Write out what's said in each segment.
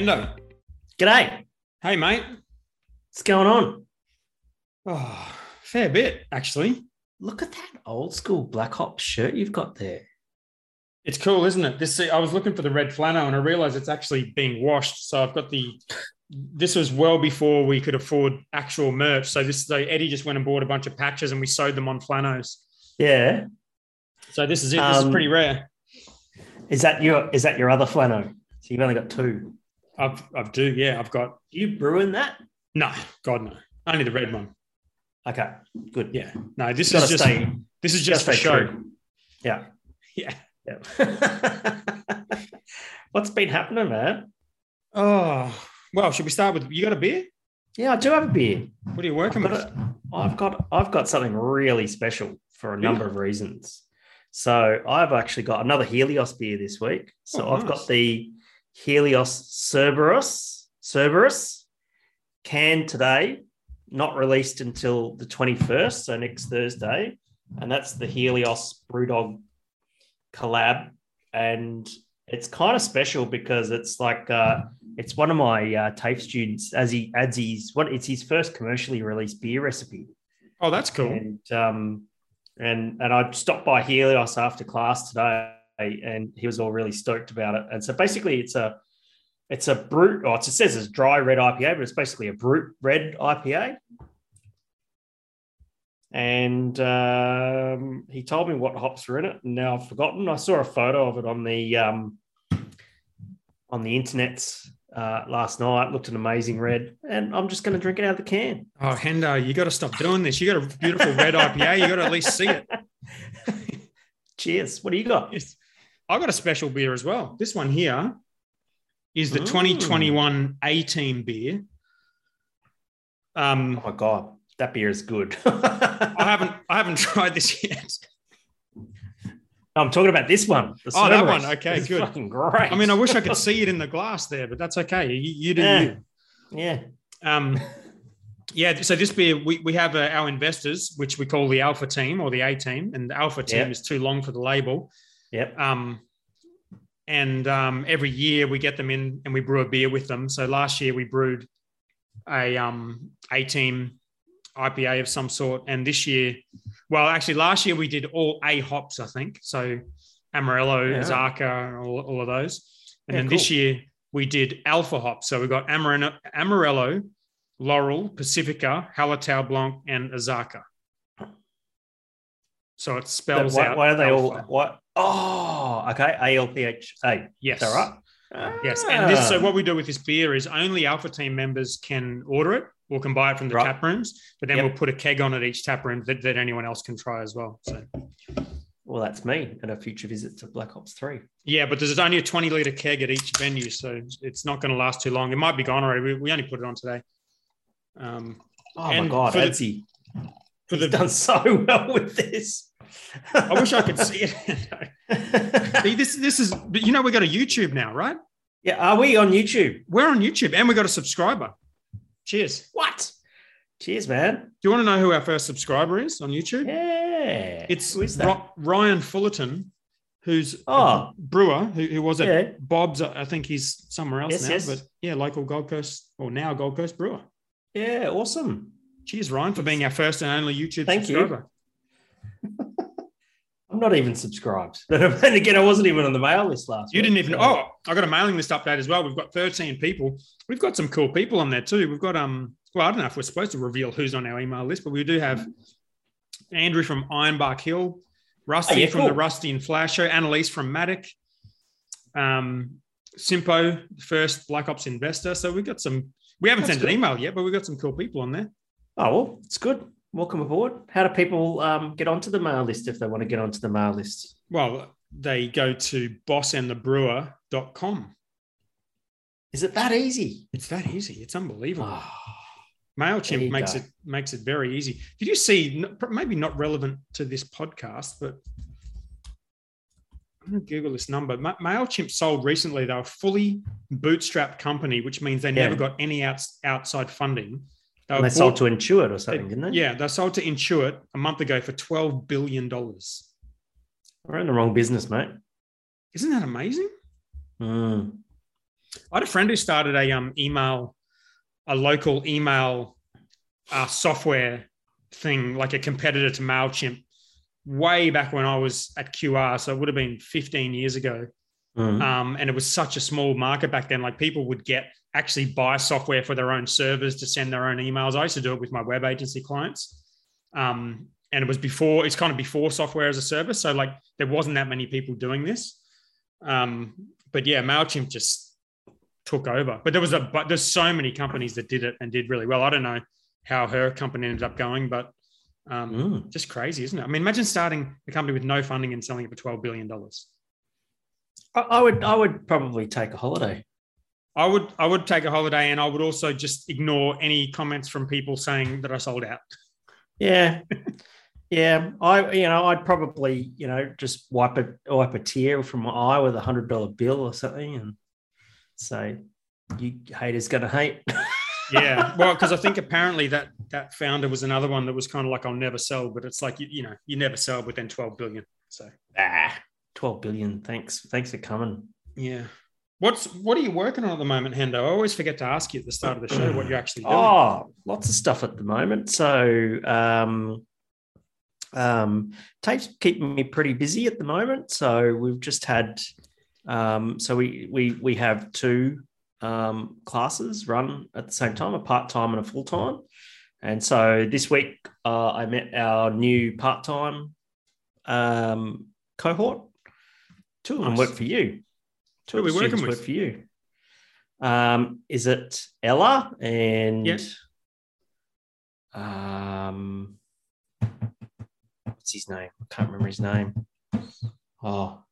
Hendo. G'day. Hey, mate. What's going on? Oh, fair bit, actually. Look at that old school Black Hops shirt you've got there. It's cool, isn't it? This I was looking for the red flannel and I realized it's actually being washed. So I've got the this was well before we could afford actual merch. So this so Eddie just went and bought a bunch of patches and we sewed them on flannels. Yeah. So this is it. This is Um, pretty rare. Is that your is that your other flannel? So you've only got two. I've I've do, yeah, I've got You brewing that? no, God no. Only the red one. Okay, good. Yeah. No, this is just stay, this is just for show. true. Yeah. Yeah. Yeah. What's been happening, man? Oh well, should we start with you got a beer? Yeah, I do have a beer. What are you working I've with? a, I've got I've got something really special for a number of reasons. So I've actually got another Helios beer this week. So Oh, I've nice. got the Helios Cerberus Cerberus can today, not released until the 21st, so next Thursday. And that's the Helios BrewDog collab. And it's kind of special because it's like uh, it's one of my uh, TAFE students as he adds his what it's his first commercially released beer recipe. Oh, that's cool. And um, and and I stopped by Helios after class today, and he was all really stoked about it. And so basically, it's a it's a brut. Or it says it's dry red IPA, but it's basically a brut red IPA. And um, he told me what hops were in it, and now I've forgotten. I saw a photo of it on the um, on the internet uh, last night. Looked an amazing red, and I'm just going to drink it out of the can. Oh, Hendo, you got to stop doing this. You got a beautiful red IPA. You got to at least see it. Cheers. What do you got? Yes. I got a special beer as well. This one here is the Mm. 2021 A Team beer. Um, Oh my god, that beer is good. I haven't I haven't tried this yet. I'm talking about this one. the Oh, that one. Okay, It's good. Fucking great. I mean, I wish I could see it in the glass there, but that's okay. You, you do Yeah. you. yeah. Um, yeah, so this beer, we, we have uh, our investors, which we call the Alpha team or the A team, and the Alpha team is too long for the label. Yep. Um, and um, every year we get them in and we brew a beer with them. So last year we brewed a um, A team IPA of some sort, and this year, well, actually last year we did all A hops, I think. So Amarillo, Yeah. Azacca, all, all of those, and Yeah, then this year we did Alpha hops. So we got Amarillo, Amarillo, Loral, Pacifica, Hallertau Blanc, and Azacca. So it spells why, out. why are they all? alpha. Oh, okay. A L P H A. Yes. That right? Yes, and this, so Ah. what we do with this beer is only Alpha Team members can order it or can buy it from the Right. tap rooms, but then Yep. we'll put a keg on at each tap room that, that anyone else can try as well. So Well, that's me at a future visit to Black Hops Three. yeah, but there's only a 20 liter keg at each venue, so it's not going to last too long. It might be gone already. We, we only put it on today. Um, Oh my god, for the- For He's the, done so well with this. I wish I could see it. See, this this is, but you know, we got a YouTube now, right? yeah, are we on YouTube? We're on YouTube, and we got a subscriber. Cheers. What? Cheers, man. Do you want to know who our first subscriber is on YouTube? Yeah. It's Who is that? Ro- Ryan Fullerton, who's Oh. a brewer who, who was at Yeah. Bob's. I think he's somewhere else Yes, now, yes. but yeah, local Gold Coast or now Gold Coast brewer. Yeah, awesome. Cheers, Ryan, for being our first and only YouTube Thank you. subscriber. I'm not even subscribed. and again, I wasn't even on the mail list last year. You week, didn't even. so- Oh, I got a mailing list update as well. We've got 13 people. We've got some cool people on there too. We've got um. Well, I don't know if we're supposed to reveal who's on our email list, but we do have Andrew from Ironbark Hill, Rusty Oh, yeah, from the. Rusty and Flash Show, Annalise from Madocke, um, Simpo, the first Black Hops investor. So we've got some. We haven't That's sent an email yet, but we've got some cool people on there. Oh, well, it's good. Welcome aboard. How do people um, get onto the mail list if they want to get onto the mail list? Well, they go to bossandthebrewer.com. Is it that easy? It's that easy. It's unbelievable. Oh, Mailchimp makes go. it makes it very easy. Did you see? Maybe not relevant to this podcast, but I'm going to Google this number. Ma- Mailchimp sold recently. They're a fully bootstrapped company, which means they Yeah. never got any outs, outside funding. They, and were they sold bought- to Intuit or they- something, didn't they? Yeah, they sold to Intuit a month ago for twelve billion dollars. We're in the wrong business, mate. Isn't that amazing? Mm. I had a friend who started a um email, a local email uh, software thing, like a competitor to Mailchimp, way back when I was at QR. So it would have been 15 years ago. Mm. Um, and it was such a small market back then. Like people would get actually buy software for their own servers to send their own emails. I used to do it with my web agency clients. Um, and it was before, it's kind of before software as a service. So like there wasn't that many people doing this. Um, but yeah, MailChimp just took over. But there was a, but there's so many companies that did it and did really well. I don't know how her company ended up going, but um, Mm. just crazy, isn't it? I mean, imagine starting a company with no funding and selling it for $12 billion. I, I would I would probably take a holiday. I would I would take a holiday and I would also just ignore any comments from people saying that I sold out. Yeah. Yeah, I you know I'd probably you know just wipe a wipe a tear from my eye with a hundred dollar bill or something and say, "You haters gonna hate." Yeah, well, because I think apparently that that founder was another one that was kind of like I'll never sell, but it's like you, you know you never sell within twelve billion. So ah, twelve billion. Thanks, thanks for coming. yeah, what's what are you working on at the moment, Hendo? I always forget to ask you at the start of the show what you're actually doing. Oh, lots of stuff at the moment. So, um, um, TAFE's keeping me pretty busy at the moment. So we've just had, um, so we we we have two um, classes run at the same time, a part time and a full time. And so this week uh, I met our new part time um, cohort. Two of them Nice. work for you. Two Who are we working with? work for you. Um, is it Ella and Yeah. um, what's his name? I can't remember his name. Oh,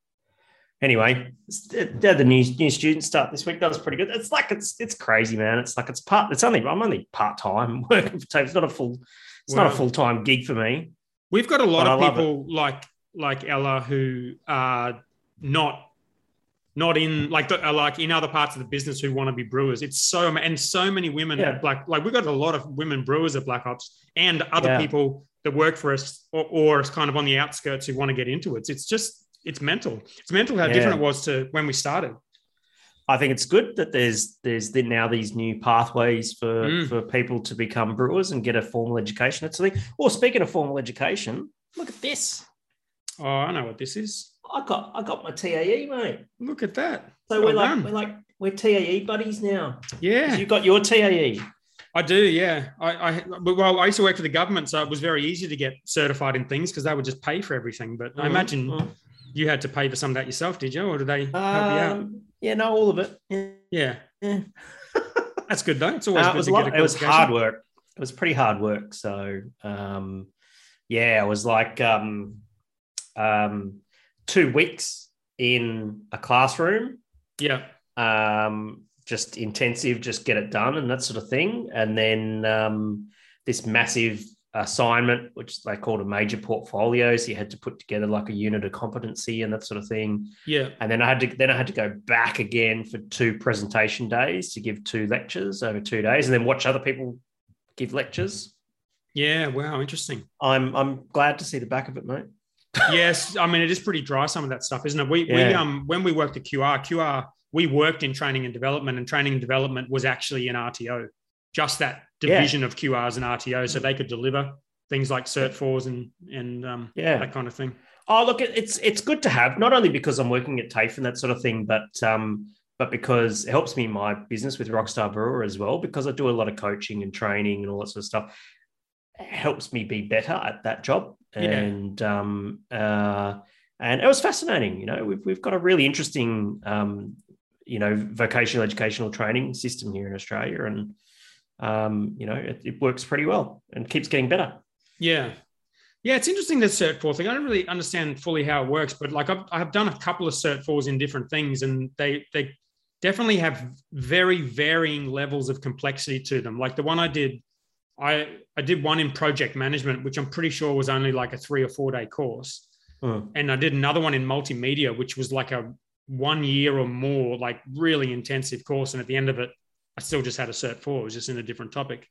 anyway, they're the new new students start this week. That was pretty good. It's like it's it's crazy, man. It's like it's part. It's only I'm only part time working for TAFE. It's not a full. It's not a full time gig for me. We've got a lot of people like like Ella who are not not in like the, like in other parts of the business who want to be brewers. It's so and so many women Yeah. at Black like we've got a lot of women brewers at Black Hops and other Yeah. people that work for us or, or is kind of on the outskirts who want to get into it. It's just it's mental. It's mental how Yeah. different it was to when we started. I think it's good that there's there's the, now these new pathways for Mm. for people to become brewers and get a formal education. It's something. Well, speaking of formal education, look at this. Oh, I know what this is. I got I got my TAE, mate. Look at that. So Well we're like done. we're like we're TAE buddies now. Yeah. You got your. TAE. I do, yeah. I, I well, I used to work for the government, so it was very easy to get certified in things because they would just pay for everything. But I Mhm, imagine mhm. you had to pay for some of that yourself, did you, or did they help you out? Um, yeah, no, all of it. Yeah. Yeah, yeah. that's good though. It's always Uh, good it was to lot. get a It was hard work. It was pretty hard work. So, um, yeah, it was like um, um, two weeks in a classroom, Yeah, um, just intensive, just get it done and that sort of thing, and then um, this massive assignment, which they called a major portfolio. So you had to put together like a unit of competency and that sort of thing yeah, and then I had to then I had to go back again for two presentation days to give two lectures over two days, and then watch other people give lectures. yeah. Wow, interesting. I'm I'm glad to see the back of it, mate. Yes, I mean it is pretty dry some of that stuff, isn't it? We we um when we worked at QR, QR we worked in training and development, and training and development was actually an RTO, just that Yeah. division of QRs and an RTO, so they could deliver things like Cert fours and and um, Yeah. that kind of thing. Oh, look, it's it's good to have not only because I'm working at TAFE and that sort of thing, but um, but because it helps me in my business with Rockstar Brewer as well. Because I do a lot of coaching and training and all that sort of stuff. It helps me be better at that job, Yeah. and um, uh, and it was fascinating. You know, we've we've got a really interesting um, you know vocational educational training system here in Australia, and um, you know it, it works pretty well and keeps getting better. Yeah. Yeah, it's interesting the Cert 4 thing. I don't really understand fully how it works, but like I've, I've done a couple of Cert 4s in different things, and they they definitely have very varying levels of complexity to them. Like the one I did, I I did one in project management, which I'm pretty sure was only like a three or four day course, Hmm. and I did another one in multimedia, which was like a one year or more, like really intensive course. And at the end of it, I still just had a Cert 4. It was just in a different topic.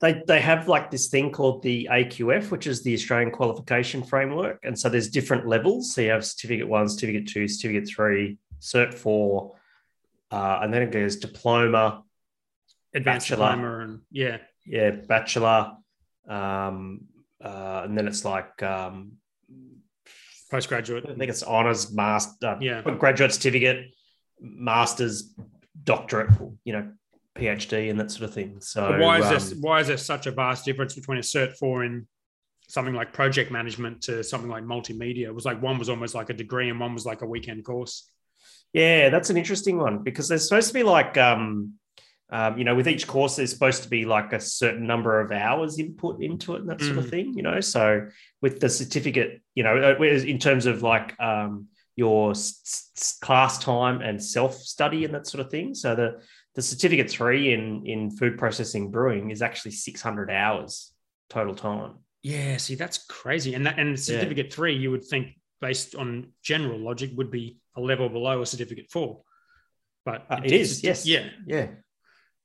they they have like this thing called the AQF, which is the Australian Qualification Framework, and so there's different levels. So you have certificate one, certificate two, certificate three, cert four, uh, and then it goes diploma, Advanced Bachelor. diploma and yeah. Yeah, bachelor, um, uh, and then it's like um, Postgraduate. I think it's honors, master, Yeah. graduate certificate, master's, doctorate, you know, PhD, and that sort of thing. So But why is um, there why is there such a vast difference between a cert four in something like project management to something like multimedia? It was like one was almost like a degree and one was like a weekend course. Yeah, that's an interesting one because there's supposed to be like, um, um, you know, with each course, there's supposed to be like a certain number of hours input into it and that sort of Mm. thing, you know. So with the certificate, you know, uh, in terms of like um, your s- s- class time and self study and that sort of thing. So the the certificate three in in food processing brewing is actually 600 hours total time. Yeah, see, that's crazy. And that and certificate three, you would think based on general logic would be a level below a certificate four. But Uh, it is, yes. Yeah. Yeah,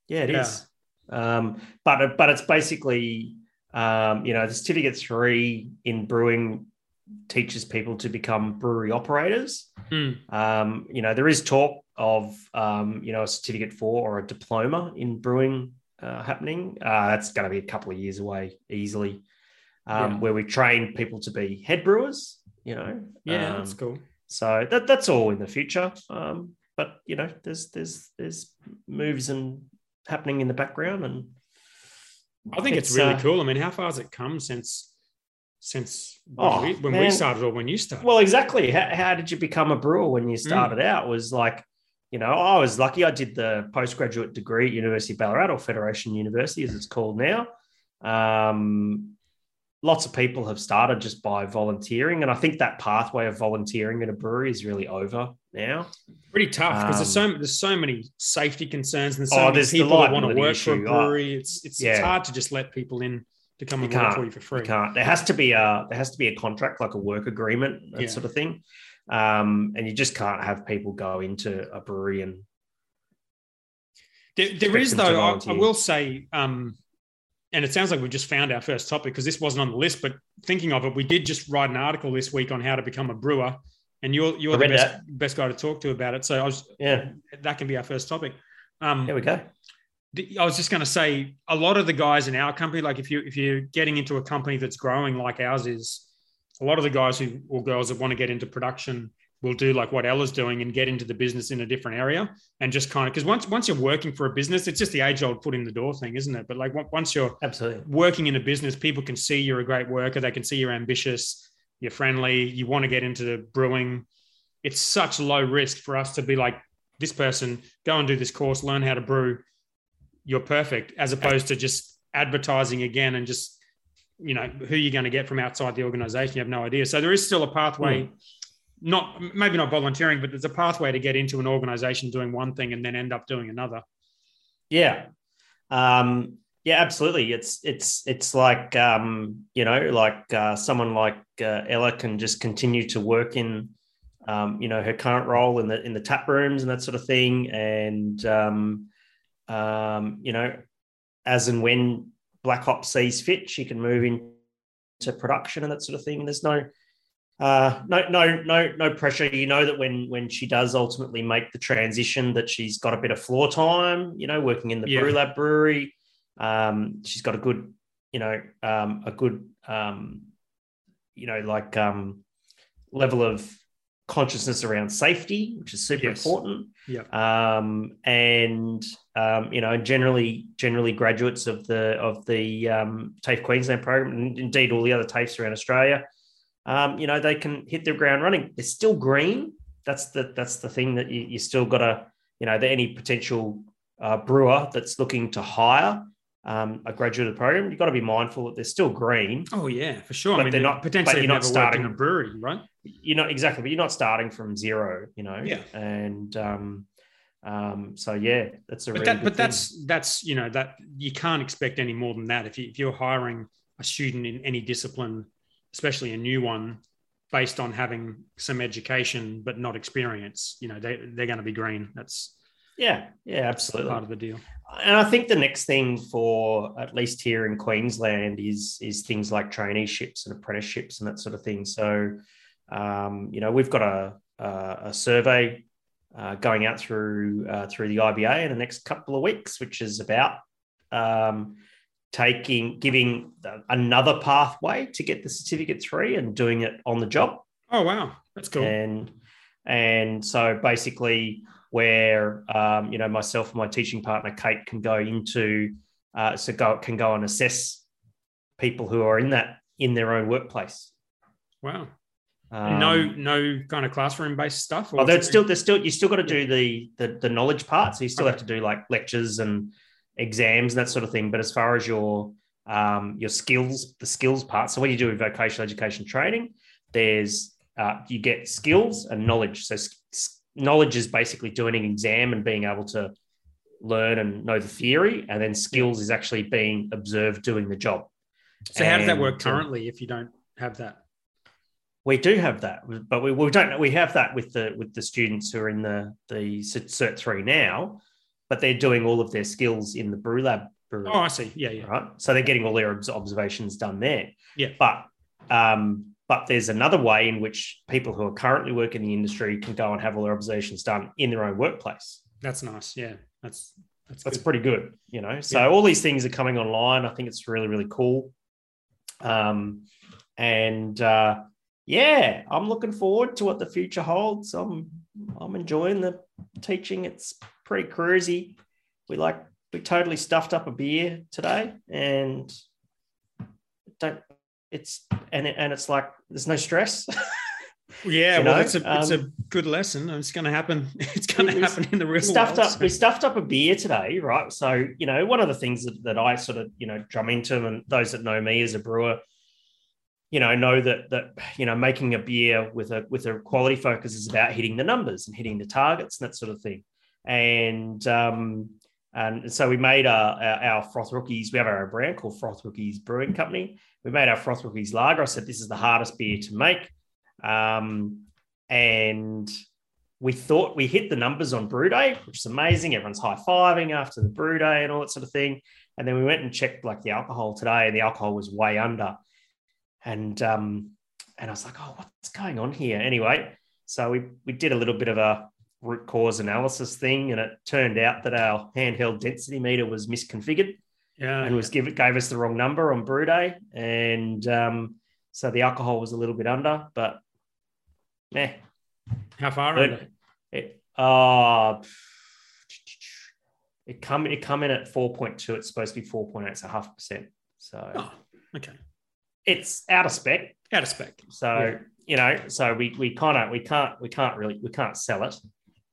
yeah, it Yeah. is. Um, but but it's basically um, you know the certificate three in brewing teaches people to become brewery operators. Mm. Um, you know there is talk of um, you know a certificate four or a diploma in brewing uh, happening. Uh, that's going to be a couple of years away easily, um, Yeah. where we train people to be head brewers. You know, Yeah, Um, that's cool. so that that's all in the future. Um, but you know, there's there's there's moves and happening in the background, and I think it's, it's, really uh, cool. I mean, how far has it come since since Oh, when, we, when we started or when you started? well, exactly. How, how did you become a brewer when Mm. you started out? Was like, you know, I was lucky. I did the postgraduate degree at University of Ballarat or Federation University, as it's called now. Um, lots of people have started just by volunteering, and I think that pathway of volunteering at a brewery is really over now. pretty tough because there's Um, so there's so many safety concerns and there's so Oh, many there's the people that want to work for a. Oh, brewery. it's it's, it's yeah. hard to just let people in to come You and work for you for free. You can't. There has to be a there has to be a contract, like a work agreement, that Yeah. sort of thing. Um, and you just can't have people go into a brewery and There, there is Expect them to though. I, I will say, um, and it sounds like we just found our first topic because this wasn't on the list. But thinking of it, we did just write an article this week on how to become a brewer, and you're you're I the best best guy to talk to about it. So I was yeah, that can be our first topic. Um, there we go. I was just going to say a lot of the guys in our company, like if you if you're getting into a company that's growing like ours is, a lot of the guys who or girls that want to get into production will do like what Ella's doing and get into the business in a different area and just kind of because once once you're working for a business, it's just the age old foot in the door thing, isn't it? But like once you're Absolutely. working in a business, people can see you're a great worker. They can see you're ambitious, you're friendly, you want to get into the brewing. It's such low risk for us to be like, this person, go and do this course, learn how to brew. You're perfect, as opposed to just advertising again and just, you know, who you're going to get from outside the organization. You have no idea. So there is still a pathway, hmm. Not maybe not volunteering, but there's a pathway to get into an organization doing one thing and then end up doing another. Yeah. Um, yeah, absolutely. It's it's it's like um, you know, like uh, someone like uh, Ella can just continue to work in um, you know her current role in the in the tap rooms and that sort of thing, and um, um, you know, as and when Black Hop sees fit, she can move into production and that sort of thing. There's no uh, no, no, no, no pressure. You know that when when she does ultimately make the transition, that she's got a bit of floor time. You know, working in the Yeah. Brew Lab Brewery, um, she's got a good, you know, um, a good, um, you know, like um, level of consciousness around safety, which is super Yes. important. Yeah. Um, and um, you know, generally, generally graduates of the of the um, TAFE Queensland program, and indeed all the other TAFEs around Australia um, you know, they can hit the ground running. They're still green. That's the that's the thing that you, you still got to, you know, that any potential uh, brewer that's looking to hire um, a graduate of the program, you've got to be mindful that they're still green. Oh yeah, for sure. But I mean, they're not- potentially you're not in starting- a brewery, right? You're not exactly, but you're not starting from zero, you know. Yeah. And um, um, so yeah, that's a But really that, but that's that's you know that you can't expect any more than that if you if you're hiring a student in any discipline, especially a new one, based on having some education but not experience. You know, they they're going to be green. That's yeah, yeah, absolutely. part of the deal. and I think the next thing for at least here in Queensland is is things like traineeships and apprenticeships and that sort of thing. So, um, you know, we've got a a, a survey uh, going out through uh, through the IBA in the next couple of weeks, which is about um, taking giving another pathway to get the certificate three and doing it on the job. Oh wow, that's cool. And and so basically, where um, you know myself and my teaching partner Kate can go into uh, so go can go and assess people who are in that in their own workplace. Wow. Um, no, no kind of classroom based stuff. Or oh, there's still, there's still, you still got to do the, the, the knowledge part. So you still okay. have to do like lectures and exams and that sort of thing. But as far as your, um, your skills, the skills part. So when you do vocational education training, there's, uh, you get skills and knowledge. So knowledge is basically doing an exam and being able to learn and know the theory. And then skills is actually being observed doing the job. So and, how does that work currently if you don't have that? We do have that, but we, we don't. We have that with the with the students who are in the the Cert three now, but they're doing all of their skills in the brew lab. Brewery, oh, I see. Yeah, yeah. Right. So they're getting all their observations done there. Yeah. But um, but there's another way in which people who are currently working in the industry can go and have all their observations done in their own workplace. That's nice. Yeah, that's that's that's good. pretty good. You know, so yeah. all these things are coming online. I think it's really really cool. Um, and uh, yeah, I'm looking forward to what the future holds. I'm I'm enjoying the teaching. It's pretty cruisy. We like we totally stuffed up a beer today, and don't it's and it, and it's like there's no stress. Yeah, well, it's a it's um, a good lesson. It's going to happen. It's going to happen in the real stuffed world, up. So. We stuffed up a beer today, right? So you know, one of the things that, that I sort of you know drum into, and those that know me as a brewer, you know, know that that you know making a beer with a with a quality focus is about hitting the numbers and hitting the targets and that sort of thing. And um, and so we made our, our, froth rookies. We have our brand called Froth Rookies Brewing Company. We made our froth rookies lager. I said this is the hardest beer to make, um, and we thought we hit the numbers on brew day, which is amazing. Everyone's high fiving after the brew day and all that sort of thing. And then we went and checked like the alcohol today, and the alcohol was way under and um, and I was like, oh, what's going on here? Anyway, so we we did a little bit of a root cause analysis thing, and it turned out that our handheld density meter was misconfigured. Yeah, and was give gave us the wrong number on brew day, and um, so the alcohol was a little bit under, but meh. How far under? It, uh, it come it come in at four point two. It's supposed to be four point eight, so half percent. So oh, okay it's out of spec. Out of spec. So yeah. you know, so we we kind of we can't we can't really we can't sell it.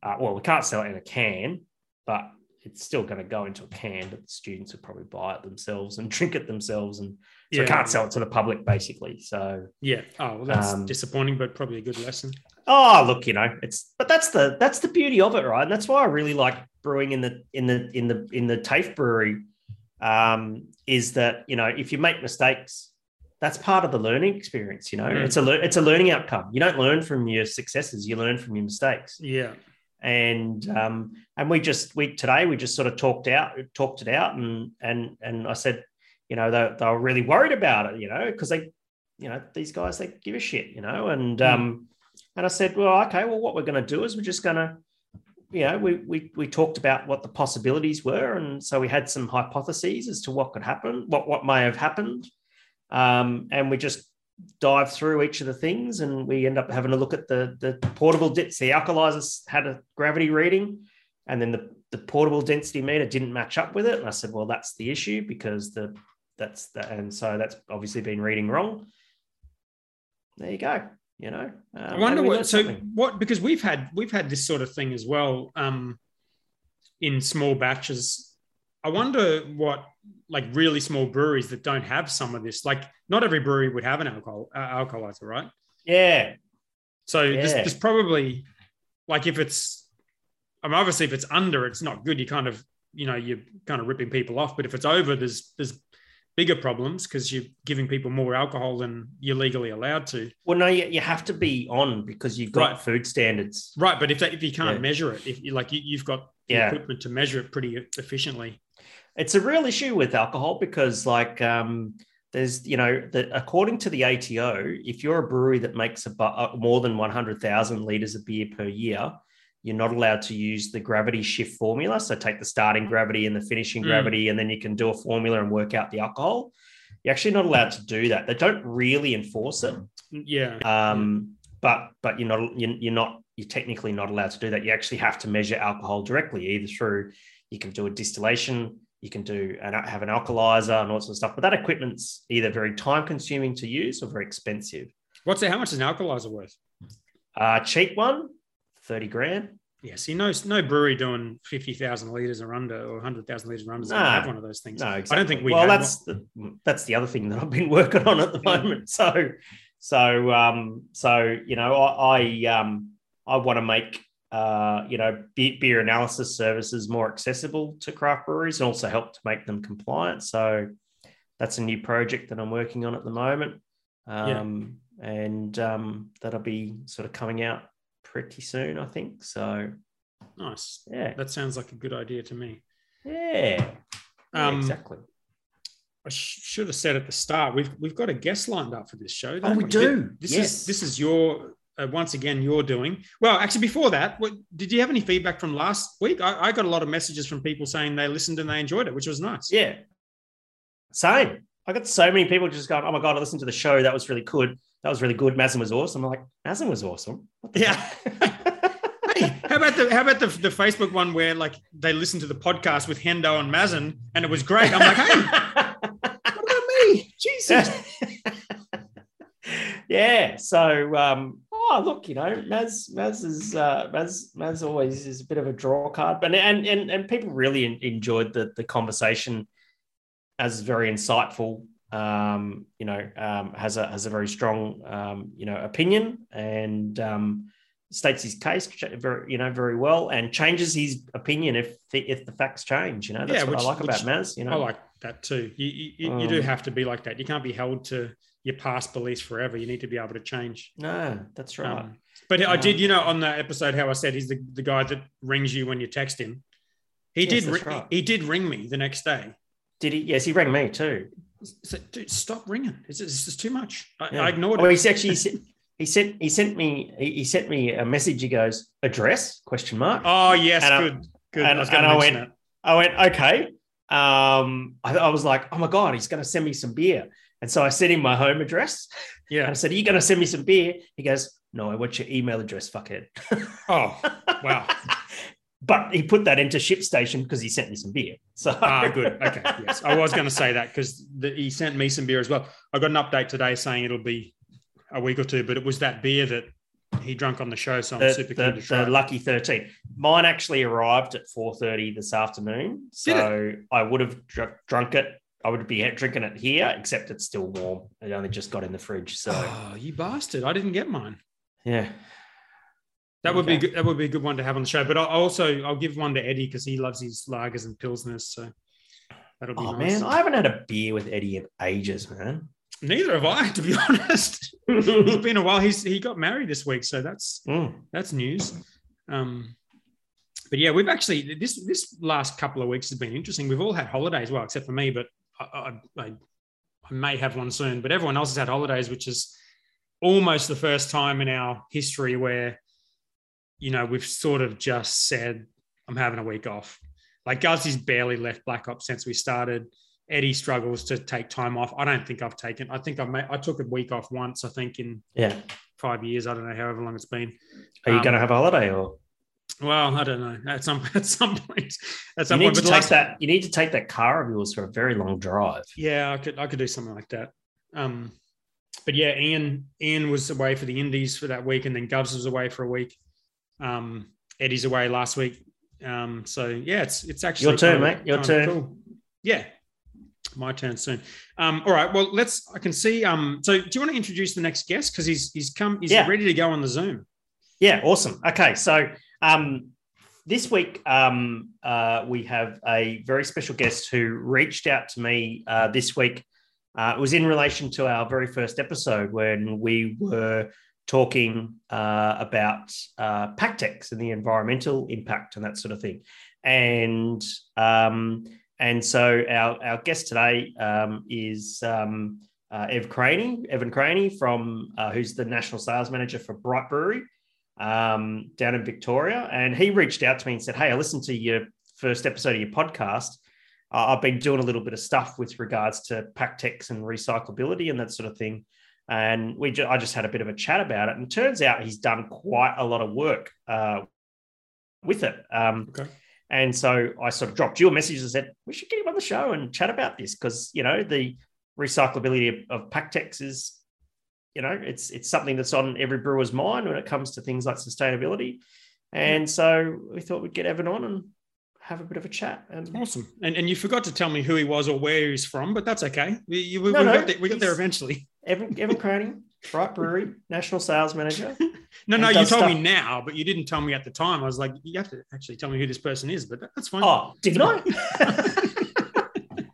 Uh, well, we can't sell it in a can, but it's still going to go into a can. But the students would probably buy it themselves and drink it themselves, and so yeah. can't sell it to the public basically. So yeah. Oh, well, that's um, disappointing, but probably a good lesson. Oh, look, you know, it's but that's the that's the beauty of it, right? And that's why I really like brewing in the in the in the in the TAFE brewery. Um, is that you know if you make mistakes that's part of the learning experience. You know, mm. it's a it's a learning outcome. You don't learn from your successes; you learn from your mistakes. Yeah. And um, and we just we today we just sort of talked out talked it out and and and I said, you know, they, they were really worried about it, you know, because they, you know, these guys they give a shit, you know, and mm. um, and I said, well, okay, well, what we're going to do is we're just going to you know, we, we we talked about what the possibilities were, and so we had some hypotheses as to what could happen, what what may have happened, um, and we just dive through each of the things and we end up having a look at the, the portable dips. The Alcolyzers had a gravity reading and then the, the portable density meter didn't match up with it. And I said, well, that's the issue because the that's that. And so that's obviously been reading wrong. There you go. You know, um, I wonder what, so something. what, because we've had, we've had this sort of thing as well um, in small batches. I wonder what like really small breweries that don't have some of this. Like not every brewery would have an alcohol uh, alcoholizer, right? Yeah. So yeah. There's, there's, probably like if it's, I mean, obviously if it's under, it's not good. You kind of, you know, you're kind of ripping people off. But if it's over, there's there's bigger problems because you're giving people more alcohol than you're legally allowed to. Well, no, you, you have to be on because you've got right. food standards. Right, but if that, if you can't yeah. measure it, if you like you, have got yeah. equipment to measure it pretty efficiently it's a real issue with alcohol because like um, there's you know that according to the ATO, if you're a brewery that makes about uh, more than 100,000 liters of beer per year, you're not allowed to use the gravity shift formula. So take the starting gravity and the finishing Mm. gravity, and then you can do a formula and work out the alcohol. You're actually not allowed to do that. They don't really enforce it. Yeah. Um, but but you're not you're, you're not you're technically not allowed to do that. You actually have to measure alcohol directly, either through you can do a distillation, you can do and have an Alcolyzer and all sorts of stuff. But that equipment's either very time consuming to use or very expensive. What's that? How much is an Alcolyzer worth? Uh, cheap one, 30 grand. Yeah, see, no, no brewery doing fifty thousand liters or under, or hundred thousand liters or under. No. No, have one of those things. No, I don't think we. Well, that's the that's the other thing that I've been working on at the moment. So, so um, so you know, I, I um, I want to make uh, you know, be- beer analysis services more accessible to craft breweries and also help to make them compliant. So, that's a new project that I'm working on at the moment, um, and um, that'll be sort of coming out pretty soon, I think. So, nice. yeah, That sounds like a good idea to me. yeah, Yeah, Um, exactly. I should have said at the start we've we've got a guest lined up for this show. Oh, don't we do. This yes. is this is your uh, once again you're doing well. Actually, before that, what, did you have any feedback from last week? I, I got a lot of messages from people saying they listened and they enjoyed it, which was nice. Yeah. Same. I got so many people just going, oh my God, I listened to the show. That was really good. That was really good. Mazen was awesome. I'm like, Mazen was awesome. What the Yeah. Hey, how about the how about the, the Facebook one where like they listened to the podcast with Hendo and Mazen and it was great? I'm like, hey, what about me? Jesus. yeah. So, um, oh, look, you know, Maz, Maz is, uh, Maz, Maz always is a bit of a draw card, but, and, and, and people really enjoyed the, the conversation as very insightful. Um, you know, um, has a, has a very strong, um, you know, opinion and, um, states his case very, you know, very well and changes his opinion if the, if the facts change, you know, that's Yeah, what I like about Maz, you know. I like that too. You you, you- you do Um, have to be like that. You can't be held to your past beliefs forever. You need to be able to change. no, that's right. Um, but I Um, did, you know, on that episode, how I said he's the, the guy that rings you when you text him. He Yes, did. right. He did ring me the next day. Did he? Yes, he rang me too. So, dude, stop ringing. It's, it's just too much. I, Yeah. I ignored Oh, it. he's actually he sent he sent he sent me he, he sent me a message. He goes address question mark. Oh yes, And I- good, good. and- I was going and to I mention went- that. I went okay. Um, I, I was like, oh my god, he's going to send me some beer. And so I sent him my home address. Yeah. I said, are you going to send me some beer? He goes, no, I want your email address, fuckhead. Oh wow. but he put that into ShipStation because he sent me some beer. So Ah, good. Okay. Yes, I was going to say that because he sent me some beer as well. I got an update today saying it'll be a week or two, but it was that beer that he drunk on the show, so I'm the, super the, keen to try. the lucky 13 mine actually arrived at 4.30 this afternoon so i would have dr- drunk it i would be drinking it here except it's still warm it only just got in the fridge so Oh, you bastard! I didn't get mine. yeah That would be good. That would be a good one to have on the show. But I'll also I'll give one to Eddie because he loves his lagers and pilsners. So that'll be oh nice. man i haven't had a beer with eddie in ages man Neither have I, to be honest. it's been a while. He's he got married this week, so that's Mm. that's news. Um, but yeah, we've actually this this last couple of weeks has been interesting. We've all had holidays, well, except for me, but I, I, I, may have one soon. But everyone else has had holidays, which is almost the first time in our history where you know we've sort of just said, "I'm having a week off." Like Guzzy's barely left Black Hops since we started. Eddie struggles to take time off. I don't think I've taken. I think I made, I took a week off once. I think in yeah five years. I don't know however long it's been. are you Um, going to have a holiday or Well, I don't know. At some at some point, at some you some need point. to take that you need to take that car of yours for a very long drive yeah, I could I could do something like that. Um, but yeah, Ian Ian was away for the Indies for that week, and then Govs was away for a week. Um, Eddie's away last week. Um, so yeah, it's it's actually Your turn, kinda- mate. Your turn. Cool. Yeah, my turn soon. Um, all right. Well, let's. I can see. Um, so do you want to introduce the next guest because he's he's come he's Yeah. ready to go on the Zoom. Yeah, awesome. Okay, so um, this week um, uh, we have a very special guest who reached out to me uh, this week. Uh, it was in relation to our very first episode when we were talking uh, about uh, Paktechs and the environmental impact and that sort of thing. And um, and so our, our guest today um, is um, uh, Ev Craney, Evin Craney from uh, who's the national sales manager for Bright Brewery um, down in Victoria, and he reached out to me and said, "Hey, I listened to your first episode of your podcast. Uh, I've been doing a little bit of stuff with regards to Paktechs and recyclability and that sort of thing." And we, ju- I just had a bit of a chat about it, and it turns out he's done quite a lot of work uh, with it. Um, Okay. and so I sort of dropped you a message and said, we should get him on the show and chat about this because, you know, the recyclability of, of Paktechs is, you know, it's it's something that's on every brewer's mind when it comes to things like sustainability. And so we thought we'd get Evin on and have a bit of a chat. And Awesome. And and you forgot to tell me who he was or where he's from, but that's okay. We, you- we, No, we no, got there, we got there eventually. Evin, Evin Cronin, Bright Brewery, National Sales Manager. No, no, you does told me now, but you didn't tell me at the time. I was like, you have to actually tell me who this person is, but that's fine. Oh, didn't I?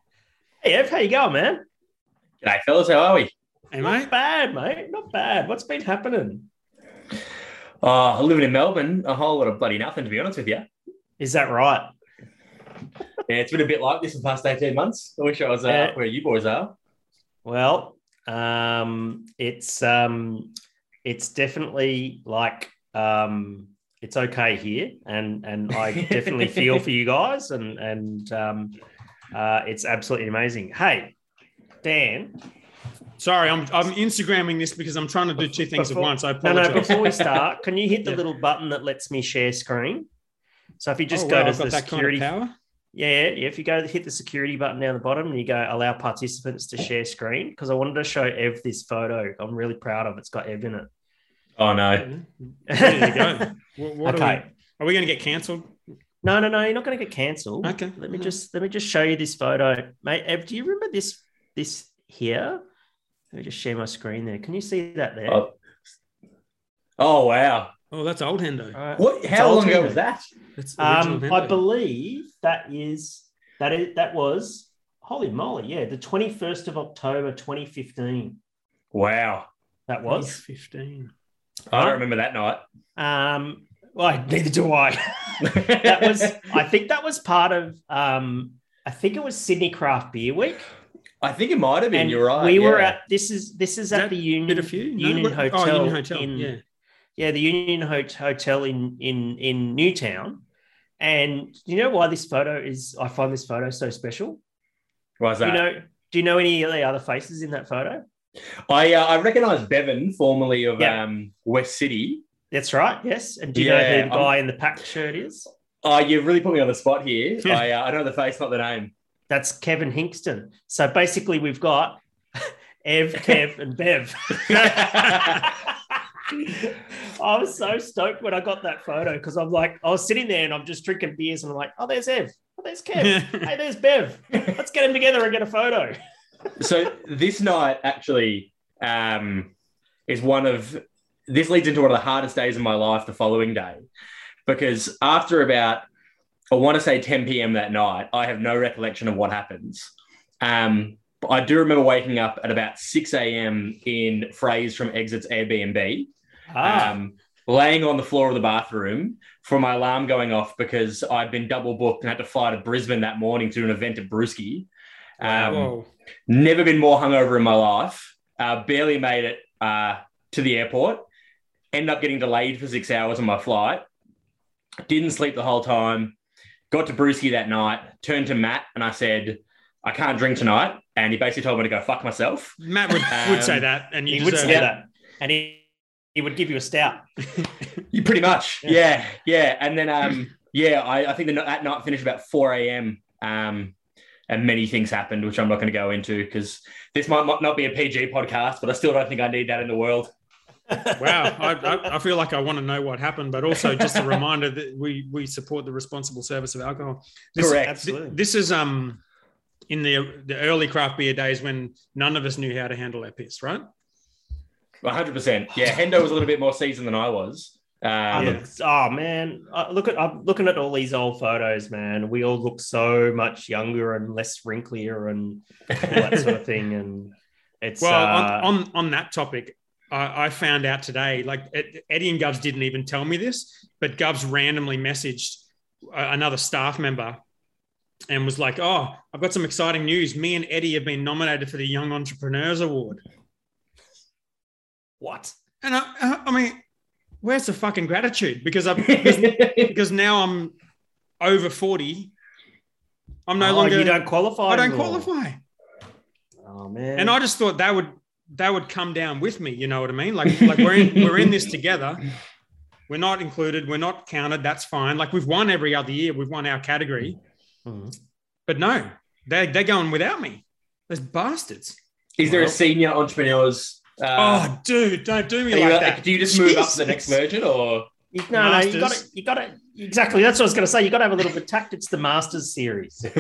hey, Ev, how you going, man? G'day, fellas. How are we? Hey, Not mate. bad, mate. Not bad. What's been happening? Oh, living in Melbourne, a whole lot of bloody nothing, to be honest with you. Is that right? Yeah, it's been a bit like this in the past 18 months. I wish I was uh, Yeah. where you boys are. Well, um, it's um, it's definitely like um, it's okay here, and and I definitely feel for you guys, and and um, uh, it's absolutely amazing. Hey, Dan, Sorry, I'm I'm Instagramming this because I'm trying to do two things Before- at once. I no, no. Before we start, can you hit the Yeah. little button that lets me share screen? So if you just Oh, go wow, to I've the that kind security, of power. yeah, yeah, if you go to hit the security button down the bottom and you go allow participants to share screen, because I wanted to show Ev this photo. I'm really proud of. It's got Ev in it. Oh, no. Ready to go. What, what okay. are we? Are we going to get cancelled? No, no, no. You're not going to get cancelled. Okay. Let me Mhm. just let me just show you this photo, mate. Ev, do you remember this this here? Let me just share my screen there. Can you see that there? Oh, oh wow. Oh, that's old Hendo. All right. What? How long ago ultimate. was that? That's Um, I believe that is that is that was holy moly, yeah, the 21st of October 2015. Wow. That was. 15. I don't remember that night. Um, well, neither do I. that was I think that was part of um I think it was Sydney Craft Beer Week. I think it might have been. And You're right. We were at this is this is Is at that the Union Bit a few? No, Union what- Hotel. Oh, Union Hotel. in- yeah. Yeah, the Union Hot- Hotel in in in Newtown. And do you know why this photo is? I find this photo so special. Why is that? you know? Do you know any of the other faces in that photo? I uh, I recognise Bevan, formerly of Yeah. um, West City. That's right. Yes. And do you know who the I'm- guy in the pack shirt is? Oh, you've really put me on the spot here. I, uh, I know the face, not the name. That's Kevin Hinkston. So basically, we've got Ev, Kev, and Bev. I was so stoked when I got that photo because I'm like, I was sitting there and I'm just drinking beers and I'm like, oh, there's Ev. Oh, there's Kev. hey, there's Bev. Let's get them together and get a photo. so this night actually um, is one of this leads into one of the hardest days of my life the following day because after about i want to say 10 p.m that night i have no recollection of what happens um, but i do remember waking up at about 6 a.m in phrase from exits airbnb Ah, um, laying on the floor of the bathroom for my alarm going off because i'd been double booked and had to fly to brisbane that morning to an event at brewski um. Never been more hungover in my life. Uh, barely made it uh, to the airport. Ended up getting delayed for six hours on my flight. Didn't sleep the whole time. Got to Brewski that night. Turned to Matt and I said, "I can't drink tonight." And he basically told me to go fuck myself. Matt would, Um, would say that, and you he would say it. that. And he, he would give you a stout. You pretty much, Yeah. yeah, yeah. And then, um, yeah, I, I think the, that night finished about four a.m. Um, and many things happened, which I'm not going to go into because this might not be a PG podcast, but I still don't think I need that in the world. Wow, I, I, I feel like I want to know what happened, but also just a reminder that we we support the responsible service of alcohol. This, Correct. Absolutely. This is um in the the early craft beer days when none of us knew how to handle our piss, right? 100%. Yeah, Hendo was a little bit more seasoned than I was. Um, I Yeah. oh man, I look at I'm looking at all these old photos, man. We all look so much younger and less wrinklier and all that sort of thing. And it's Well, uh, on, on on that topic, I, I found out today. Like Eddie and Govs didn't even tell me this, but Govs randomly messaged uh, another staff member and was like, "Oh, I've got some exciting news. Me and Eddie have been nominated for the Young Entrepreneurs Award." what? And I, I mean, where's the fucking gratitude? Because I because, now I'm over 40. I'm no Oh, longer You don't qualify. I don't anymore. qualify. Oh man. And I just thought that would that would come down with me, you know what I mean? Like like we're in we're in this together. We're not included, we're not counted, that's fine. Like we've won every other year, we've won our category. Mhm. But no, they they're going without me. Those bastards. Is there a senior entrepreneurs? Uh, oh, dude, don't do me are you- like that. Do you just move up to the next Jesus. version, or You- no, no, you got Masters. to, you got to, exactly. That's what I was going to say. You've got to have a little bit of tact. It's the Masters series.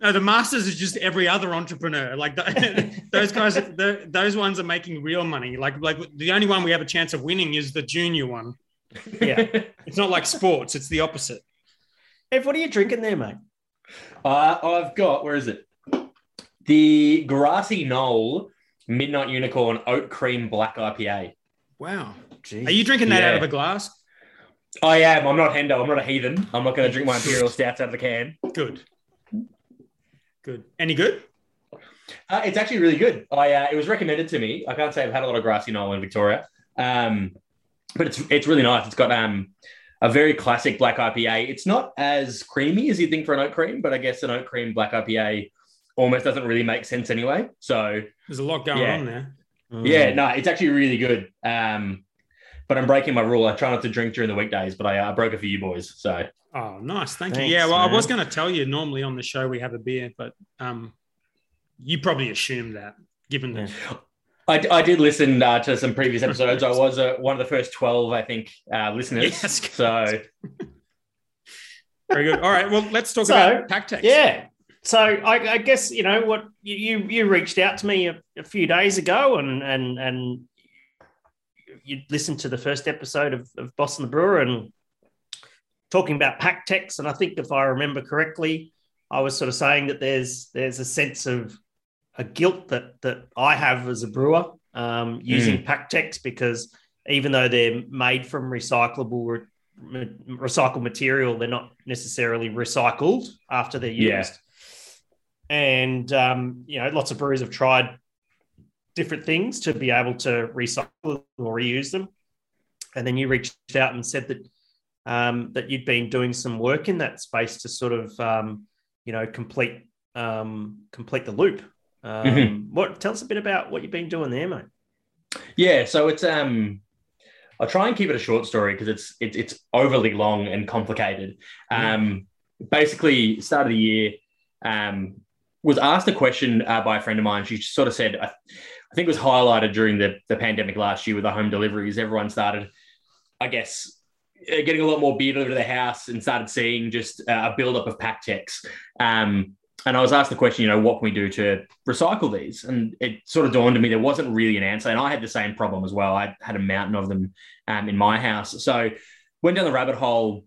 No, the masters is just every other entrepreneur. Like the, those guys, the, those ones are making real money. Like like the only one we have a chance of winning is the junior one. Yeah. It's not like sports; it's the opposite. Ev, what are you drinking there, mate? Uh, I've got where is it? The Grassy Knoll Midnight Unicorn Oat Cream Black IPA. Wow. Jeez. Are you drinking that Yeah. out of a glass? I am. I'm not Hendo. I'm not a heathen. I'm not going to drink my imperial stouts out of the can. Good. Good. Any good? Uh, it's actually really good. I uh, it was recommended to me. I can't say I've had a lot of Grassy Knoll in Victoria, um, but it's it's really nice. It's got um, a very classic black IPA. It's not as creamy as you'd think for an oat cream, but I guess an oat cream black IPA almost doesn't really make sense anyway. So There's a lot going Yeah. on there. Mm. Yeah, no, it's actually really good. Um, but I'm breaking my rule. I try not to drink during the weekdays, but I, uh, broke it for you boys. So Oh, nice. Thank Thanks, you. Yeah, well, I was going to tell you normally on the show we have a beer, but um, you probably assumed that given the. I, I did listen uh, to some previous episodes. I was uh, one of the first 12, I think, uh, listeners. Yes. So Very good. All right. Well, let's talk So, about PakTechs. Yeah. So I, I guess you know what you you, you reached out to me a, a few days ago, and and and you listened to the first episode of, of Boss and the Brewer and talking about PakTechs, and I think if I remember correctly, I was sort of saying that there's there's a sense of a guilt that that I have as a brewer um, using PakTechs because even though they're made from recyclable re- recycled material, they're not necessarily recycled after they're used. Yeah. And um, you know, lots of breweries have tried different things to be able to recycle or reuse them. And then you reached out and said that um, that you'd been doing some work in that space to sort of um, you know complete um, complete the loop. Um, Mhm. What tell us a bit about what you've been doing there, mate? yeah, so it's um, I'll try and keep it a short story because it's it's it's overly long and complicated. Um, basically, start of the year, um, was asked a question uh, by a friend of mine. She sort of said, I, think it was highlighted during the the pandemic last year with the home deliveries. Everyone started, I guess. uh, Getting a lot more beer delivered to their house and started seeing just uh, a buildup of PakTechs. Um, and I was asked the question, you know, what can we do to recycle these? And it sort of dawned on me there wasn't really an answer. And I had the same problem as well. I had a mountain of them um, in my house. So went down the rabbit hole,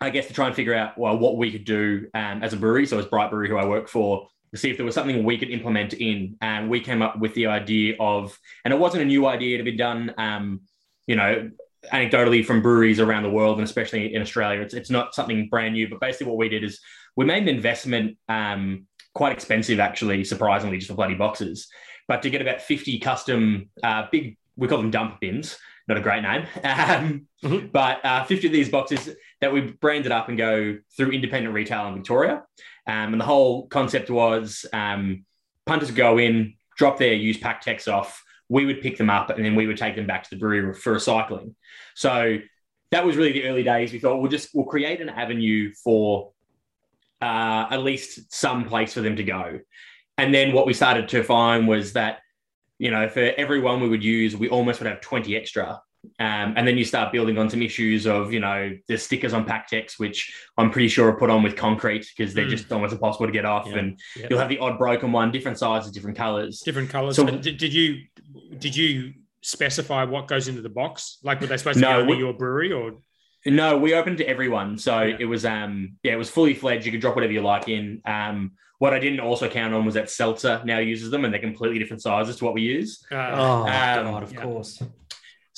I guess, to try and figure out well what we could do um, as a brewery. So as Bright Brewery, who I work for, to see if there was something we could implement in. And we came up with the idea of, and it wasn't a new idea; had been done, um, you know, anecdotally from breweries around the world, and especially in Australia. It's it's not something brand new. But basically, what we did is we made an investment, um, quite expensive actually, surprisingly, just for bloody boxes. But to get about fifty custom uh, big, we call them dump bins. Not a great name, um, Mhm. but uh, 50 of these boxes that we branded up and go through independent retail in Victoria. Um, and the whole concept was um, punters go in, drop their used PakTechs off. We would pick them up and then we would take them back to the brewery for recycling. So that was really the early days. We thought we'll just we'll create an avenue for uh, at least some place for them to go. And then what we started to find was that you know for every one we would use, we almost would have 20 extra. Um, and then you start building on some issues of, you know, the stickers on pack PakTechs, which I'm pretty sure are put on with concrete because they're Mm. just almost impossible to get off. Yeah. And Yeah. you'll have the odd broken one, different sizes, different colors. Different colors. So- But did, did you did you specify what goes into the box? Like, were they supposed to No, go into we- your brewery or? No, we opened to everyone. So Yeah. it was, um, yeah, it was fully fledged. You could drop whatever you like in. Um, what I didn't also count on was that Seltzer now uses them and they're completely different sizes to what we use. Uh, Oh Um, God, of yeah. course.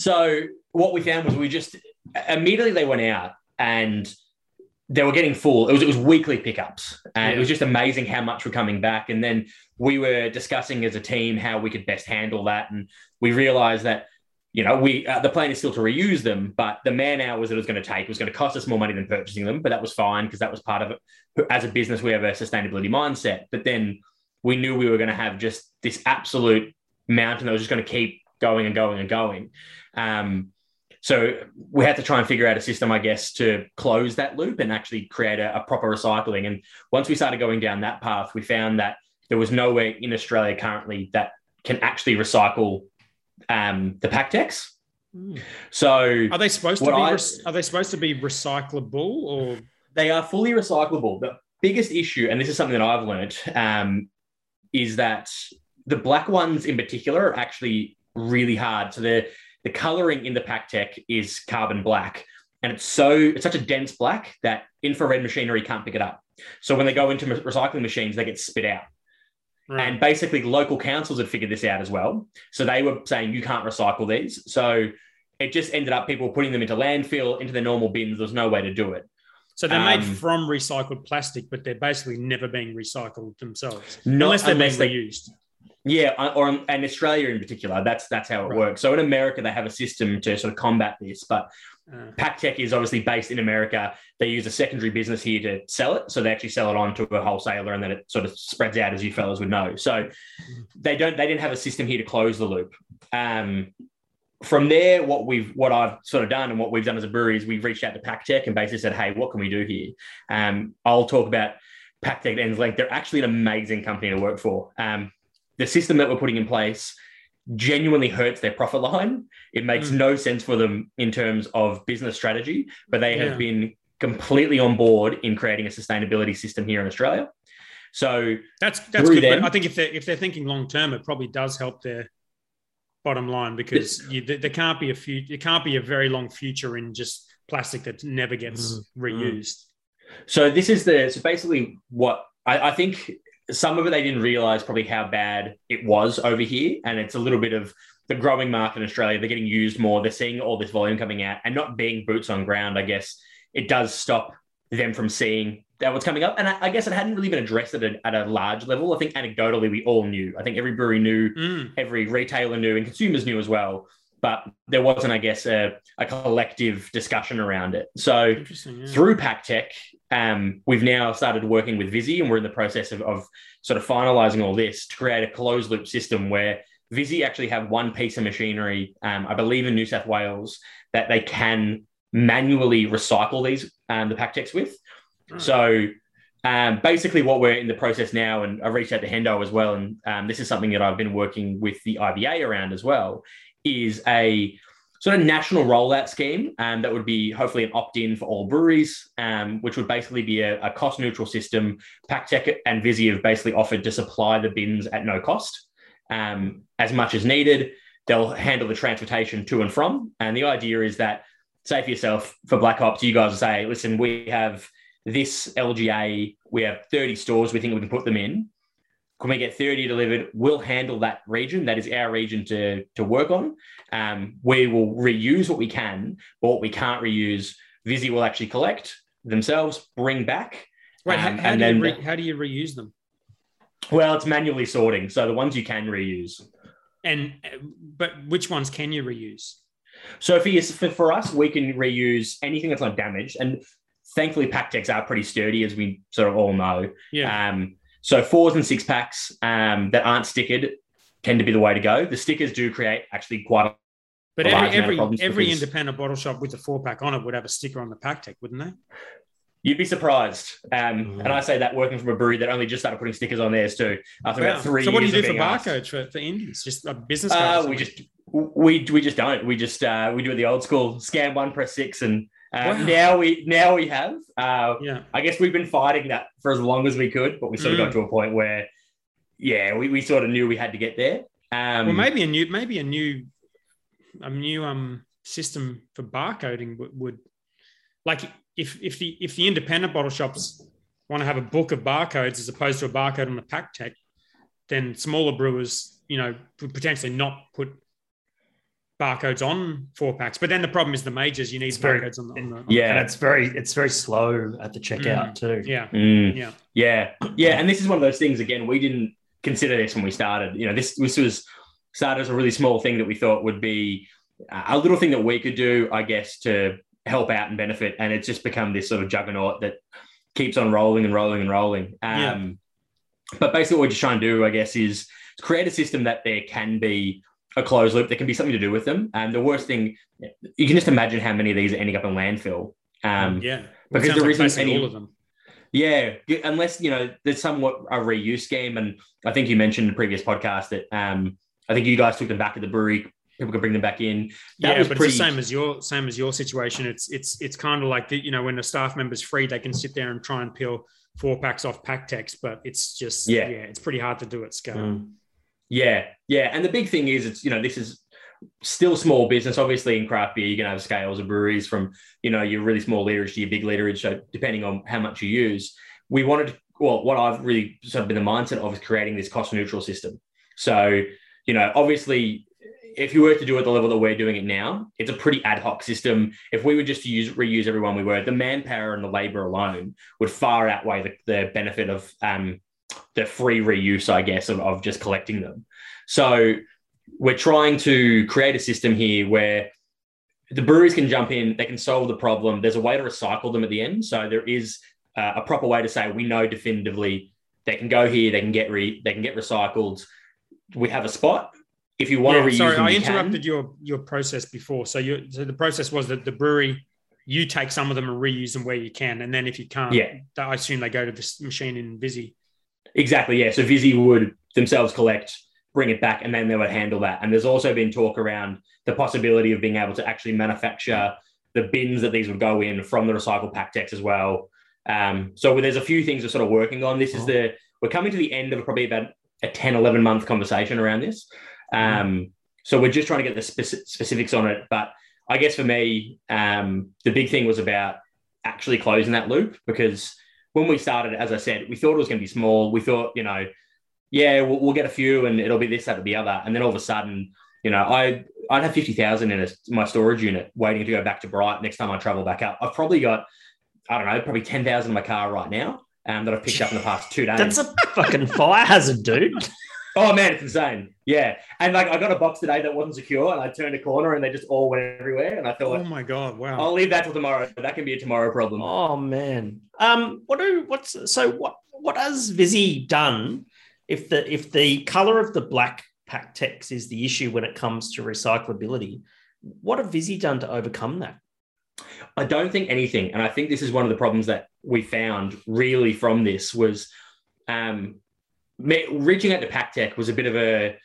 So what we found was we just immediately they went out and they were getting full. It was it was weekly pickups, and it was just amazing how much were coming back. And then we were discussing as a team how we could best handle that, and we realized that you know, we uh, the plan is still to reuse them, but the man hours that it was going to take was going to cost us more money than purchasing them. But that was fine because that was part of it. As a business, we have a sustainability mindset. But then we knew we were going to have just this absolute mountain that was just going to keep going and going and going. Um, so we had to try and figure out a system, I guess, to close that loop and actually create a, a proper recycling. And once we started going down that path, we found that there was nowhere in Australia currently that can actually recycle um, the PakTechs. Mm. So Are they supposed to be? I- are they supposed to be recyclable or? they are fully recyclable. The biggest issue, and this is something that I've learned, um, is that the black ones in particular are actually really hard. So the the coloring in the PakTech is carbon black, and it's so it's such a dense black that infrared machinery can't pick it up. So when they go into recycling machines, they get spit out. Right. And basically, local councils had figured this out as well. So they were saying you can't recycle these. So it just ended up people putting them into landfill, into the normal bins. There's no way to do it. so they're made um, from recycled plastic, but they're basically never being recycled themselves, Not unless they're unless being they- reused. Yeah, or and Australia in particular, that's that's how it Right. works. So in America, they have a system to sort of combat this, but Uh, PakTech is obviously based in America. They use a secondary business here to sell it, so they actually sell it on to a wholesaler, and then it sort of spreads out, as you fellas would know. So they don't they didn't have a system here to close the loop. Um, from there, what we've what I've sort of done and what we've done as a brewery is we've reached out to PakTech and basically said, "Hey, what can we do here?" Um, I'll talk about PakTech Ends Length. They're actually an amazing company to work for. Um, the system that we're putting in place genuinely hurts their profit line. It makes Mm. no sense for them in terms of business strategy, but they Yeah. have been completely on board in creating a sustainability system here in Australia. So that's that's good. them- I think if they're if they're thinking long term, it probably does help their bottom line because you, there, can't be a few. There can't be a very long future in just plastic that never gets Mm-hmm. reused. So this is the so basically what I, I think some of it they didn't realize probably how bad it was over here, and it's a little bit of the growing market in Australia. They're getting used more. They're seeing all this volume coming out, and not being boots on ground. I guess it does stop them from seeing that what's coming up. And I, I guess it hadn't really been addressed at a, at a large level. I think anecdotally we all knew. I think every brewery knew Mm. every retailer knew and consumers knew as well. But there wasn't, I guess, a, a collective discussion around it. So Yeah. through PakTech, um, we've now started working with Visy, and we're in the process of, of sort of finalizing all this to create a closed loop system where Visy actually have one piece of machinery, um, I believe in New South Wales, that they can manually recycle these um, the PakTechs with. Right. So um, basically, what we're in the process now, and I've reached out to Hendo as well, and um, this is something that I've been working with the IBA around as well, is a sort of national rollout scheme um, that would be hopefully an opt-in for all breweries, um, which would basically be a, a cost-neutral system. PakTech and Visy have basically offered to supply the bins at no cost, um, as much as needed. They'll handle the transportation to and from, and the idea is that, say for yourself, for Black Hops, you guys say, listen, we have this LGA, we have 30 stores we think we can put them in. Can we get 30 delivered? We'll handle that region. That is our region to, to work on. Um, we will reuse what we can, but what we can't reuse, Visy will actually collect themselves, bring back. How, Um, how and do you then- re, how do you reuse them? Well, it's manually sorting. So the ones you can reuse. And uh, but which ones can you reuse? So for, you, for, for us, we can reuse anything that's not damaged. And thankfully, pack PakTechs are pretty sturdy, as we sort of all know. Yeah. Um, so fours and six packs um, that aren't stickered tend to be the way to go. The stickers do create actually quite a but a large every every every independent bottle shop with a four pack on it would have a sticker on the PakTech, wouldn't they? You'd be surprised. Um, Mm. And I say that working from a brewery that only just started putting stickers on theirs too. After Wow. about three so what do you do for barcodes for, for indies? Just a business Uh, card? we just we we just don't. We just uh, we do it the old school scan one, press six, and uh, Wow. now we now we have. Uh, yeah. I guess we've been fighting that for as long as we could, but we sort of Mm. got to a point where, yeah, we, we sort of knew we had to get there. Um, Well, maybe a new maybe a new a new um system for barcoding would, would like if if the if the independent bottle shops want to have a book of barcodes as opposed to a barcode on the PakTech, then smaller brewers, you know, could potentially not put barcodes on four packs. But then the problem is the majors, you need It's very- barcodes on the, on the Yeah. And it's very it's very slow at the checkout too. yeah, Mm. yeah. Yeah, yeah, and this is one of those things. Again, we didn't consider this when we started. You know, this this was started as a really small thing that we thought would be a little thing that we could do, I guess, to help out and benefit. And it's just become this sort of juggernaut that keeps on rolling and rolling and rolling. Um, Yeah. But basically, what we're just trying to do, I guess, is create a system that there can be a closed loop. There can be something to do with them. And the worst thing, you can just imagine how many of these are ending up in landfill. Um, yeah, because there like isn't any- all of them. yeah, unless you know there's somewhat a reuse scheme, and I think you mentioned in the previous podcast that um, I think you guys took them back to the brewery. People could bring them back in. That yeah, but pretty- it's the same as your same as your situation. It's it's it's kind of like the, you know when a staff member's free, they can sit there and try and peel four packs off PakTechs, but it's just Yeah. yeah, it's pretty hard to do at scale. Mm. Yeah, yeah, and the big thing is, it's you know, this is still small business. Obviously, in craft beer, you can have scales of breweries from you know your really small literage to your big literage. So depending on how much you use, we wanted. Well, what I've really sort of been the mindset of is creating this cost neutral system. So you know, obviously. If you were to do it the level that we're doing it now, it's a pretty ad hoc system. If we were just to use reuse everyone we were, the manpower and the labor alone would far outweigh the, the benefit of um, the free reuse, I guess, of, of just collecting them. So we're trying to create a system here where the breweries can jump in, they can solve the problem. There's a way to recycle them at the end. So there is uh, a proper way to say we know definitively they can go here, they can get re- they can get recycled. We have a spot. If you want Yeah, to reuse sorry, them, I you interrupted can. your your process before. So you so the process was that the brewery you take some of them and reuse them where you can, and then if you can't, Yeah. I assume they go to this machine in Visy. Exactly, yeah. So Visy would themselves collect, bring it back, and then they would handle that. And there's also been talk around the possibility of being able to actually manufacture the bins that these would go in from the recycled PakTechs as well. Um, so there's a few things we're sort of working on. This is the we're coming to the end of probably about a 10, 11 month conversation around this. Um, so we're just trying to get the speci- specifics on it. But I guess for me, um, the big thing was about actually closing that loop because when we started, as I said, we thought it was going to be small. We thought, you know, yeah, we'll, we'll get a few and it'll be this, that, or the other. And then all of a sudden, you know, I I'd have fifty thousand in a, my storage unit waiting to go back to Bright next time I travel back up. I've probably got, I don't know, probably ten thousand in my car right now um, that I've picked up in the past two days. That's a fucking fire hazard, dude. Oh man, it's insane. Yeah, and like I got a box today that wasn't secure, and I turned a corner and they just all went everywhere. And I thought, Oh my god! Wow. I'll leave that till tomorrow. That can be a tomorrow problem. Oh man. Um, what do what's so what what has Visy done if the if the color of the black PakTechs is the issue when it comes to recyclability? What have Visy done to overcome that? I don't think anything, and I think this is one of the problems that we found really from this was um, me, reaching out to PakTech was a bit of a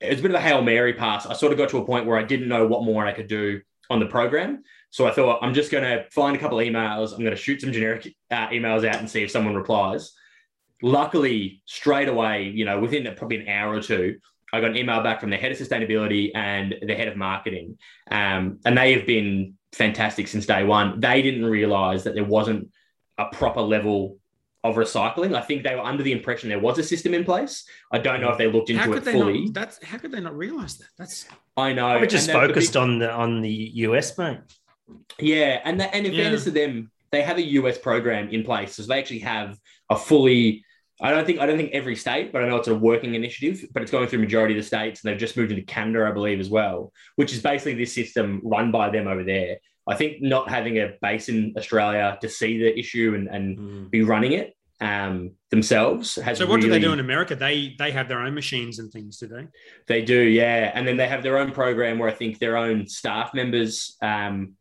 it was a bit of a hail mary pass. I sort of got to a point where I didn't know what more I could do on the program, so I thought I'm just going to find a couple emails. I'm going to shoot some generic uh, emails out and see if someone replies. Luckily, straight away, you know, within probably an hour or two, I got an email back from the head of sustainability and the head of marketing, um, and they have been fantastic since day one. They didn't realize that there wasn't a proper level of recycling. I think they were under the impression there was a system in place. I don't know if they looked how into could it they fully. not? That's how could they not realize that? That's I know. We're just And the- the focused big- on the on the US, mate. Yeah, and that, and in Yeah. fairness to them, they have a US program in place, so they actually have a fully. I don't think I don't think every state, but I know it's a working initiative. But it's going through majority of the states, and they've just moved into Canada, I believe, as well, which is basically this system run by them over there. I think not having a base in Australia to see the issue and, and mm. be running it um, themselves has. so. What do they do in America? They they have their own machines and things, do they? They do, yeah. And then they have their own program where I think their own staff members um,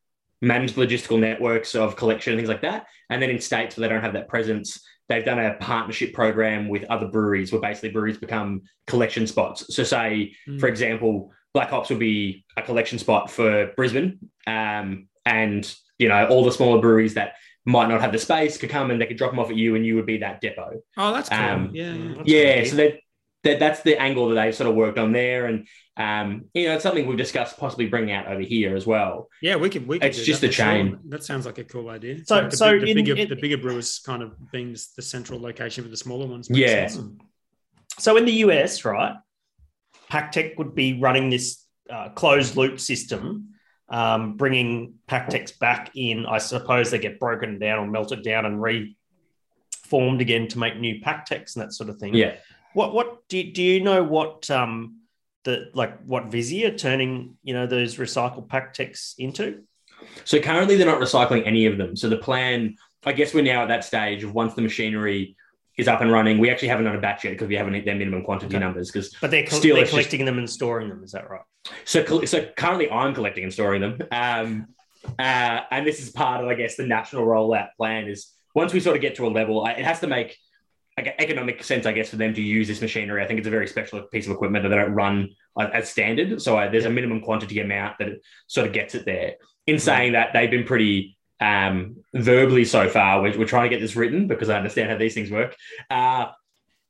manage logistical networks of collection and things like that. And then in states where they don't have that presence, they've done a partnership program with other breweries where basically breweries become collection spots. So, say, Hmm. for example, Black Hops would be a collection spot for Brisbane. Um, and, you know, all the smaller breweries that might not have the space could come and they could drop them off at you and you would be that depot. Oh, that's cool. Um, yeah, yeah. That's Yeah, idea. so that, that that's the angle that they've sort of worked on there, and um, you know, it's something we've discussed possibly bringing out over here as well. Yeah, we could. We could It's just that a for sure. chain. That sounds like a cool idea. So- Like the, so big- the in- bigger in- the bigger brewers kind of being the, the central location for the smaller ones. Yeah. sense. So in the US, right, PakTech would be running this uh, closed loop system, um, bringing PakTechs back in. I suppose they get broken down or melted down and reformed again to make new PakTechs and that sort of thing. Yeah, What what do, do you know what um, the like what Vizier turning, you know, those recycled PakTechs into? So currently they're not recycling any of them. So the plan, I guess we're now at that stage of once the machinery is up and running. We actually haven't done a batch yet because we haven't hit their minimum quantity Okay. numbers. Because But they're, Still, they're it's just- collecting them and storing them. Is that right? so so currently I'm collecting and storing them. Um, uh, and this is part of I guess the national rollout plan is once we sort of get to a level, it has to make like, economic sense, I guess, for them to use this machinery. I think it's a very special piece of equipment that they don't run uh, as standard. So uh, there's a minimum quantity amount that it sort of gets it there. In saying that, they've been pretty um, verbally so far. We're, we're trying to get this written because I understand how these things work. Uh,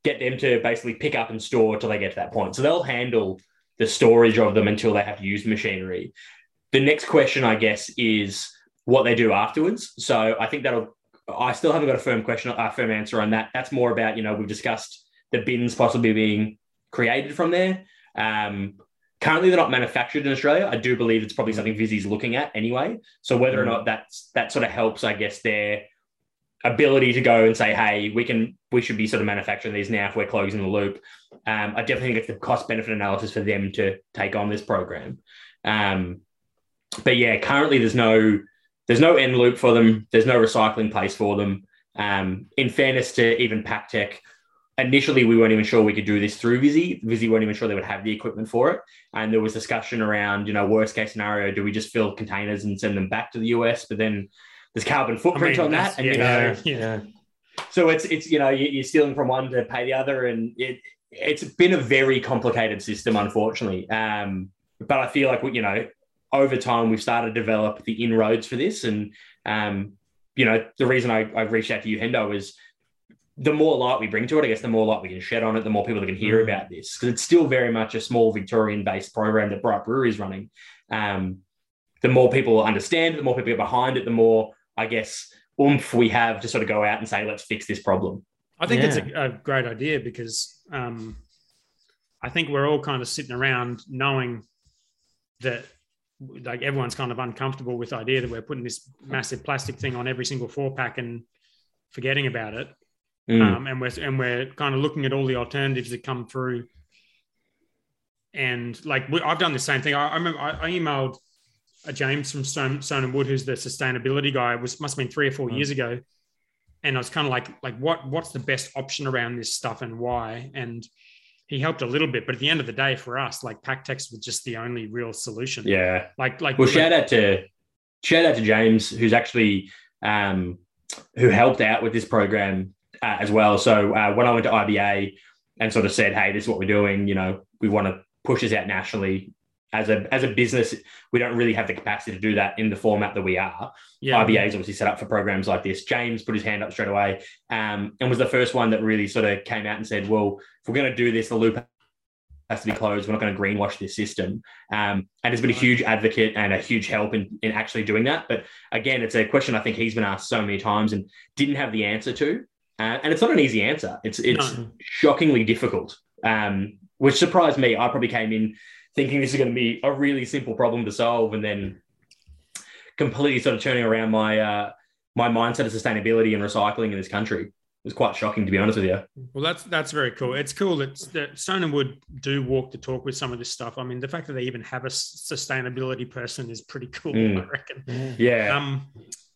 get them to basically pick up and store till they get to that point. So they'll handle the storage of them until they have to use the machinery. The next question, I guess, is what they do afterwards. So I think that'll. I still haven't got a firm question, a firm answer on that. That's more about you know we've discussed the bins possibly being created from there. Um, currently, they're not manufactured in Australia. I do believe it's probably something Visy's looking at anyway. So whether or Mm. not that's that sort of helps, I guess their ability to go and say, hey, we can we should be sort of manufacturing these now if we're closing the loop. Um, I definitely think it's the cost benefit analysis for them to take on this program. Um, but yeah, currently there's no there's no end loop for them. There's no recycling place for them. Um, in fairness to even PakTech, initially we weren't even sure we could do this through Visy. Visy weren't even sure they would have the equipment for it. And there was discussion around, you know, worst case scenario, do we just fill containers and send them back to the US? But then there's carbon footprint on that, and you know, Yeah. so it's it's you know you- you're stealing from one to pay the other, and it it's been a very complicated system, unfortunately. Um, but I feel like we, you know over time we've started to develop the inroads for this, and um, you know the reason I, I reached out to you, Hendo, is the more light we bring to it, I guess the more light we can shed on it, the more people that can hear Mm. about this because it's still very much a small Victorian-based program that Bright Brewery is running. Um, the more people understand it, the more people get behind it, the more I guess oomph we have to sort of go out and say, let's fix this problem. I think it's a, a great idea because um, I think we're all kind of sitting around knowing that like everyone's kind of uncomfortable with the idea that we're putting this massive plastic thing on every single four pack and forgetting about it. Mm. Um, and we're and we're kind of looking at all the alternatives that come through. And like we, I've done the same thing. I, I remember I, I emailed a James from Stone, Stone and Wood, who's the sustainability guy. It was must have been three or four Mm. years ago, and I was kind of like like what what's the best option around this stuff and why? And he helped a little bit, but at the end of the day, for us, like PakTechs was just the only real solution. yeah. Like like Well, shout out to shout out to James, who's actually um, who helped out with this program uh, as well. So uh, when I went to IBA and sort of said, "Hey, this is what we're doing. You know, we want to push this out nationally." As a as a business, we don't really have the capacity to do that in the format that we are. yeah, IBA is obviously set up for programs like this. James put his hand up straight away um, and was the first one that really sort of came out and said, well, if we're going to do this, the loop has to be closed. We're not going to greenwash this system. Um, and has been a huge advocate and a huge help in, in actually doing that. But again, it's a question I think he's been asked so many times and didn't have the answer to. Uh, and it's not an easy answer. It's it's No. shockingly difficult, um, which surprised me. I probably came in thinking this is going to be a really simple problem to solve, and then completely sort of turning around my uh, my mindset of sustainability and recycling in this country. It was quite shocking, to be honest with you. Well, that's that's very cool. It's cool that, that Stone and Wood do walk the talk with some of this stuff. I mean, the fact that they even have a sustainability person is pretty cool. Mm. I reckon. Yeah. Yeah, Um,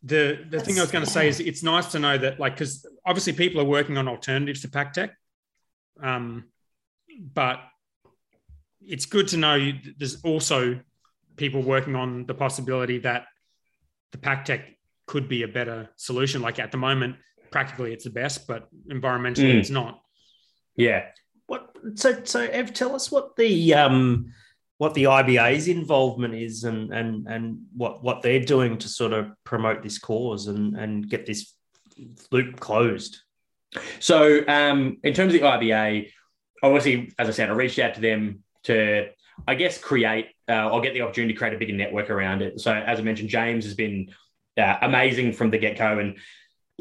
the the thing I was going to say is it's nice to know that like because obviously people are working on alternatives to PakTech, um, but it's good to know you, there's also people working on the possibility that the PakTech could be a better solution. Like at the moment, practically it's the best, but environmentally Mm. it's not. yeah. What so so Ev, tell us what the um what the IBA's involvement is and and and what what they're doing to sort of promote this cause and and get this loop closed. So, um, in terms of the IBA, obviously, as I said, I reached out to them to, I guess, create uh, or get the opportunity to create a bigger network around it. So, as I mentioned, James has been uh, amazing from the get go. And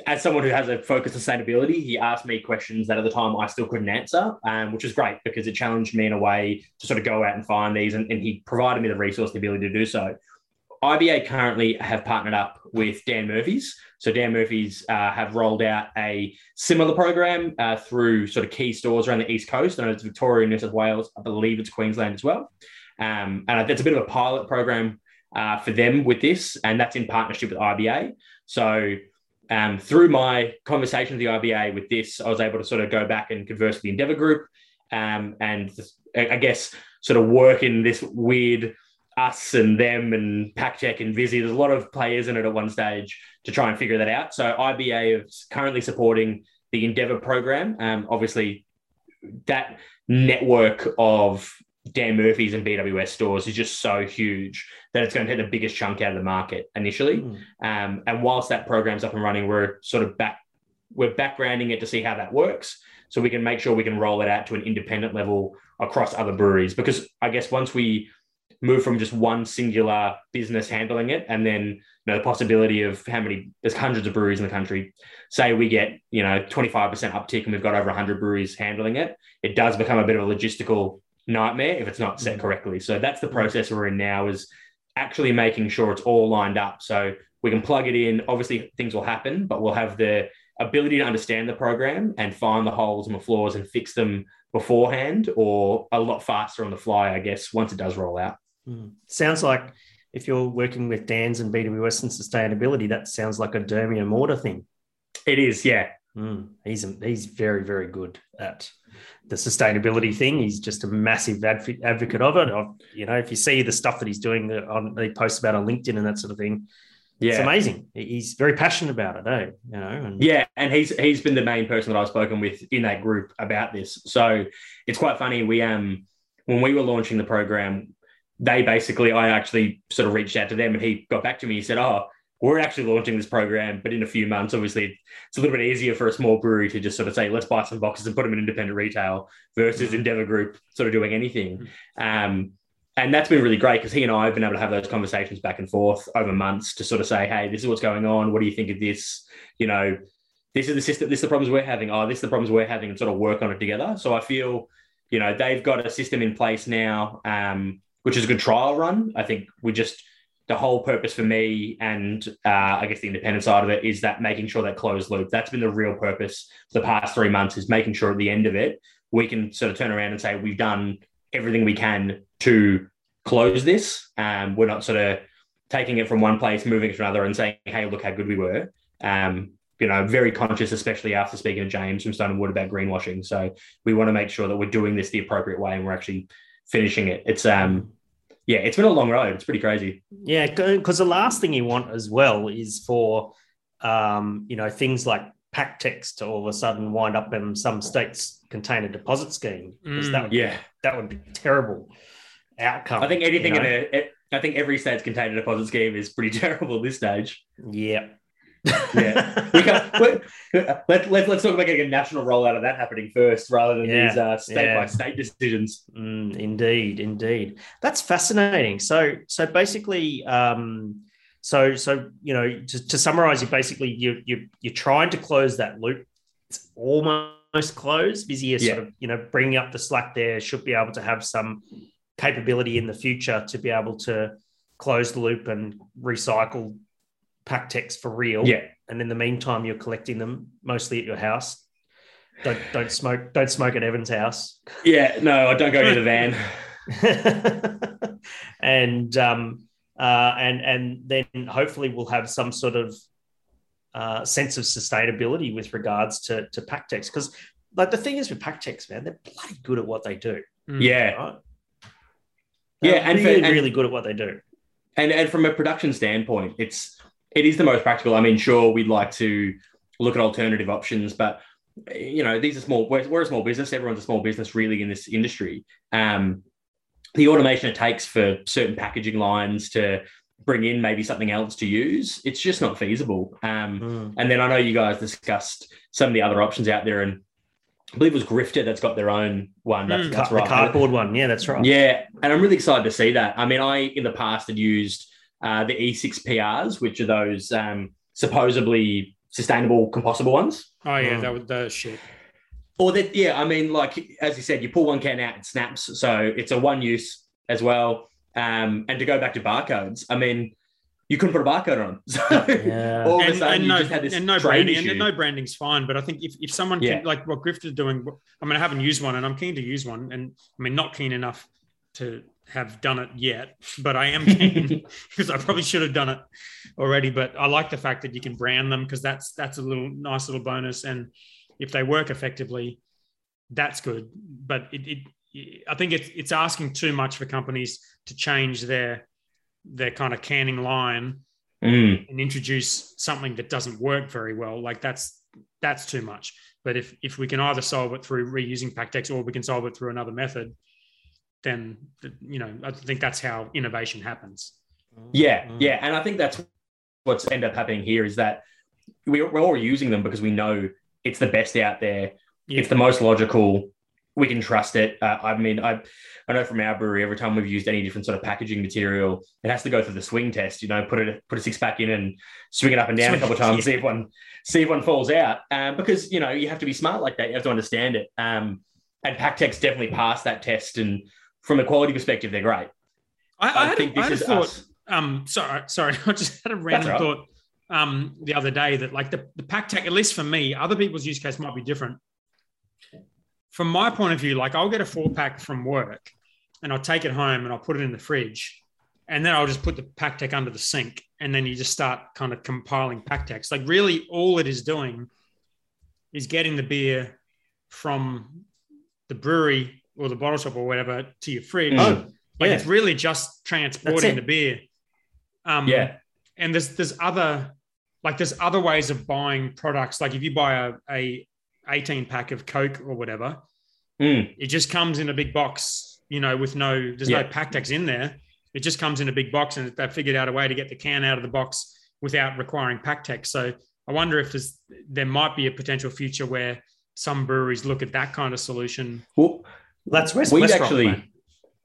as someone who has a focus on sustainability, he asked me questions that at the time I still couldn't answer, um, which was great because it challenged me in a way to sort of go out and find these. And, and he provided me the resource, the ability to do so. IBA currently have partnered up with Dan Murphy's. So Dan Murphy's uh, have rolled out a similar program uh, through sort of key stores around the East Coast. I know it's Victoria, New South Wales. I believe it's Queensland as well. Um, and it's a bit of a pilot program uh, for them with this, and that's in partnership with IBA. So um, through my conversation with the IBA with this, I was able to sort of go back and converse with the Endeavour Group, um, and I guess sort of work in this weird us and them and PakTech and Visy. There's a lot of players in it at one stage to try and figure that out. So IBA is currently supporting the Endeavour program. Um, obviously, that network of Dan Murphy's and BWS stores is just so huge that it's going to take the biggest chunk out of the market initially. Mm. Um, and whilst that program's up and running, we're sort of back, we're backgrounding it to see how that works, so we can make sure we can roll it out to an independent level across other breweries. Because I guess once we move from just one singular business handling it, and then you know the possibility of how many there's hundreds of breweries in the country. Say we get you know 25% uptick, and we've got over 100 breweries handling it. It does become a bit of a logistical nightmare if it's not set mm. correctly. So that's the process we're in now is actually making sure it's all lined up. So we can plug it in. Obviously, things will happen, but we'll have the ability to understand the program and find the holes and the flaws and fix them beforehand or a lot faster on the fly, I guess, once it does roll out. Mm. Sounds like if you're working with Dan's and BWS and sustainability, that sounds like a Diarmaid O'Mordha thing. It is, yeah. Mm. He's he's very very good at the sustainability thing. He's just a massive advocate of it. Of, you know, if you see the stuff that he's doing on, he posts about on LinkedIn and that sort of thing. Yeah. It's amazing. He's very passionate about it, eh? You know, and... yeah, and he's he's been the main person that I've spoken with in that group about this. So it's quite funny. We um when we were launching the program, they basically I actually sort of reached out to them and he got back to me. He said, "Oh, we're actually launching this program, but in a few months, obviously, it's a little bit easier for a small brewery to just sort of say, let's buy some boxes and put them in independent retail versus mm-hmm. Endeavour Group sort of doing anything. Mm-hmm. Um, and that's been really great because he and I have been able to have those conversations back and forth over months to sort of say, hey, this is what's going on. What do you think of this? You know, this is the system, this is the problems we're having. Oh, this is the problems we're having, and sort of work on it together. So I feel, you know, they've got a system in place now, um, which is a good trial run. I think we just the whole purpose for me and uh, I guess the independent side of it is that making sure that closed loop. That's been the real purpose for the past three months is making sure at the end of it we can sort of turn around and say we've done everything we can to close this. Um, we're not sort of taking it from one place, moving it to another, and saying, "Hey, look how good we were." Um, you know, very conscious, especially after speaking to James from Stone and Wood about greenwashing. So we want to make sure that we're doing this the appropriate way and we're actually finishing it. It's um yeah, it's been a long road. It's pretty crazy. Yeah, because the last thing you want as well is for um, you know things like PakTechs to all of a sudden wind up in some states container deposit scheme because mm, that would yeah be, that would be terrible outcome. I think anything you know? in a, I think every state's container deposit scheme is pretty terrible at this stage. Yeah, yeah, we can, let, let, let, let's talk about getting a national rollout of that happening first rather than yeah. these uh, state yeah. by state decisions. Mm, indeed, indeed. That's fascinating. So, so basically, um, so so you know, to, to summarize, you basically you you you're trying to close that loop. It's almost closed. Is yeah. sort of you know bringing up the slack there. Should be able to have some capability in the future to be able to close the loop and recycle PakTechs for real. Yeah. And in the meantime, you're collecting them mostly at your house. Don't don't smoke. Don't smoke at Evin's house. Yeah, no, I don't go near the van. and um, uh, and and then hopefully we'll have some sort of uh, sense of sustainability with regards to to PakTechs because like the thing is with PakTechs, man, they're bloody good at what they do. Yeah. Right? yeah, and really, for, and, really good at what they do. And and from a production standpoint, it's it is the most practical. I mean, sure, we'd like to look at alternative options, but you know, these are small. We're, we're a small business. Everyone's a small business, really, in this industry. Um, the automation it takes for certain packaging lines to bring in maybe something else to use, it's just not feasible. Um, mm. And then I know you guys discussed some of the other options out there, and I believe it was Grifter that's got their own one. That's, mm, that's right. The cardboard one. Yeah, that's right. Yeah. And I'm really excited to see that. I mean, I in the past had used uh, the E6 PRs, which are those um, supposedly sustainable compostable ones. Oh yeah, um, that was the shit. Or that, yeah, I mean, like as you said, you pull one can out, it snaps, so it's a one use as well. Um, and to go back to barcodes, I mean, you couldn't put a barcode on. So Yeah. all of a and, sudden and you no, just had this and no branding, issue. and no branding's fine. But I think if, if someone Yeah. can, like what Grift is doing, I mean, I haven't used one, and I'm keen to use one, and I mean, not keen enough to have done it yet, but I am keen because I probably should have done it already. But I like the fact that you can brand them because that's that's a little nice little bonus, and if they work effectively, that's good. But it, it I think it's it's asking too much for companies to change their their kind of canning line Mm. and introduce something that doesn't work very well, like that's that's too much. But if if we can either solve it through reusing PakTechs or we can solve it through another method, then you know I think that's how innovation happens. Yeah, Mm. yeah, and I think that's what's end up happening here is that we're, we're all using them because we know it's the best out there. Yeah. It's the most logical. We can trust it. Uh, I mean, I I know from our brewery, every time we've used any different sort of packaging material, it has to go through the swing test. You know, put it put a six pack in and swing it up and down a couple of times, yeah. see if one see if one falls out. Um, because you know you have to be smart like that. You have to understand it. Um, and PakTechs definitely passed that test, and from a quality perspective, they're great. I, I, had think a, I this a thought. us. Um, sorry, sorry, I just had a random right. thought um, the other day that like the the PakTechs, at least for me, other people's use case might be different. From my point of view, like I'll get a four pack from work, and I'll take it home and I'll put it in the fridge, and then I'll just put the PakTech under the sink, and then you just start kind of compiling PakTechs. Like really, all it is doing is getting the beer from the brewery or the bottle shop or whatever to your fridge. Mm. Oh, Like yeah. it's really just transporting the beer. Um, Yeah. And there's there's other like there's other ways of buying products. Like if you buy a, a 18 pack of Coke or whatever, Mm. it just comes in a big box, you know, with no there's Yeah. no PakTechs in there. It just comes in a big box, and they've figured out a way to get the can out of the box without requiring PakTechs. So I wonder if there might be a potential future where some breweries look at that kind of solution. Well, That's West, we've West actually, mate.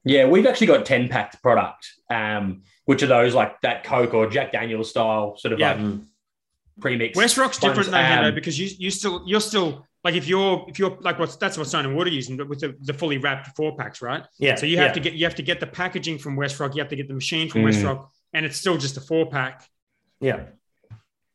yeah, we've actually got 10 packed product, um, which are those like that Coke or Jack Daniels style sort of Yeah. like Mm. premix. WestRock's ones. different though, Hendo, Um, because you you still you're still like if you're if you're like what's that's what Stone and Wood are using, but with the, the fully wrapped four packs, right? Yeah. So you have yeah. to get you have to get the packaging from WestRock, you have to get the machine from West Mm. Rock, and it's still just a four pack. Yeah.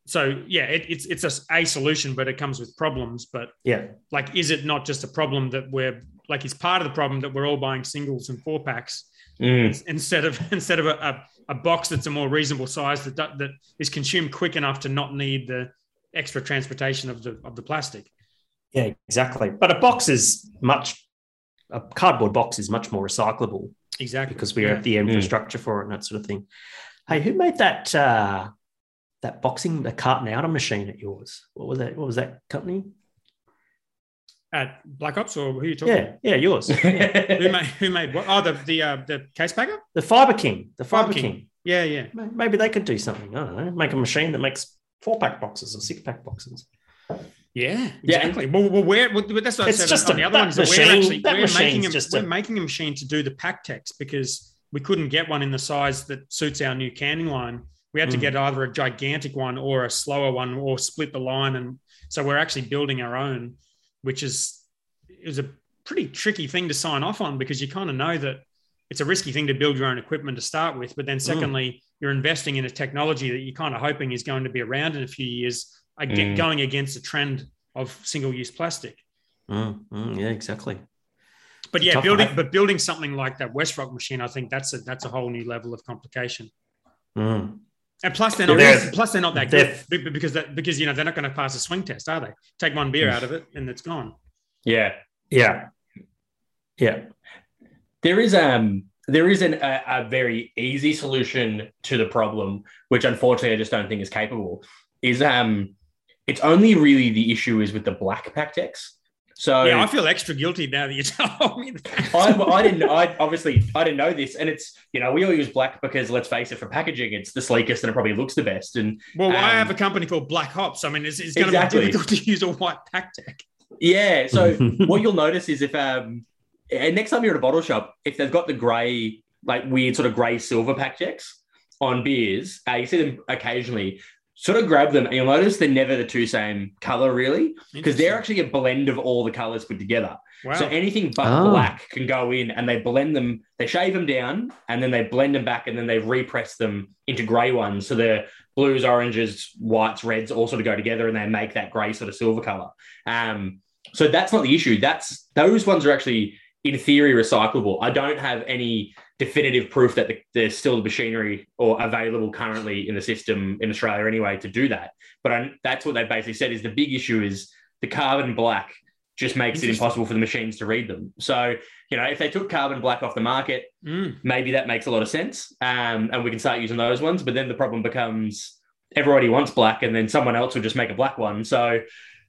So yeah, it, it's it's a, a solution, but it comes with problems. But Yeah. like, is it not just a problem that we're like it's part of the problem that we're all buying singles and four packs mm, instead of instead of a, a, a box that's a more reasonable size that that is consumed quick enough to not need the extra transportation of the of the plastic. Yeah, exactly. But a box is much, a cardboard box is much more recyclable Exactly. because we Yeah. have the infrastructure for it and that sort of thing. Hey, who made that uh, that boxing, the carton outer machine at yours? What was that? What was that company? At Black Hops or who are you talking? Yeah, yeah, yours. Who made who made what? Oh, the the uh, the case packer. The Fiber King. The Fiber, Fiber King. King. Yeah, yeah. Maybe they could do something. I don't know. Make a machine that makes four pack boxes or six pack boxes. Yeah, Yeah. exactly. Well, well, we're, well, that's what It's I said just on the other that one is that machine- we're actually we're making a, we're a- making a machine to do the PakTechs because we couldn't get one in the size that suits our new canning line. We had to Mm. get either a gigantic one or a slower one or split the line, and so we're actually building our own, which is is a pretty tricky thing to sign off on because you kind of know that it's a risky thing to build your own equipment to start with, but then Mm. secondly, you're investing in a technology that you're kind of hoping is going to be around in a few years, again, Mm. going against the trend of single-use plastic. Mm, mm, yeah, exactly. But It's yeah, building one. but building something like that WestRock machine, I think that's a that's a whole new level of complication. And plus, they're not They're- plus they're not that they're- good be- because that because you know they're not going to pass a swing test, are they? Take one beer out of it and it's gone. yeah. Yeah. Yeah. There is um there is an, a, a very easy solution to the problem, which unfortunately I just don't think is capable. Is um it's only really the issue is with the black PakTechs. So yeah, I feel extra guilty now that you told me that. I, I didn't. I obviously I didn't know this, and it's you know we all use black because let's face it, for packaging, it's the sleekest and it probably looks the best. And well, I um, have a company called Black Hops. I mean, it's, it's going Exactly. to be difficult to use a white PakTech. yeah, so what you'll notice is if um and next time you're at a bottle shop, if they've got the grey like weird sort of grey silver PakTechs on beers, uh, you see them occasionally. Sort of grab them, and you'll notice they're never the two same color, really, because they're actually a blend of all the colors put together. wow. So anything but Oh. black can go in, and they blend them. They shave them down, and then they blend them back, and then they repress them into grey ones. So the blues, oranges, whites, reds all sort of go together, and they make that grey sort of silver color. Um, so that's not the issue. That's those ones are actually in theory recyclable. I don't have any definitive proof that the, there's still the machinery or available currently in the system in Australia anyway to do that. But I, that's what they basically said is the big issue is the carbon black just makes it impossible for the machines to read them. So, you know, if they took carbon black off the market, Mm. maybe that makes a lot of sense. Um, and we can start using those ones. But then the problem becomes everybody wants black and then someone else will just make a black one. So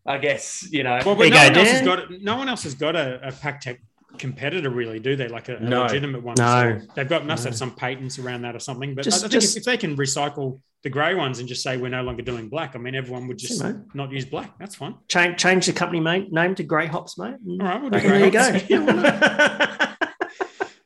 I guess, you know, Well, but no go, one, else has got, no one else has got a, a PakTech competitor, really, do they? Like a, a No. legitimate one. No. So they've got must No. have some patents around that or something. But Just- I think just- if, if they can recycle the grey ones and just say we're no longer doing black, I mean, everyone would just See, not use black. That's fine. Change change the company mate, name to Grey Hops, mate. All right, we'll do Okay, there you go. Yeah.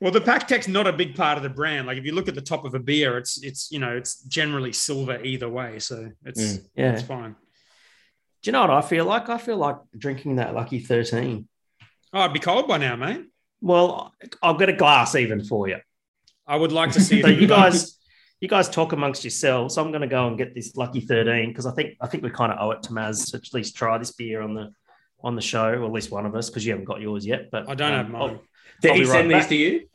Well, the PakTech's not a big part of the brand. Like if you look at the top of a beer, it's it's you know it's generally silver either way, so it's Mm. yeah. it's fine. Do you know what I feel like? I feel like drinking that Lucky 13. Oh, it'd be cold by now, mate. Well, I've got a glass even for you. I would like to see. So you guys, you guys talk amongst yourselves. I'm going to go and get this Lucky 13 because I think I think we kind of owe it to Maz to at least try this beer on the on the show, or at least one of us, because you haven't got yours yet. But I don't um, have mine. I'll- did I'll he be send right these to you?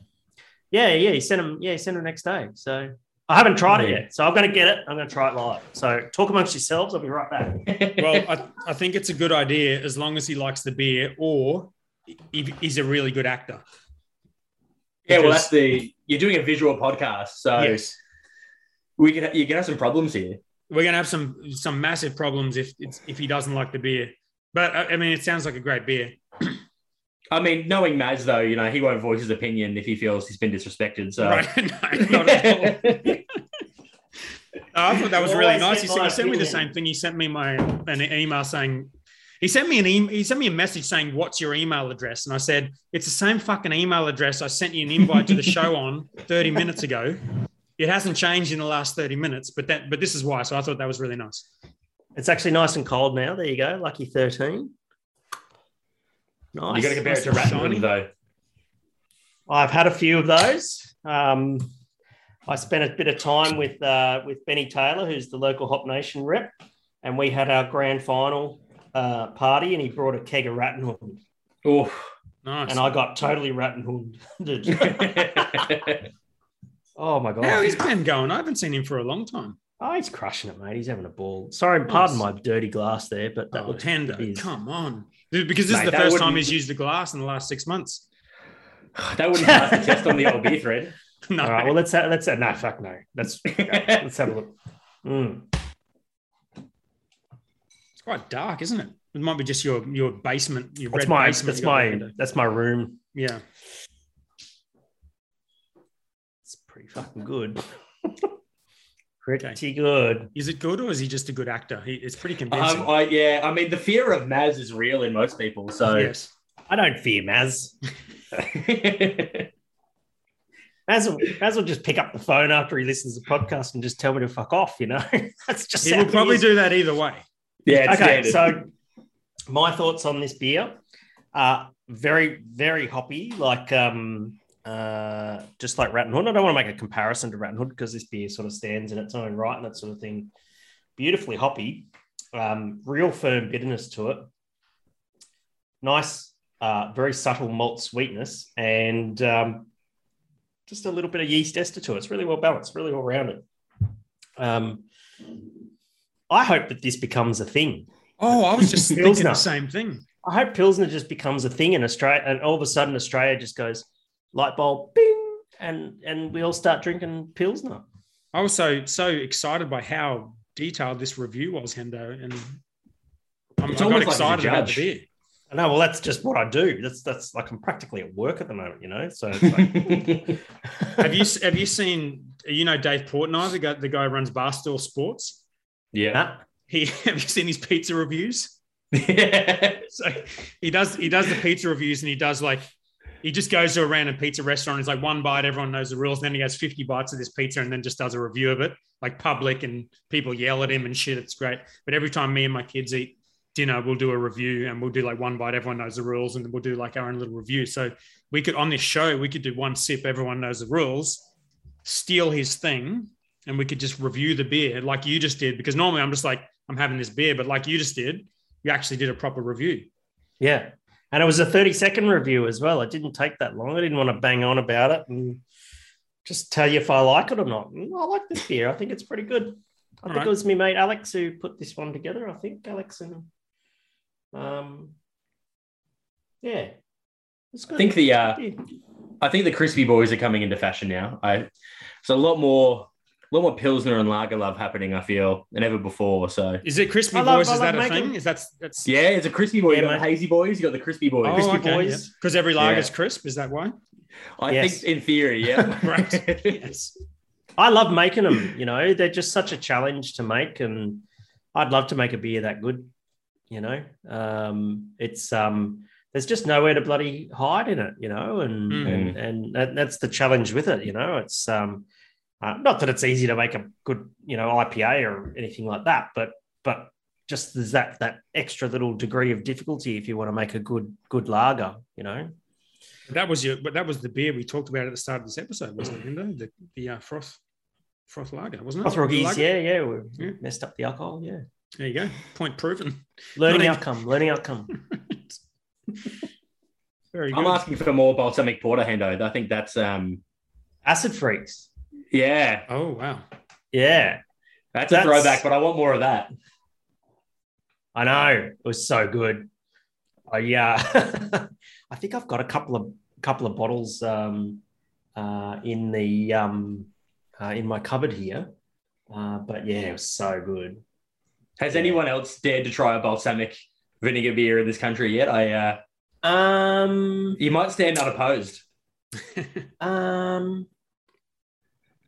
yeah, yeah, he sent them. Yeah, he sent them next day. So I haven't tried it yet. So I'm going to get it. I'm going to try it live. So talk amongst yourselves. I'll be right back. well, I, I think it's a good idea as long as he likes the beer or he's a really good actor. yeah, well, that's the, you're doing a visual podcast. So yes, we can, you can have some problems here. we're gonna have some some massive problems if it's, if he doesn't like the beer. But I I mean, it sounds like a great beer. I mean, knowing Maz though, you know, he won't voice his opinion if he feels he's been disrespected. So Right? No, not at all. Oh, I thought that was Well, really I nice. He, sent- he sent me the same thing. He sent me my an email saying he sent me an email. He sent me a message saying, "What's your email address?" And I said, "It's the same fucking email address I sent you an invite to the show on 30 minutes ago. It hasn't changed in the last 30 minutes, but that but this is why." So I thought that was really nice. It's actually nice and cold now. There you go. Lucky 13. Nice. you got to compare it to Nice and though. I've had a few of those. Um, I spent a bit of time with uh, with Benny Taylor, who's the local Hop Nation rep, and we had our grand final uh, party, and he brought a keg of Rattenhund, Oof. and Nice. And I got totally Rattenhund. oh my god! How is Ben going? I haven't seen him for a long time. Oh, he's crushing it, mate. He's having a ball. Sorry, pardon my dirty glass there, but that Oh, looks Hendo, it is. come on. Because this Mate, is the first time he's used the glass in the last six months. that wouldn't pass the test on the old beer thread. No, All right, well let's have, let's have, no fuck no. Let's let's have a look. Mm. It's quite dark, isn't it? It might be just your your basement, your That's red my basement. that's my behind that's my room. yeah. It's pretty fucking good. pretty good. Is it good or is he just a good actor? He, it's pretty convincing. Um, I, yeah, I mean, the fear of Maz is real in most people. So yes. I don't fear Maz. Maz will, Maz will just pick up the phone after he listens to the podcast and just tell me to fuck off, you know? That's just he will probably is. do that either way. Yeah, it's Okay, standard. so my thoughts on this beer are very, very hoppy, like um uh just like Rattenhund. I don't want to make a comparison to Rattenhund because this beer sort of stands in its own right and that sort of thing. Beautifully hoppy, um, real firm bitterness to it. Nice, uh, very subtle malt sweetness, and um, just a little bit of yeast ester to it. It's really well balanced, really well rounded. Um, I hope that this becomes a thing. Oh, I was just thinking the same thing. I hope Pilsner just becomes a thing in Australia, and all of a sudden Australia just goes light bulb, bing, and and we all start drinking Pilsner. I was so so excited by how detailed this review was, Hendo, and I'm, It's I got like excited about the beer. I know. Well, that's just what I do. That's that's like I'm practically at work at the moment, you know. So it's like, Have you have you seen you know Dave Portnoy, the guy the guy who runs Barstool Sports? Yeah. He have you seen his pizza reviews? yeah. So he does he does the pizza reviews and he does like He just goes to a random pizza restaurant. It's like one bite, everyone knows the rules. Then he has 50 bites of this pizza and then just does a review of it, like public, and people yell at him and shit. It's great. But every time me and my kids eat dinner, we'll do a review and we'll do like one bite, everyone knows the rules, and then we'll do like our own little review. So we could, on this show, we could do one sip, everyone knows the rules, steal his thing, and we could just review the beer like you just did. Because normally I'm just like, I'm having this beer, but like you just did, you actually did a proper review. Yeah. And it was a 30 second review as well. It didn't take that long. I didn't want to bang on about it and just tell you if I like it or not. I like this beer. I think it's pretty good. I All think right. it was me mate Alex who put this one together. I think Alex and um yeah. It's I think the uh, I think the crispy boys are coming into fashion now. I there's a lot more a lot more pilsner and lager love happening. I feel than ever before. So Is it crispy I love- boys? I Is that a love making- thing? Is that that's yeah, it's a crispy boy. Yeah, you got the hazy boys. You got the crispy boys. Oh, Crispy okay, boys. Because every lager's Yeah. crisp. Is that why? I Yes. think in theory, yeah. Right. yes. I love making them. You know, they're just such a challenge to make, and I'd love to make a beer that good. You know, um, it's um, there's just nowhere to bloody hide in it. You know, and Mm. and and that, that's the challenge with it. You know, it's um, uh, not that it's easy to make a good you know IPA or anything like that, but but just there's that that extra little degree of difficulty if you want to make a good good lager. You know, That was your, but that was the beer we talked about at the start of this episode, wasn't it, Hendo? The the uh, froth froth lager, wasn't it? Froth Rockies, Lager? yeah, yeah, we Yeah. messed up the alcohol. Yeah, There you go. Point proven. learning even- outcome, learning outcome. Very good. I'm asking for more balsamic porter, Hendo. I think that's um, Acid freaks. Yeah, oh wow. Yeah, that's a throwback. But I want more of that. I know. It was so good. I yeah. I think I've got a couple of couple of bottles um, uh, in the um, uh, in my cupboard here. Uh, but yeah, it was so good. Has Yeah. anyone else dared to try a balsamic vinegar beer in this country yet? I uh, Um, you might stand unopposed. um,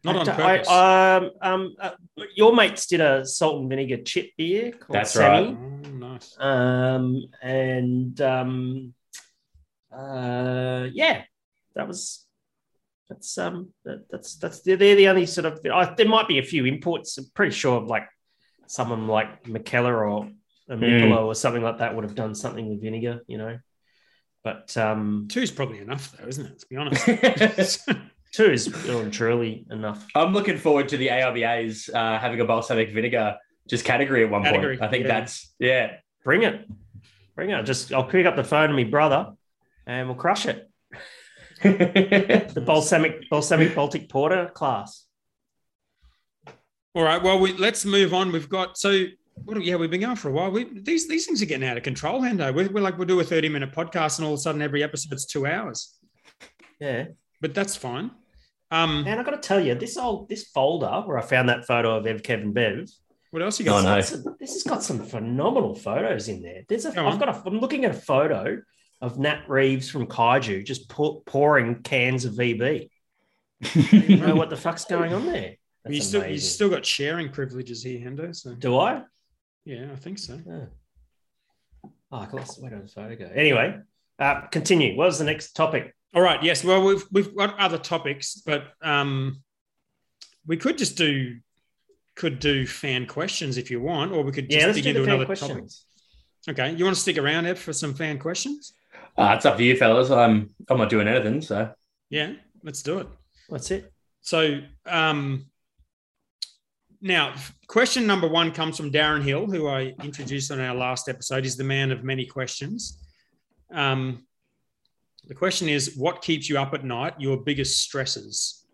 Not on purpose. I, um, um, uh, your mates did a salt and vinegar chip beer called That's Semi. right. oh, nice. Um, and um, uh, yeah, that was that's um that, that's that's they're, they're the only sort of I, there might be a few imports. I'm pretty sure of like someone like Mikkeller or a Michelob or something like that would have done something with vinegar, you know. But um, Two's probably enough, though, isn't it? Let's be honest. two is well truly enough. I'm looking forward to the AIBA's uh, having a balsamic vinegar just category at one Category, point. I think yeah. that's yeah. Bring it, bring it. Just I'll pick up the phone to my brother, and we'll crush it. The balsamic balsamic Baltic Porter class. All right. Well, we, let's move on. We've got so. What, yeah, we've been going for a while. We, these these things are getting out of control, Hendo. We're, we're like we'll do a thirty minute podcast, and all of a sudden every episode's two hours. Yeah. But that's fine. Um, Man, I got to tell you, this old this folder where I found that photo of Ev, Kevin, Bev. what else you Oh, got? no. This, this has got some phenomenal photos in there. There's a, Go I've on. got a, I'm looking at a photo of Nat Reeves from Kaiju just pour, pouring cans of VB. I don't know what the fuck's going on there. That's you still you still got sharing privileges here, Hendo. So do I? yeah, I think so. Oh, oh I lost where did the photo go? Anyway, uh, continue. What was the next topic? All right. Yes. Well, we've we've got other topics, but um, we could just do could do fan questions if you want, or we could just Yeah, let's dig do into the fan another questions. topic. Okay. You want to stick around, Ed, for some fan questions? Uh, it's up to you, fellas. I'm I'm not doing anything, so Yeah. Let's do it. That's it. So um, now, question number one comes from Darren Hill, who I introduced on our last episode. He's the man of many questions. Um, the question is, what keeps you up at night? Your biggest stresses,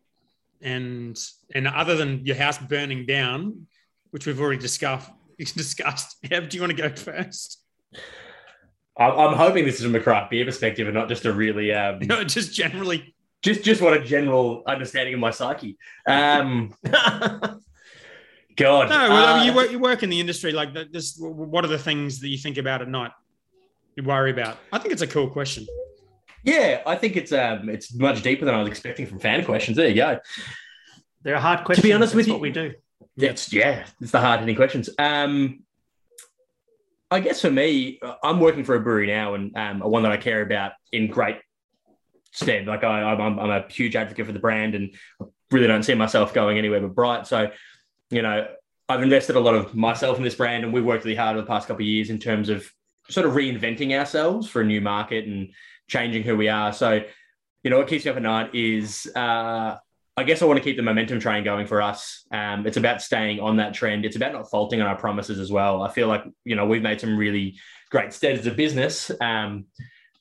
and and other than your house burning down, which we've already discussed. Discussed. Ev, do you want to go first? I'm, hoping this is from a craft beer perspective and not just a really um, No, just generally. just just want a general understanding of my psyche. Um, God, No, well, uh, you work. You work in the industry. Like, this, what are the things that you think about at night? You worry about. I think it's a cool question. Yeah, I think it's um, it's much deeper than I was expecting from fan questions. There you go. They're hard questions. To be honest That's with you- what we do. It's yeah, it's the hard hitting questions. Um, I guess for me, I'm working for a brewery now, and um, a one that I care about in great Stead. Like I, I'm, I'm a huge advocate for the brand, and I really don't see myself going anywhere but bright. So, you know, I've invested a lot of myself in this brand, and we've worked really hard over the past couple of years in terms of sort of reinventing ourselves for a new market and changing who we are. So, you know, what keeps me up at night is, uh, I guess I want to keep the momentum train going for us. Um, it's about staying on that trend. It's about not faulting on our promises as well. I feel like, you know, we've made some really great steps as a business. Um,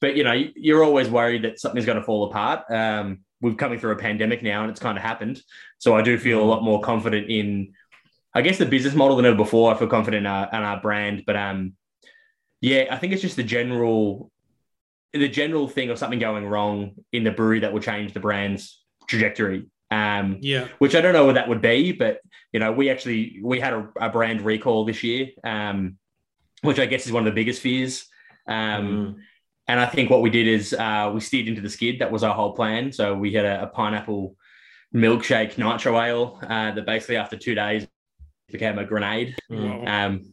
but, you know, you're always worried that something's going to fall apart. Um, we're coming through a pandemic now and it's kind of happened. So I do feel a lot more confident in, I guess, the business model than ever before. I feel confident in our, in our brand. But um, yeah, I think it's just the general the general thing of something going wrong in the brewery that will change the brand's trajectory. Um, yeah, which I don't know what that would be, but you know, we actually we had a, a brand recall this year, um, which I guess is one of the biggest fears. Um, mm. And I think what we did is uh, we steered into the skid. That was our whole plan. So we had a, a pineapple milkshake nitro ale uh, that basically after two days became a grenade. Mm. Um,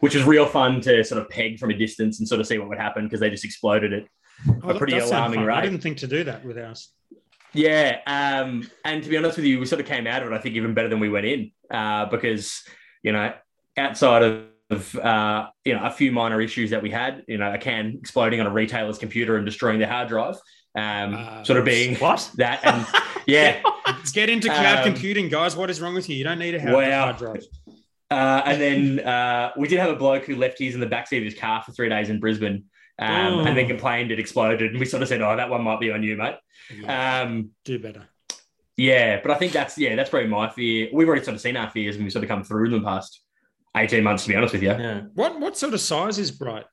which was real fun to sort of peg from a distance and sort of see what would happen because they just exploded it. Oh, a pretty alarming rate. I didn't think to do that with ours. Yeah, um, and to be honest with you, we sort of came out of it. I think even better than we went in uh, because you know outside of uh, you know a few minor issues that we had, you know, a can exploding on a retailer's computer and destroying their hard drive, um, uh, sort of being what that and yeah. Let's get into cloud um, computing, guys. What is wrong with you? You don't need a hard, wow. hard drive. Uh, and then uh, we did have a bloke who left his in the backseat of his car for three days in Brisbane um, and then oh. complained it exploded. And we sort of said, oh, that one might be on you, mate. Yeah. Um, Do better. Yeah, but I think that's, yeah, that's probably my fear. We've already sort of seen our fears and we've sort of come through them the past 18 months, to be honest with you. Yeah. What, what sort of size is Bright?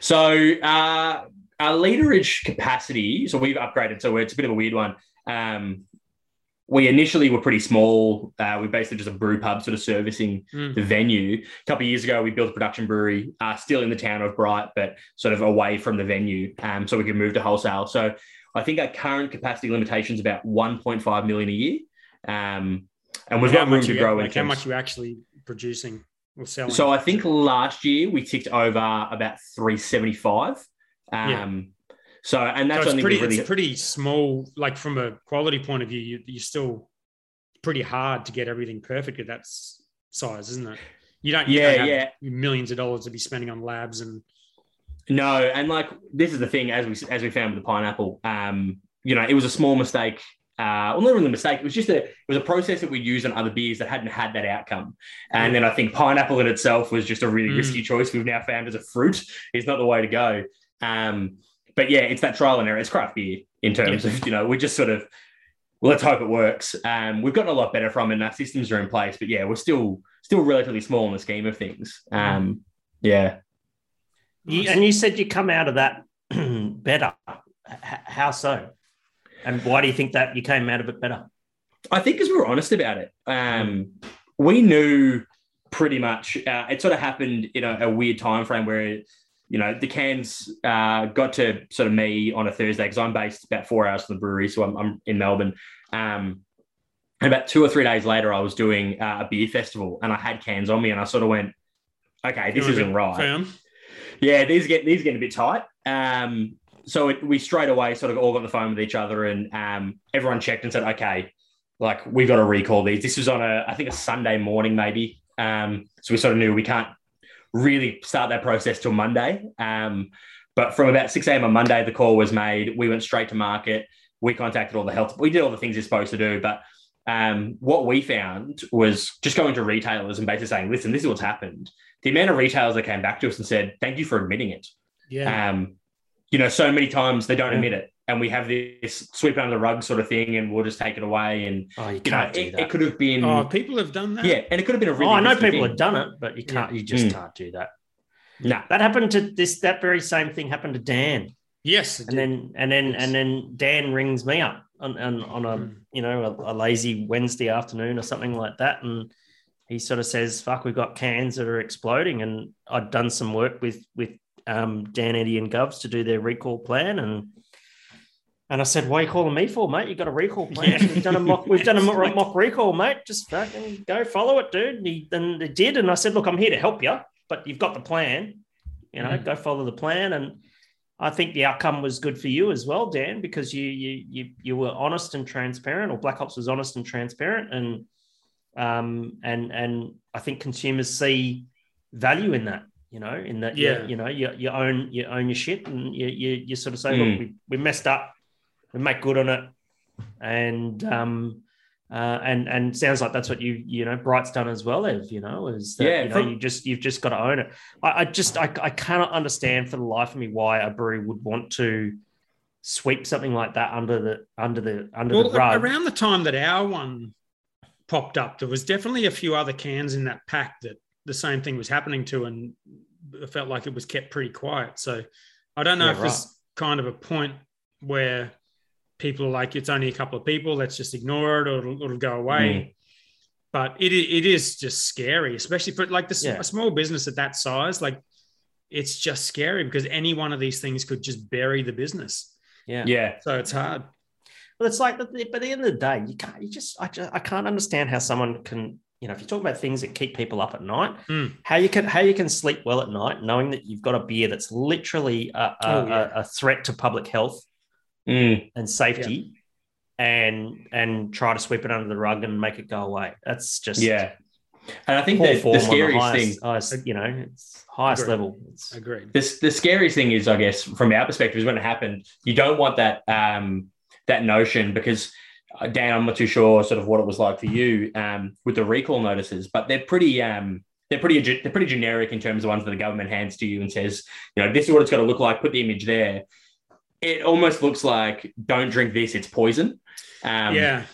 So uh, our literage capacity, so we've upgraded. So it's a bit of a weird one. Um, we initially were pretty small. Uh, we basically just a brew pub sort of servicing mm. the venue. A couple of years ago, we built a production brewery, uh, still in the town of Bright, but sort of away from the venue, um, so we could move to wholesale. So I think our current capacity limitation is about 1.5 million a year, um, and we've got room to grow. Like how much you actually producing or selling? So I think last year we ticked over about 375. Um, yeah. So, and that's so it's pretty, really... it's pretty small. Like from a quality point of view, you, you're still pretty hard to get everything perfect at that size, isn't it? You don't, you yeah, don't yeah, millions of dollars to be spending on labs and. No, and like this is the thing as we as we found with the pineapple. Um, you know, it was a small mistake. Uh, well, not really a mistake. It was just a it was a process that we used on other beers that hadn't had that outcome. And then I think pineapple in itself was just a really mm. risky choice. We've now found as a fruit is not the way to go. Um, but yeah, it's that trial and error. It's craft beer in terms yeah. of, you know, we just sort of, well, let's hope it works. Um, we've gotten a lot better from it and our systems are in place, but yeah, we're still, still relatively small in the scheme of things. Um, yeah. You, and you said you come out of that better. H- how so? And why do you think that you came out of it better? I think because we were honest about it. Um, we knew pretty much. Uh, it sort of happened in a, a weird time frame where you know, the cans uh, got to sort of me on a Thursday because I'm based about four hours from the brewery, so I'm, I'm in Melbourne. Um, and about two or three days later, I was doing uh, a beer festival, and I had cans on me, and I sort of went, "Okay, this isn't right." Firm. Yeah, these get these getting a bit tight. Um, so it, we straight away sort of all got the phone with each other, and um, everyone checked and said, "Okay, like we've got to recall these." This was on a I think a Sunday morning, maybe. Um, so we sort of knew we can't really start that process till Monday. Um, but from about 6 a.m. on Monday, the call was made. We went straight to market. We contacted all the health. We did all the things you're supposed to do. But um, what we found was just going to retailers and basically saying, listen, this is what's happened. The amount of retailers that came back to us and said, thank you for admitting it. Yeah. Um, you know, so many times they don't yeah. admit it and we have this sweep under the rug sort of thing, and we'll just take it away. And oh, you, you know, it, it, could have been. Oh, people have done that. Yeah, and it could have been a really. Oh, I know people thing. have done it, but you can't. Yeah. You just mm. can't do that. No, that happened to this. That very same thing happened to Dan. Yes, and then and then yes. and then Dan rings me up on on, on a mm. you know a, a lazy Wednesday afternoon or something like that, and he sort of says, "Fuck, we've got cans that are exploding," and I'd done some work with with um, Dan, Eddie, and Govs to do their recall plan, and and I said, "Why are you calling me for, mate? You got a recall plan? Yeah. We've done a mock. We've done a mock recall, mate. Just fucking go follow it, dude." And, he, and it did, and I said, "Look, I'm here to help you, but you've got the plan. You know, mm. go follow the plan." And I think the outcome was good for you as well, Dan, because you you you you were honest and transparent, or Black Hops was honest and transparent, and um and and I think consumers see value in that. You know, in that, Yeah. you, you know, you, you own you own your shit, and you you, you sort of say, Mm. look, we, we messed up, we make good on it, and um uh, and and sounds like that's what you you know Bright's done as well, Ev. You know, is that Yeah, you know from- you just you've just got to own it. I, I just I, I cannot understand for the life of me why a brewery would want to sweep something like that under the under the under Well, the rug. around the time that our one popped up, there was definitely a few other cans in that pack that the same thing was happening to, and it felt like it was kept pretty quiet. So I don't know Yeah, if there's kind of a point where people are like, it's only a couple of people, let's just ignore it or it'll, it'll go away. But it, it is just scary, especially for like the, Yeah. a small business at that size. Like it's just scary because any one of these things could just bury the business. yeah. Yeah. Mm. So it's hard. But it's like, but at the end of the day, you can't. You just I, just, I can't understand how someone can. You know, if you talk about things that keep people up at night, Mm. how you can how you can sleep well at night, knowing that you've got a beer that's literally a, a, Oh, yeah. a, a threat to public health Mm. and safety, and and try to sweep it under the rug and make it go away. That's just Yeah. And I think poor that form the scariest highest, thing highest, you know, it's highest Agreed. level. It's, Agreed. this the scariest thing is, I guess, from our perspective, is when it happened. You don't want that um, that notion because Dan, I'm not too sure sort of what it was like for you um, with the recall notices, but they're pretty um, they're pretty they're pretty generic in terms of ones that the government hands to you and says, you know, this is what it's got to look like. Put the image there. It almost looks like don't drink this; it's poison. Um, yeah.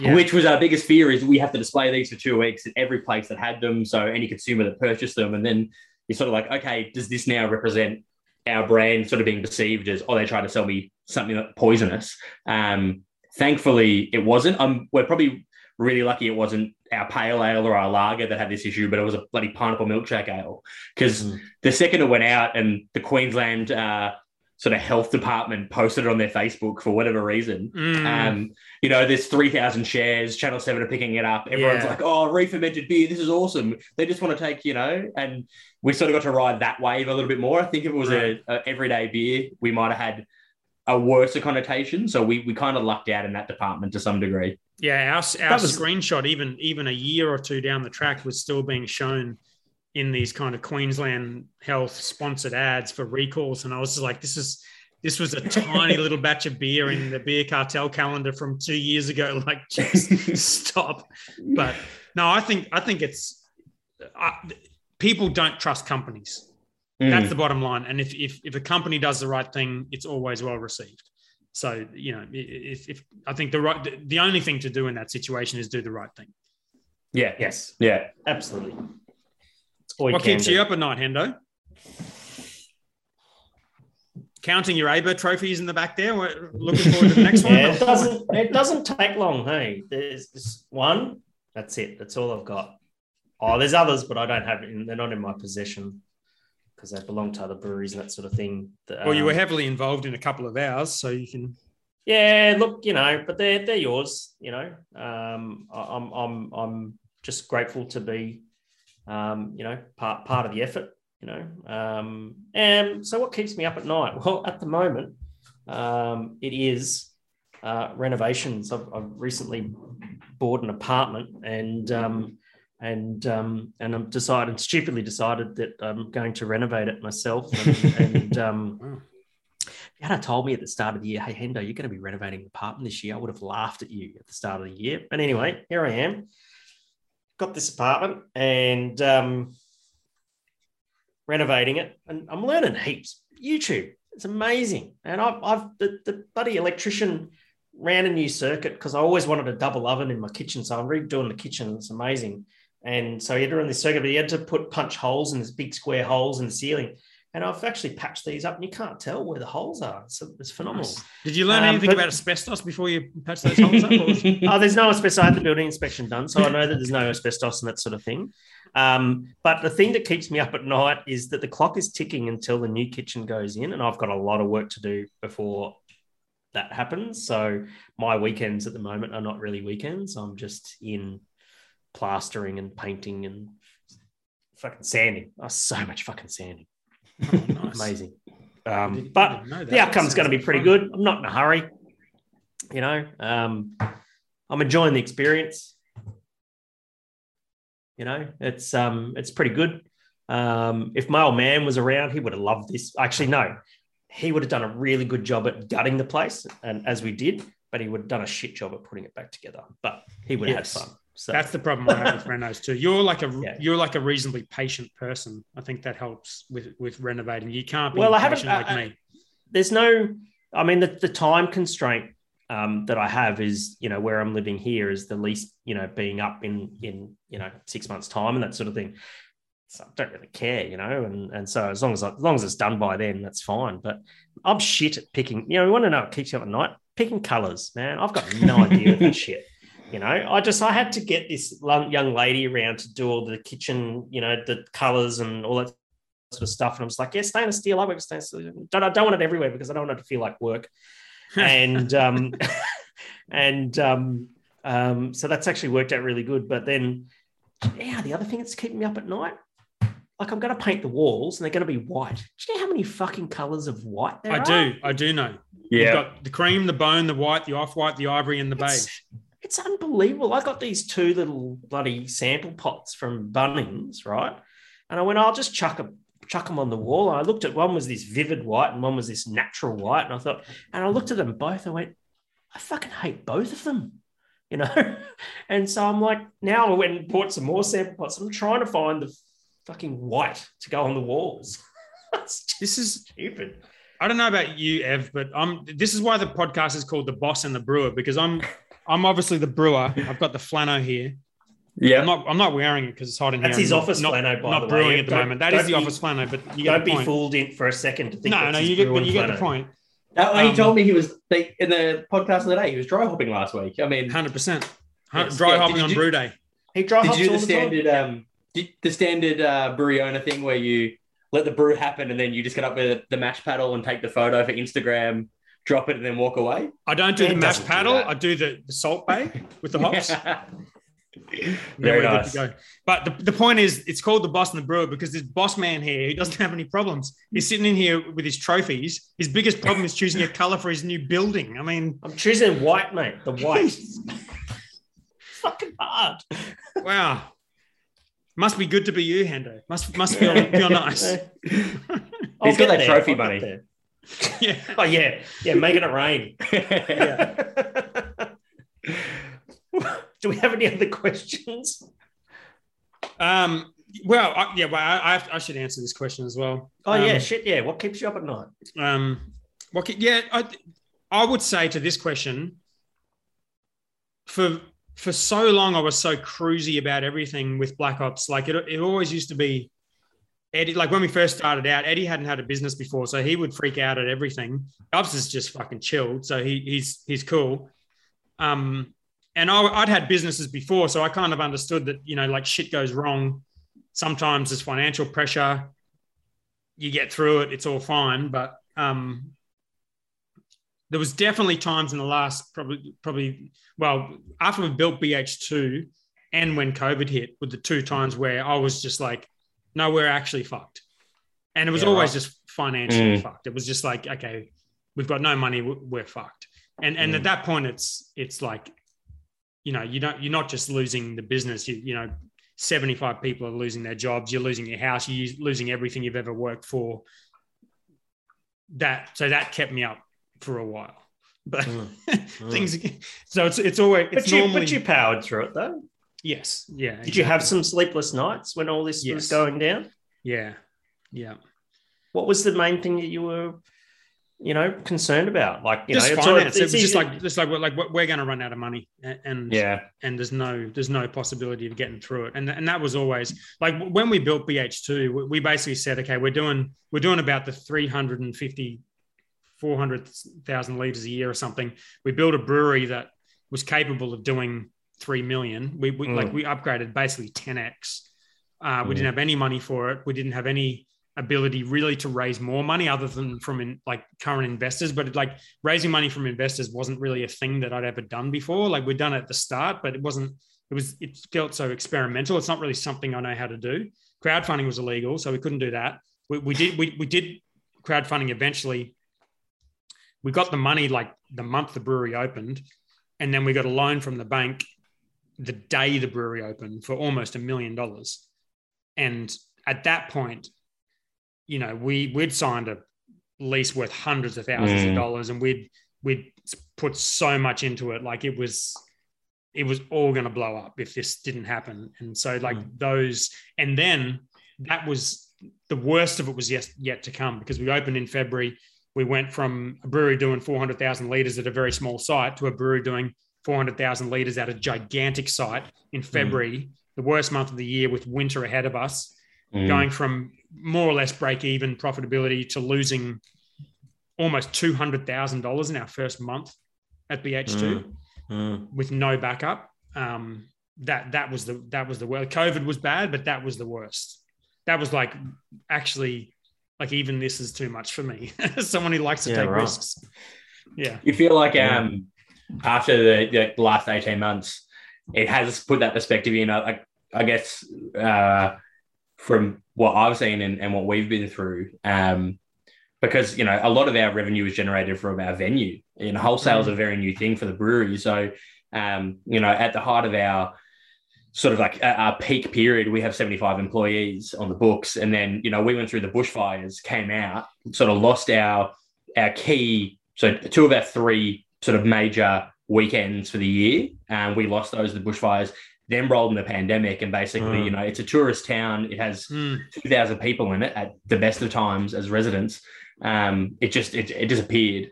Yeah. Which was our biggest fear is we have to display these for two weeks at every place that had them. So any consumer that purchased them, and then you're sort of like, okay, does this now represent our brand sort of being perceived as, oh, they're trying to sell me something that's poisonous? Um, thankfully, it wasn't. Um, we're probably really lucky it wasn't our pale ale or our lager that had this issue, but it was a bloody pineapple milkshake ale. Because Mm. the second it went out and the Queensland uh, sort of health department posted it on their Facebook for whatever reason, Mm. um, you know, there's 3,000 shares. Channel 7 are picking it up. Everyone's Yeah. like, oh, re-fermented beer. This is awesome. They just want to take, you know, and we sort of got to ride that wave a little bit more. I think if it was a, a everyday beer, we might have had a worse connotation. So we, we kind of lucked out in that department to some degree. Yeah, our, our was- screenshot, even even a year or two down the track, was still being shown in these kind of Queensland Health sponsored ads for recalls, and I was just like, "This is this was a tiny little batch of beer in the beer cartel calendar from two years ago." Like, just stop. But no, I think I think it's uh, people don't trust companies. Mm. That's the bottom line. And if, if if a company does the right thing, it's always well received. So you know, if, if I think the right, the- the only thing to do in that situation is do the right thing. yeah. yes, Yeah. absolutely. It's all you What can keeps do. you up at night, Hendo? Counting your AIBA trophies in the back there. We're looking forward to the next one. Yeah, it doesn't it doesn't take long. Hey, there's this one. That's it. That's all I've got. Oh, there's others, but I don't have it. In, they're not in my possession because they belong to other breweries and that sort of thing. That, Well, you were um, heavily involved in a couple of ours, so you can. Yeah, look, you know, but they're they're yours. You know, um, I- I'm I'm I'm just grateful to be, um, you know, part part of the effort. You know, um, and so what keeps me up at night? Well, at the moment, um, it is uh, renovations. I've, I've recently bought an apartment and. And um, and I've decided, stupidly decided that I'm going to renovate it myself. And, and um, Wow. if you had told me at the start of the year, hey, Hendo, you're going to be renovating the apartment this year, I would have laughed at you at the start of the year. But anyway, here I am. Got this apartment and um, renovating it. And I'm learning heaps. YouTube, it's amazing. And I've, I've the, the bloody electrician ran a new circuit because I always wanted a double oven in my kitchen. So I'm redoing the kitchen. It's amazing. And so he had to run this circuit, but he had to put punch holes in this big square holes in the ceiling. And I've actually patched these up, and you can't tell where the holes are. It's, it's phenomenal. Did you learn Um, anything but- about asbestos before you patched those holes up? oh, there's no asbestos. I had the building inspection done, so I know that there's no asbestos and that sort of thing. Um, but the thing that keeps me up at night is that the clock is ticking until the new kitchen goes in, and I've got a lot of work to do before that happens. So my weekends at the moment are not really weekends. I'm just in plastering and painting and fucking sanding. Oh, so much fucking sanding. Oh, nice. Amazing. Um, but didn't know that. the outcome's going to be pretty fun. good. I'm not in a hurry. You know, um, I'm enjoying the experience. You know, it's um, it's pretty good. Um, if my old man was around, he would have loved this. Actually, no, he would have done a really good job at gutting the place, and as we did, but he would have done a shit job at putting it back together. But he would have Yes. had fun. So That's the problem I have with renos too. You're like a Yeah. you're like a reasonably patient person. I think that helps with with renovating. You can't be Well, I haven't- like I- me. there's no i mean the, the time constraint um, that i have is you know where i'm living here is the least you know being up in in you know six months time and that sort of thing so i don't really care you know and and so as long as as long as it's done by then that's fine but i'm shit at picking you know you want to know what keeps you up at night picking colors man i've got no idea of that shit you know i just i had to get this young lady around to do all the kitchen you know the colors and all that sort of stuff. And i was like, yeah, stainless steel. I work with stainless steel. Don't, I don't want it everywhere because I don't want it to feel like work. and um, and um, um, so that's actually worked out really good. But then, yeah, the other thing that's keeping me up at night, like I'm going to paint the walls and they're going to be white. Do you know how many fucking colors of white there I are? do, I do know. You've Yeah. got the cream, the bone, the white, the off white, the ivory, and the beige. It's, unbelievable. I got these two little bloody sample pots from Bunnings, right? And I went, I'll just chuck a chuck them on the wall. And I looked at one was this vivid white and one was this natural white. And I thought, and I looked at them both. I went, I fucking hate both of them, you know. and so I'm like, now I went and bought some more sample pots. I'm trying to find the fucking white to go on the walls. This is stupid. I don't know about you, Ev, but I'm. This is why the podcast is called the Boss and the Brewer because I'm. I'm obviously the brewer. I've got the flannel here. Yeah. I'm not. I'm not wearing it because it's hot in That's here. his I'm office not, flannel, by not the way. brewing at the Don't- moment. That is the be- office flannel, but you get Don't the be point. fooled in for a second to think. No, no, you get, but you get the point. That, he Um, told me he was they, in the podcast of the day. He was dry hopping last week. I mean, Hundred percent. Dry Yeah, hopping on do- brew day. He dry did hops you do all the the time. standard um did, the standard uh, brewery owner thing where you let the brew happen and then you just get up with the mash paddle and take the photo for Instagram, drop it, and then walk away? I don't do Man the mash doesn't do paddle. I do the, the Salt Bae with the hops. Very nice. Good to go. But the, the point is, it's called the boss and the brewer because this boss man here, he doesn't have any problems. He's sitting in here with his trophies. His biggest problem is choosing a color for his new building. I mean, I'm choosing white, mate. The white. Fucking hard. wow. Must be good to be you, Hendo. Must must feel feel nice. He's got that there. trophy I'll money. Yeah. Oh yeah, yeah. Making it rain. Do we have any other questions? Um. Well, I, yeah. Well, I, I I should answer this question as well. Oh yeah, Um, shit. Yeah. What keeps you up at night? Um, what? Yeah, I, I would say to this question, for for so long I was so cruisy about everything with Black Hops. Like it, it always used to be Eddie. Like when we first started out, Eddie hadn't had a business before, so he would freak out at everything. Ops is just fucking chilled, so he, he's he's cool. Um, and I, I'd had businesses before, so I kind of understood that you know, like shit goes wrong. Sometimes there's financial pressure. You get through it; it's all fine. But um, there was definitely times in the last probably probably well after we built BH2 and when COVID hit were the two times where I was just like, no, we're actually fucked. And it was Yeah, always just financially Mm. fucked. It was just like, okay, we've got no money, we- we're fucked. And and Mm. at that point, it's it's like, you know, you don't you're not just losing the business. You you know, 75 people are losing their jobs. You're losing your house. You're losing everything you've ever worked for. That so that kept me up for a while. But Mm. things so it's it's always it's But you, normally but you powered through it though. Yes yeah Did you have some sleepless nights when all this was going down? yeah yeah What was the main thing that you were, you know, concerned about? Like, you just know, finance. it's was just like just like we're like we're going to run out of money, and yeah. and there's no there's no possibility of getting through it, and and that was always like when we built BH2, we, we basically said, okay, we're doing we're doing about the 350 400,000 liters a year or something. We built a brewery that was capable of doing three million. We, we Mm. like we upgraded basically 10x. Uh, we Mm. didn't have any money for it. We didn't have any ability really to raise more money other than from in, like current investors. But like raising money from investors wasn't really a thing that I'd ever done before. Like we'd done it at the start, but it wasn't. It was. It felt so experimental. It's not really something I know how to do. Crowdfunding was illegal, so we couldn't do that. We, we did. We, we did crowdfunding eventually. We got the money like the month the brewery opened, and then we got a loan from the bank the day the brewery opened for almost a million dollars. And at that point, you know, we we'd signed a lease worth hundreds of thousands Mm. of dollars, and we'd we'd put so much into it, like it was it was all going to blow up if this didn't happen. And so, like Mm. those, and then that was the worst of it was yet yet to come because we opened in February. We went from a brewery doing 400,000 liters at a very small site to a brewery doing 400,000 liters at a gigantic site in February, the worst month of the year with winter ahead of us, Mm. going from more or less break even profitability to losing almost $200,000 in our first month at BH2 Mm. with no backup. Um, that that was the that was the worst. COVID was bad, but that was the worst. That was like actually like even this is too much for me. Someone who likes to Yeah, take right. risks. Yeah. You feel like Yeah. um after the, the last 18 months, it has put that perspective in. I, I- guess uh, from what I've seen and, and what we've been through, um, because you know a lot of our revenue is generated from our venue. Know, wholesale is a very new thing for the brewery. So, um, you know, at the heart of our sort of like our peak period, we have 75 employees on the books, and then you know we went through the bushfires, came out, sort of lost our our key. So two of our three sort of major weekends for the year, and we lost those the bushfires. Then rolled in the pandemic, and basically, Mm. you know, it's a tourist town. It has Mm. 2,000 people in it at the best of times as residents. Um, it just it, it disappeared.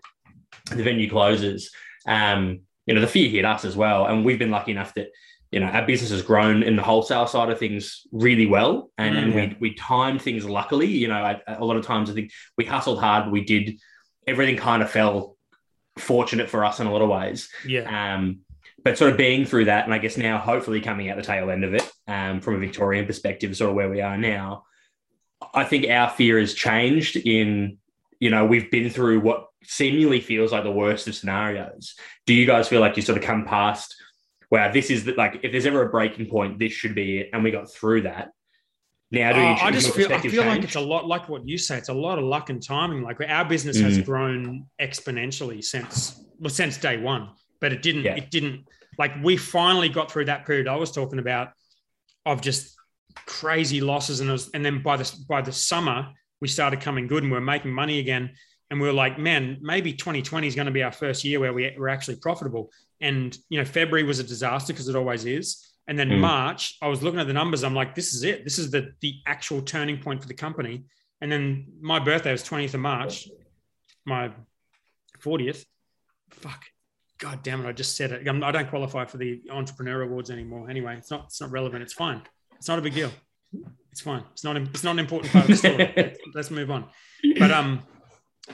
The venue closes. Um, you know, the fear hit us as well, and we've been lucky enough that you know our business has grown in the wholesale side of things really well, and, and we we timed things luckily. You know, I, a lot of times I think we hustled hard, but we did everything kind of fell fortunate for us in a lot of ways. Yeah. Um, but sort of being through that, and I guess now hopefully coming out the tail end of it um, from a Victorian perspective, sort of where we are now, I think our fear has changed in, you know, we've been through what seemingly feels like the worst of scenarios. Do you guys feel like you sort of come past, wow, this is the, like, if there's ever a breaking point, this should be it, and we got through that. Now, Oh, I just feel I feel like it's a lot like what you say. It's a lot of luck and timing. Like our business has Mm. grown exponentially since well since day one, but it didn't. Yeah. It didn't like we finally got through that period I was talking about of just crazy losses, and it was, and then by the by the summer we started coming good and we are making money again, and we were like, man, maybe 2020 is going to be our first year where we, we're actually profitable. And you know, February was a disaster because it always is. And then Mm. March, I was looking at the numbers. I'm like, this is it. This is the the actual turning point for the company. And then my birthday was 20th of March, my 40th. Fuck. God damn it. I just said it. I'm, I don't qualify for the entrepreneur awards anymore. Anyway, it's not, it's not relevant. It's fine. It's not a big deal. It's fine. It's not, it's not an important part of the story. Let's move on. But, um,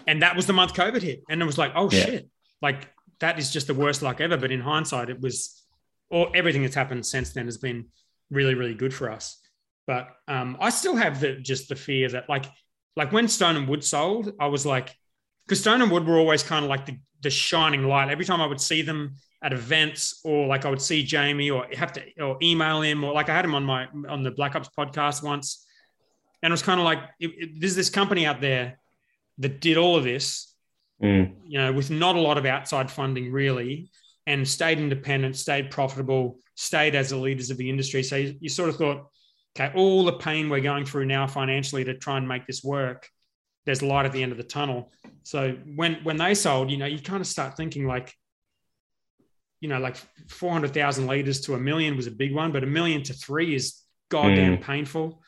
and that was the month COVID hit. And it was like, oh Yeah. shit. Like that is just the worst luck ever. But in hindsight, it was, or everything that's happened since then has been really, really good for us. But um, I still have the just the fear that like like when Stone and Wood sold, I was like, because Stone and Wood were always kind of like the, the shining light. Every time I would see them at events, or like I would see Jamie, or have to or email him, or like I had him on my on the Black Hops podcast once, and it was kind of like it, it- there's this company out there that did all of this, Mm. you know, with not a lot of outside funding really, and stayed independent, stayed profitable, stayed as the leaders of the industry. So you, you sort of thought, okay, all the pain we're going through now financially to try and make this work, there's light at the end of the tunnel. So when when they sold, you know, you kind of start thinking like, you know, like 400,000 liters to a million was a big one, but a million to three is goddamn mm. painful.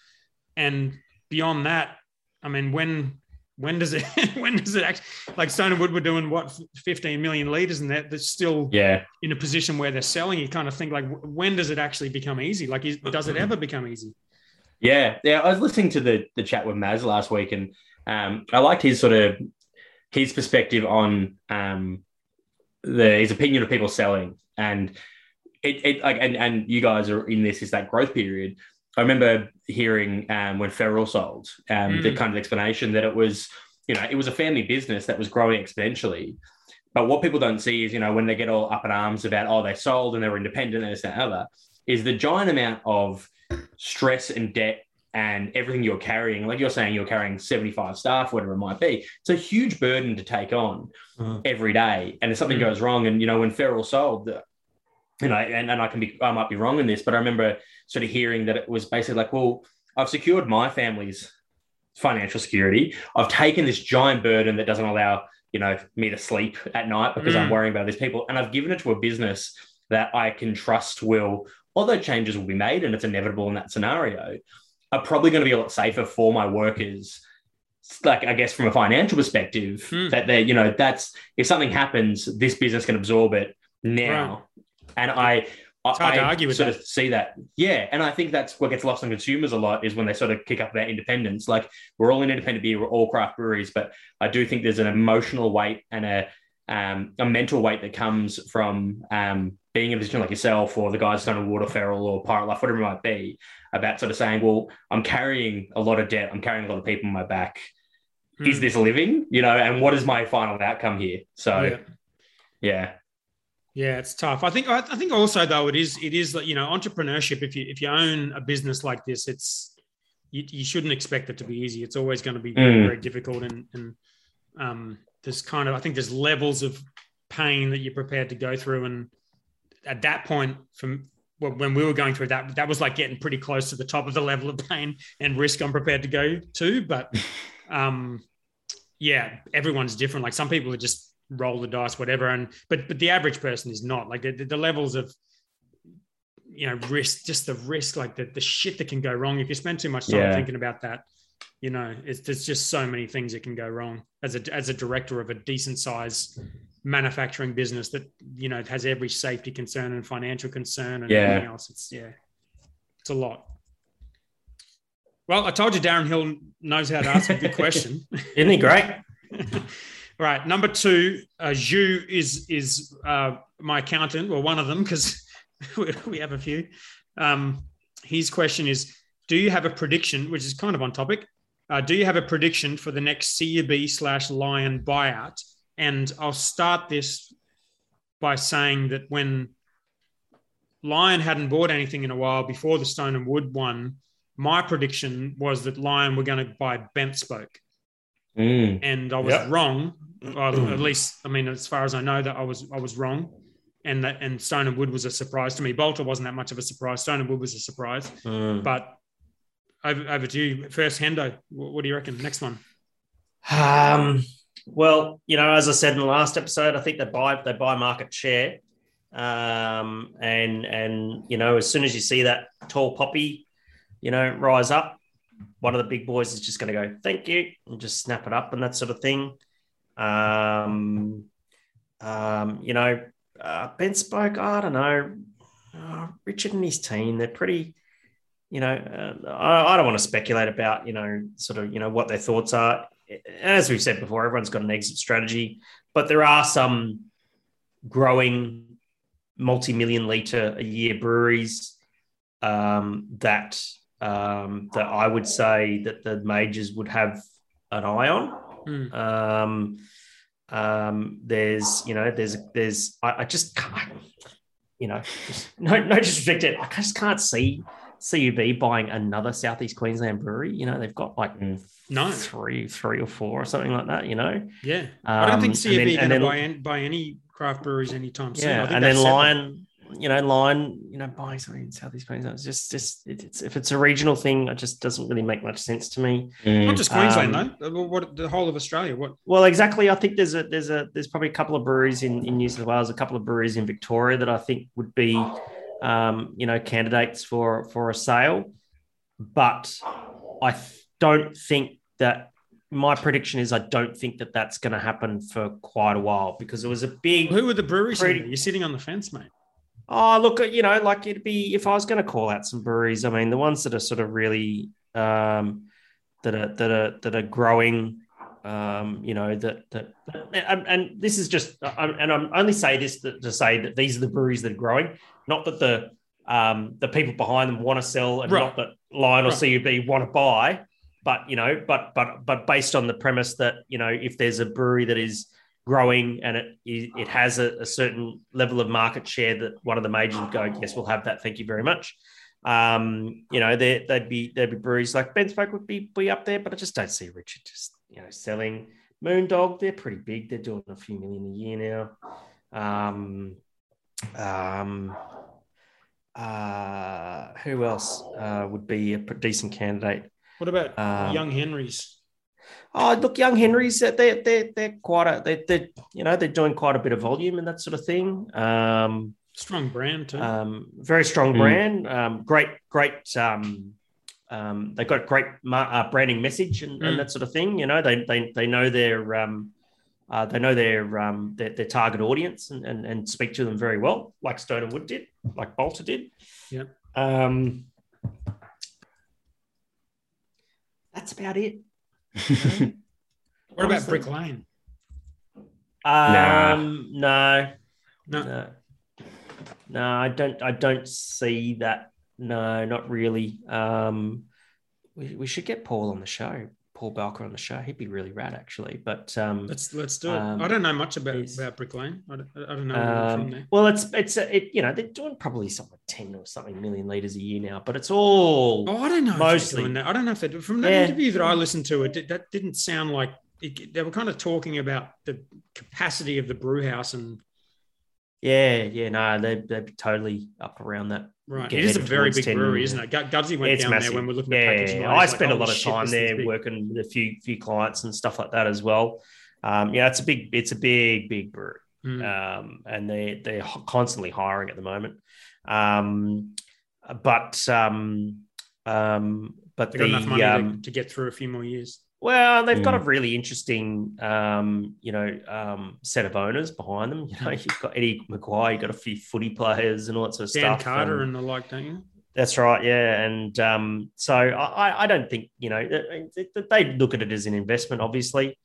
And beyond that, I mean, when when does it when does it act like Stone and Wood were doing what 15 million liters and that they're still Yeah. in a position where they're selling you kind of think like when does it actually become easy like is, does it ever become easy Yeah, yeah. I was listening to the the chat with Maz last week, and um, I liked his sort of his perspective on um, the his opinion of people selling, and it, it like and and you guys are in this is that growth period. I remember hearing um, when Feral sold um, the Mm. kind of explanation that it was you know it was a family business that was growing exponentially. But what people don't see is, you know, when they get all up in arms about, oh, they sold and they were independent and this and that, other, is the giant amount of stress and debt and everything you're carrying, like you're saying, you're carrying 75 staff, whatever it might be. It's a huge burden to take on Mhm. every day. And if something Mm. goes wrong, and you know, when Feral sold, you know, and, and I can be, I might be wrong in this, but I remember sort of hearing that it was basically like, well, I've secured my family's financial security. I've taken this giant burden that doesn't allow, you know, me to sleep at night because I'm Mm. worrying about these people. And I've given it to a business that I can trust will, although changes will be made and it's inevitable in that scenario, are probably going to be a lot safer for my workers. Like, I guess from a financial perspective, Mm. that they're, you know, that's if something happens, this business can absorb it now. And I, It's hard I to argue with sort that. of see that. Yeah. And I think that's what gets lost on consumers a lot is when they sort of kick up about independence. Like we're all in independent beer, we're all craft breweries, but I do think there's an emotional weight and a um, a mental weight that comes from um, being in a position like yourself or the guys Stone and Wood or Feral or Pirate Life, whatever it might be, about sort of saying, well, I'm carrying a lot of debt, I'm carrying a lot of people on my back. Is Mm. this living? You know, and what is my final outcome here? So Yeah. yeah. Yeah, it's tough. I think. I think also though it is. It is like you know entrepreneurship. If you if you own a business like this, it's you, you shouldn't expect it to be easy. It's always going to be very, Mm. very difficult. And and um, there's kind of I think there's levels of pain that you're prepared to go through. And at that point, from well, when we were going through that, that was like getting pretty close to the top of the level of pain and risk I'm prepared to go to. But um, yeah, everyone's different. Like some people are just roll the dice, whatever. And but but the average person is not like the, the levels of you know risk, just the risk, like the the shit that can go wrong if you spend too much time Yeah. thinking about that. You know, it's there's just so many things that can go wrong as a as a director of a decent size manufacturing business that you know has every safety concern and financial concern and Yeah. everything else. It's yeah, it's a lot. Well, I told you Darren Hill knows how to ask a good question. Isn't he great? right, number two, uh, Ryu is is uh, my accountant, or one of them, because we, we have a few. Um, his question is: Do you have a prediction, which is kind of on topic? Uh, do you have a prediction for the next CUB slash Lion buyout? And I'll start this by saying that when Lion hadn't bought anything in a while before the Stone and Wood one, my prediction was that Lion were going to buy Bent Spoke Mm. and I was Yep. wrong. Or at least, I mean, as far as I know, that I was I was wrong, and that and Stone and Wood was a surprise to me. Balter wasn't that much of a surprise. Stone and Wood was a surprise. Mm. But over, over to you first, Hendo. What, what do you reckon? Next one. Um, well, you know, as I said in the last episode, I think they buy they buy market share, um, and and you know, as soon as you see that tall poppy, you know, rise up, one of the big boys is just going to go, "Thank you," and just snap it up and that sort of thing. Um, um, you know, uh, BentSpoke. I don't know, uh, Richard and his team. They're pretty. You know, uh, I, I don't want to speculate about you know sort of you know what their thoughts are as we've said before, everyone's got an exit strategy, but there are some growing multi-million liter a year breweries um, that um, that I would say that the majors would have an eye on. Mm. Um, um, there's, you know, there's, there's, I, I just can't, you know, just, no, no disrespect. It. I just can't see CUB buying another Southeast Queensland brewery. You know, they've got like Mm. No. three, three or four or something like that. You know, Yeah, I don't think CUB CFB going to buy, any, buy any craft breweries anytime soon. I yeah, think and then separate. Lion, you know, Lion, you know, buying something in Southeast Queensland. It's just, just it, it's if it's a regional thing, it just doesn't really make much sense to me. Mm. Not just Queensland Um, though. Well, What the whole of Australia? What? Well, exactly. I think there's a there's a there's probably a couple of breweries in, in New South Wales, a couple of breweries in Victoria that I think would be, um, you know, candidates for for a sale. But I don't think that my prediction is I don't think that that's going to happen for quite a while because it was a big. Who are the breweries? in Pretty- there? You're sitting on the fence, mate. Oh, look, you know, like it'd be if I was going to call out some breweries. I mean, the ones that are sort of really um, that are that are that are growing. Um, you know that that and, and this is just and I'm only say this to, to say that these are the breweries that are growing, not that the um, the people behind them want to sell and Right. not that Lion or Right. CUB want to buy. But you know, but but but based on the premise that you know, if there's a brewery that is growing and it it has a, a certain level of market share that one of the majors would go, yes, we'll have that. Thank you very much. Um, you know, they, they'd be they'd be breweries like BentSpoke would be be up there, but I just don't see Richard just you know selling Moondog. They're pretty big. They're doing a few million a year now. Um, um, uh, who else uh, would be a decent candidate? What about Um, young Henrys? Oh, look, young Henrys, they're they're they're quite a they they you know they're doing quite a bit of volume and that sort of thing. Um, Strong brand too. um, very strong Mm. brand. Um, great, great. Um, um, they've got great mar- uh, branding message and, Mm. and that sort of thing. You know, they they they know their um, uh, they know their um, their, their target audience and, and and speak to them very well, like Stone and Wood did, like Balter did. Yeah. Um, that's about it. What about. Brick Lane? Um, no, No. no, no, I don't. I don't see that. No, not really. Um, we, we should get Paul on the show. Paul Bowker on the show. He'd be really rad, actually. But um, Let's let's do it. Um, I don't know much about, about Brick Lane. I don't, I don't know where from um, there. well, it's it's it. You know, they're doing probably something ten or something million liters a year now, but it's all. Oh, I don't know. Mostly. they're doing that. I don't know if they from that Yeah. interview that I listened to. It did- that didn't sound like it, they were kind of talking about the capacity of the brew house and Yeah, yeah, no, they're they're totally up around that. right. It is a very big 10 brewery, isn't it? Gu- went It's down massive. there when we're looking yeah, at packaging. yeah. I He's like, spent a "Holy lot of shit, time there working with a few few clients and stuff like that as well. Um, yeah, it's a big it's a big big brewery. Mm. um, and they they're constantly hiring at the moment. Um, but um, um, but They got enough money um, to, to get through a few more years. Well, they've got a Mm. really interesting um, you know um, set of owners behind them. You know, you've got Eddie McGuire, you've got a few footy players and all that sort of Dan stuff. Carter and- and the like, don't you? that's right, yeah, and um, so I, I don't think you know they- they they look at it as an investment, obviously,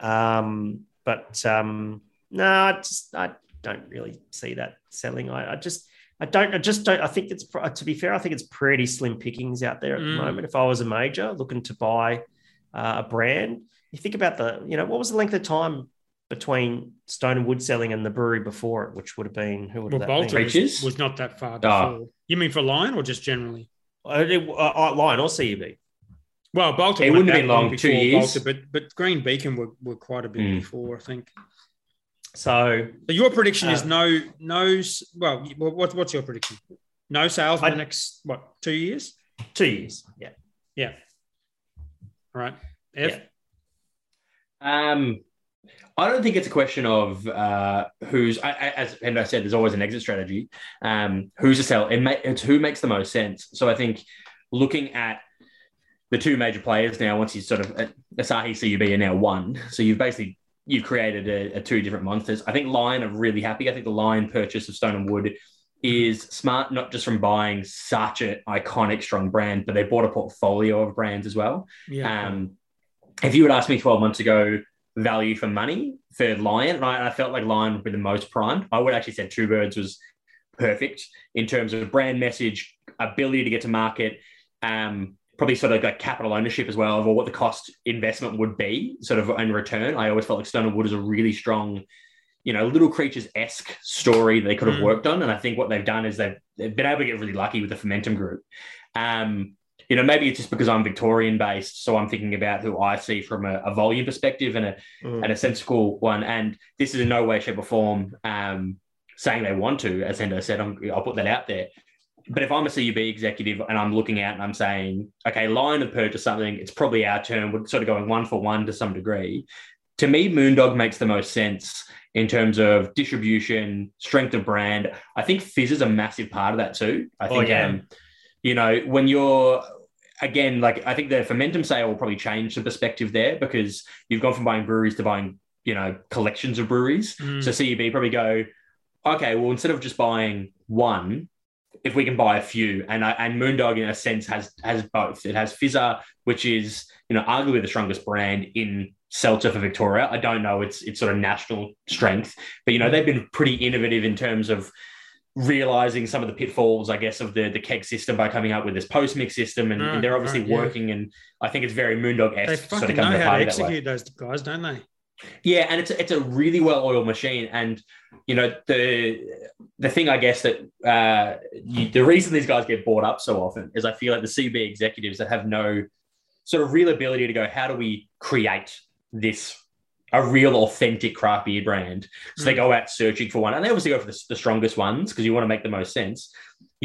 um, but um, no, I just I don't really see that selling. I, I just I don't I just don't I think it's to be fair, I think it's pretty slim pickings out there at Mm. the moment. If I was a major looking to buy uh, a brand, you think about the you know what was the length of time between Stone and Wood selling and the brewery before it, which would have been who would Well, have that Balter been? was, Reaches? was not that far Oh. before. You mean for Lion or just generally? Uh, it- uh, uh, Lion or CUB. Well, Balter It wouldn't have that been long, two years. Balter, but but Green Beacon were, were quite a bit Mm. before, I think. So So your prediction is Uh, no no. Well, what, what's your prediction? No sales in the next what two years? two years. Yeah. Yeah. Right. F. Yeah. Um, I don't think it's a question of uh, who's, I, I, as and I said, there's always an exit strategy. Um, who's to sell? It ma- it's who makes the most sense. So I think looking at the two major players now, once you sort of uh, Asahi CUB are now one, so you've basically you've created a, a two different monsters. I think Lion are really happy. I think the Lion purchase of Stone and Wood is smart, not just from buying such an iconic, strong brand, but they bought a portfolio of brands as well. Yeah. Um, if you would ask me 12 months ago, value for money for Lion, and I, I felt like Lion would be the most primed, I would actually say Two Birds was perfect in terms of brand message, ability to get to market, um, probably sort of like capital ownership as well, of what the cost investment would be, sort of in return. I always felt like Stone and Wood is a really strong, you know, Little Creatures esque story they could have Mm. worked on. And I think what they've done is they've, they've been able to get really lucky with the Fermentum group. Um, you know, maybe it's just because I'm Victorian based, so I'm thinking about who I see from a, a volume perspective and a Mm. and a sensible one. And this is in no way, shape, or form um, saying they want to. As Hendo said, I'm, I'll put that out there. But if I'm a CUB executive and I'm looking out and I'm saying, okay, Lion have purchased something, it's probably our turn. We're sort of going one for one to some degree. To me, Moondog makes the most sense in terms of distribution, strength of brand. I think Fizz is a massive part of that too. I Oh, think, yeah. um, you know, when you're again, like I think the Fermentum sale will probably change the perspective there because you've gone from buying breweries to buying, you know, collections of breweries. Mm. So CUB probably go, okay, well, instead of just buying one, if we can buy a few, and and Moondog in a sense has has both. It has Fizzer, which is you know arguably the strongest brand in seltzer for Victoria. I don't know its its sort of national strength, but you know they've been pretty innovative in terms of realizing some of the pitfalls, I guess, of the the keg system by coming up with this post mix system, and, Right, and they're obviously right, yeah. working. And I think it's very Moondog They esque sort fucking of know how to play that way. execute those guys, don't they? Yeah, and it's a, it's a really well oiled machine, and you know the the thing I guess that uh, you, the reason these guys get bought up so often is I feel like the CB executives that have no sort of real ability to go, how do we create this a real authentic craft beer brand? So they Mm. go out searching for one, and they obviously go for the, the strongest ones because you want to make the most sense.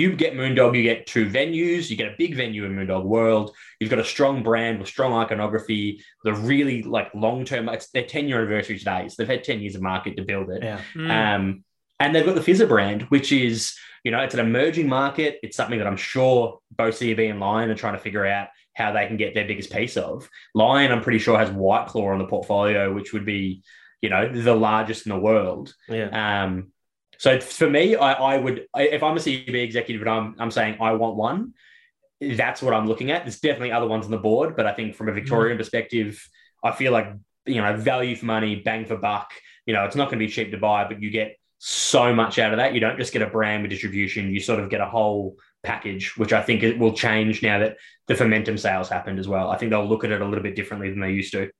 You get Moondog, you get two venues, you get a big venue in Moondog World. You've got a strong brand with strong iconography, the really like long term. It's their 10 year anniversary today, so they've had 10 years of market to build it. Yeah. Mm. Um, and they've got the Fizzer brand, which is, you know, it's an emerging market. It's something that I'm sure both CB and Lion are trying to figure out how they can get their biggest piece of. Lion, I'm pretty sure, has White Claw on the portfolio, which would be, you know, the largest in the world. Yeah. Um, so for me, I, I would if I'm a CB executive and I'm, I'm saying I want one, that's what I'm looking at. There's definitely other ones on the board, but I think from a mm. Victorian perspective, I feel like, you know, value for money, bang for buck, you know, it's not going to be cheap to buy, but you get so much out of that. You don't just get a brand with distribution, you sort of get a whole package, which I think it will change now that the Fermentum sales happened as well. I think they'll look at it a little bit differently than they used to.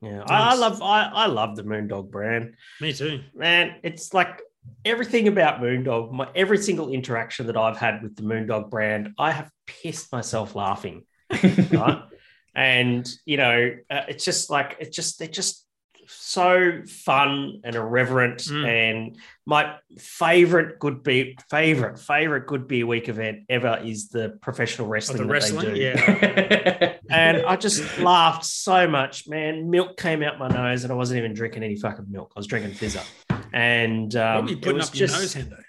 Yeah. I, I love I, I love the Moondog brand. Me too. man, it's like everything about Moondog, my every single interaction that I've had with the Moondog brand, I have pissed myself laughing, right? and you know, uh, it's just like it's just they're just so fun and irreverent. Mm. And my favorite good beer, favorite favorite good beer week event ever is the professional Oh, wrestling. the that they wrestling, do. yeah. And I just laughed so much, man. Milk came out my nose, and I wasn't even drinking any fucking milk. I was drinking fizzer, and What um, were you it putting was up your just nose, Hendo?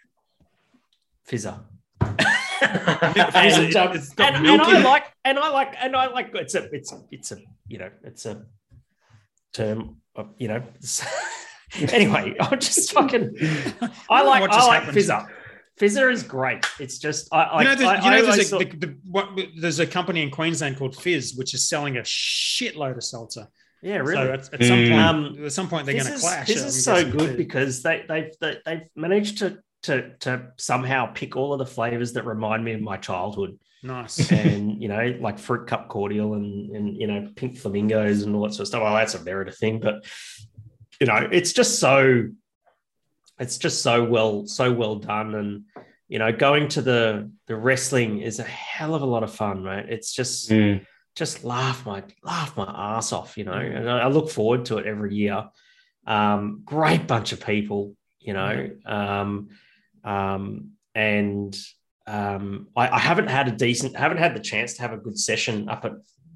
fizzer. Fizzer, and, um, and, and I like, and I like, and I like. It's a, it's, it's a, you know, it's a term. Of, you know. anyway, I'm just fucking. I like, what I like happened. fizzer. Fizzer is great. It's just, I, I, you know, there's, I, you know, I there's, always a, thought- the, the, what, there's a company in Queensland called Fizz, which is selling a shitload of seltzer. Yeah, really. So at, at some Mm. point, Um, at some point, they're going to clash. This is so good too. because they they've they, they've managed to to to somehow pick all of the flavors that remind me of my childhood, nice. and you know, like fruit cup cordial and and you know, pink flamingos and all that sort of stuff. Well, that's a Merida thing, but you know, it's just so it's just so well so well done and. You know, going to the the wrestling is a hell of a lot of fun, right? It's just Mm. Just laugh my laugh my ass off, you know. And I look forward to it every year. Um, great bunch of people, you know. Um, um, and um, I, I haven't had a decent, haven't had the chance to have a good session up at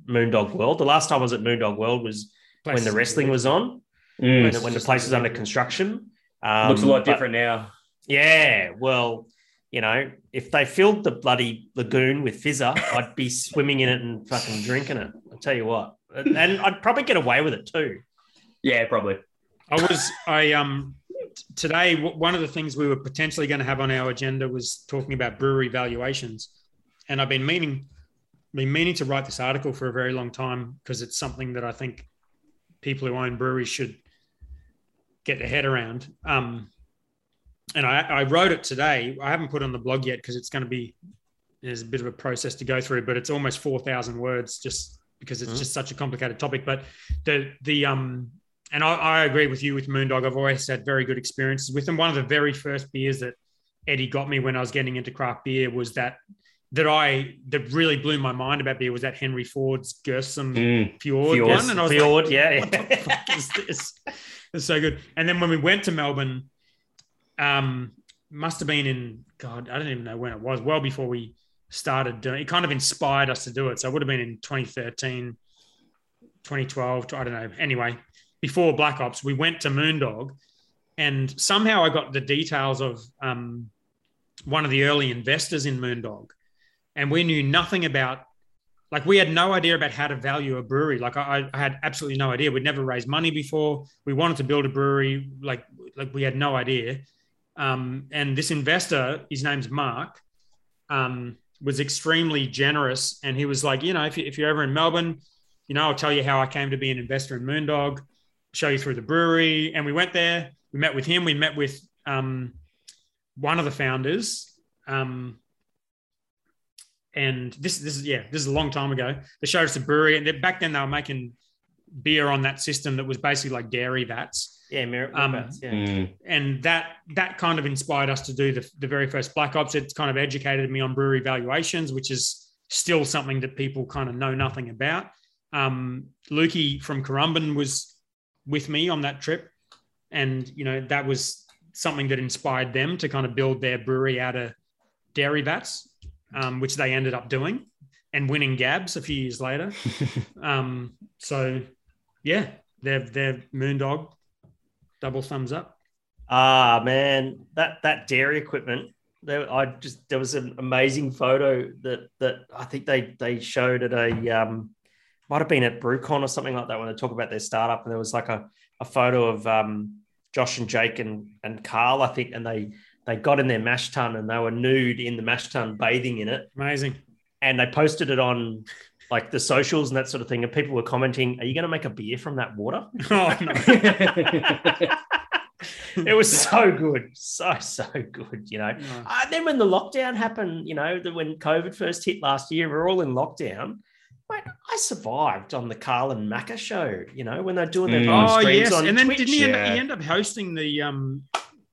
Moondog World. The last time I was at Moondog World was when the wrestling was on, Mm. when, the, when the place was under construction. Um, Looks a lot but- different now. yeah, well, you know, if they filled the bloody lagoon with fizzer, I'd be swimming in it and fucking drinking it. I'll tell you what. And and I'd probably get away with it too. Yeah, probably. I was I um today one of the things we were potentially going to have on our agenda was talking about brewery valuations, and I've been meaning been meaning to write this article for a very long time because it's something that I think people who own breweries should get their head around. Um, and I, I wrote it today. I haven't put it on the blog yet because it's going to be there's a bit of a process to go through, but it's almost four thousand words just because it's Mhm. just such a complicated topic. But the the um and I, I agree with you with Moondog. I've always had very good experiences with them. One of the very first beers that Eddie got me when I was getting into craft beer was that that I that really blew my mind about beer was that Henry Ford's Girthsome Mm. Fjord, Fjord. one, and I was like, Fjord, yeah. what the fuck is this? It's so good. And then when we went to Melbourne, um, must have been in God, I don't even know when it was. Well before we started doing it, kind of inspired us to do it. So it would have been in 2013, 2012. I don't know. Anyway, before Black Hops, we went to Moondog, and somehow I got the details of um, one of the early investors in Moondog, and we knew nothing about like we had no idea about how to value a brewery. Like I, I had absolutely no idea. We'd never raised money before. We wanted to build a brewery. Like like we had no idea. Um, and this investor, his name's Mark, um, was extremely generous. And he was like, you know, if, you, you're ever in Melbourne, you know, I'll tell you how I came to be an investor in Moondog, show you through the brewery. And we went there. We met with him. We met with um, one of the founders. Um, and this this is yeah this is a long time ago. They showed us the brewery, and back then they were making beer on that system that was basically like dairy vats. Yeah, Mer- Um, Merpats, yeah. Mm. and that that kind of inspired us to do the, the very first Black Hops it's kind of educated me on brewery valuations which is still something that people kind of know nothing about um lukey from Currumbin was with me on that trip and you know that was something that inspired them to kind of build their brewery out of dairy vats um, which they ended up doing and winning GABS a few years later um so yeah they're they're moondog double thumbs up. Ah man, that that dairy equipment. There, I just there was an amazing photo that that I think they they showed at a um might have been at BrewCon or something like that when they talk about their startup. And there was like a, a photo of um Josh and Jake and and Karl I think and they they got in their mash tun and they were nude in the mash tun bathing in it. Amazing. And they posted it on like the socials and that sort of thing and people were commenting are you going to make a beer from that water oh no it was so good so so good you know No. uh, then when the lockdown happened, you know, the, when COVID first hit last year, we are all in lockdown. Mate, I survived on the Karl and Macca show, you know, when they're doing their Mm. live Oh streams yes, on and then Twitch. didn't he end, yeah. he end up hosting the um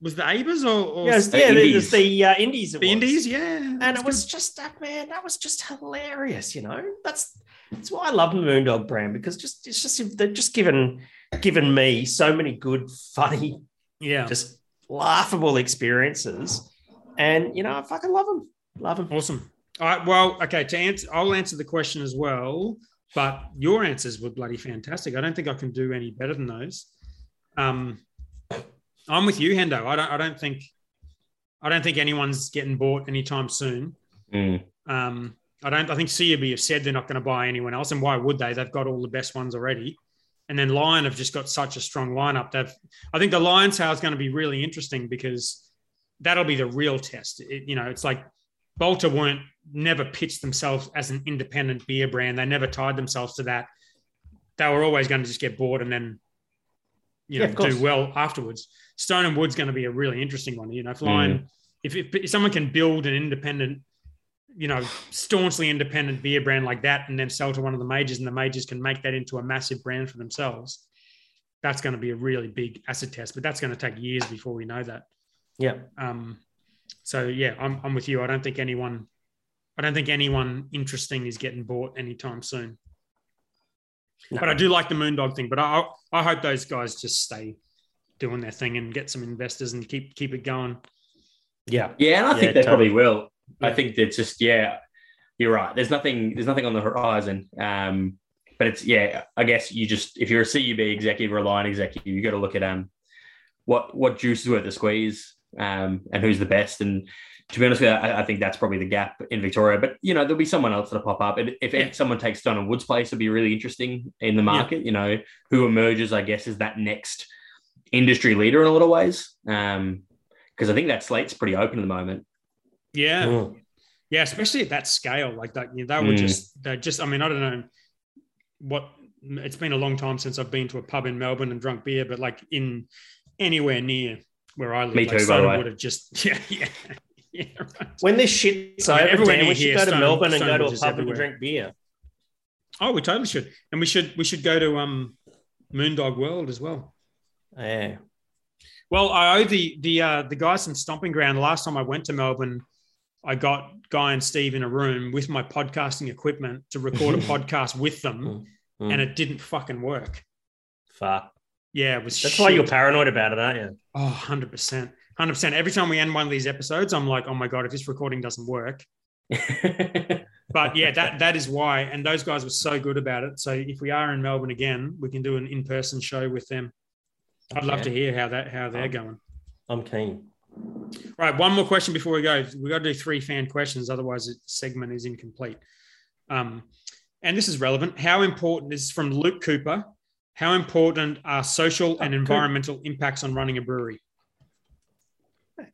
was the AIBAs or, or Yes, The yeah, Indies. there's the uh, Indies. the was. Indies? Yeah, And it was just that man, that was just hilarious, you know. That's that's why I love the Moondog brand because just it's just they've just given given me so many good, funny, good. yeah, just laughable experiences. And you know, I fucking love them. Love them. awesome. All right, well, okay. To answer, I'll answer the question as well, but your answers were bloody fantastic. I don't think I can do any better than those. Um, I'm with you, Hendo. I don't. I don't think. I don't think anyone's getting bought anytime soon. Mm. Um, I don't. I think CUB have said they're not going to buy anyone else, and why would they? They've got all the best ones already. And then Lion have just got such a strong lineup. They've. I think the Lion sale is going to be really interesting because that'll be the real test. It, you know, it's like Balter weren't never pitched themselves as an independent beer brand. They never tied themselves to that. They were always going to just get bored and then, you know, course. do well afterwards. Stone and Wood's going to be a really interesting one. You know, if Lion, if, if, if someone can build an independent you know, staunchly independent beer brand like that and then sell to one of the majors and the majors can make that into a massive brand for themselves, that's going to be a really big acid test. But that's going to take years before we know that. Yeah. Um, so yeah, I'm, I'm with you. I don't think anyone, I don't think anyone interesting is getting bought anytime soon. No. But I do like the Moondog thing. But I, I hope those guys just stay doing their thing and get some investors and keep keep it going. Yeah. Yeah, and I Yeah, think they totally. probably will. I Yeah. think it's just yeah, you're right. There's nothing. There's nothing on the horizon. Um, but it's yeah. I guess you just if you're a CUB executive or a Lion executive, you got to look at um what what juice is worth the squeeze um and who's the best. And to be honest with you, I, I think that's probably the gap in Victoria. But you know, there'll be someone else that'll pop up. And if, Yeah. someone takes Stone and Woods place, it'll be really interesting in the market. You know, who emerges, I guess, is that next industry leader in a lot of ways. Um, because I think that slate's pretty open at the moment. Yeah. Mm. Yeah, especially at that scale, like that. You know, they were Mm. just, they just. I mean, I don't know what. It's been a long time since I've been to a pub in Melbourne and drunk beer, but like in anywhere near where I live, Me like too, by the Soda way. would have just, yeah, yeah, yeah. Right. When this shit's over, Dan, we should go to Stone- Melbourne and Stone go to a pub and drink beer. Oh, we totally should, and we should, we should go to um, Moondog World as well. Yeah. Well, I owe the the uh, the guys from Stomping Ground. Last time I went to Melbourne, I got Guy and Steve in a room with my podcasting equipment to record a podcast with them, Mm. and it didn't fucking work. Fuck. Yeah, it was. That's shit. why you're paranoid about it, aren't you? Oh, 100 percent, hundred percent. Every time we end one of these episodes, I'm like, oh my god, if this recording doesn't work. But yeah, that that is why. And those guys were so good about it. So if we are in Melbourne again, we can do an in person show with them. I'd love to hear how that how they're going. I'm keen. Right, one more question before we go. We got to do three fan questions, otherwise the segment is incomplete. Um, and this is relevant. How important this is from Luke Cooper? How important are social and Oh, environmental impacts on running a brewery?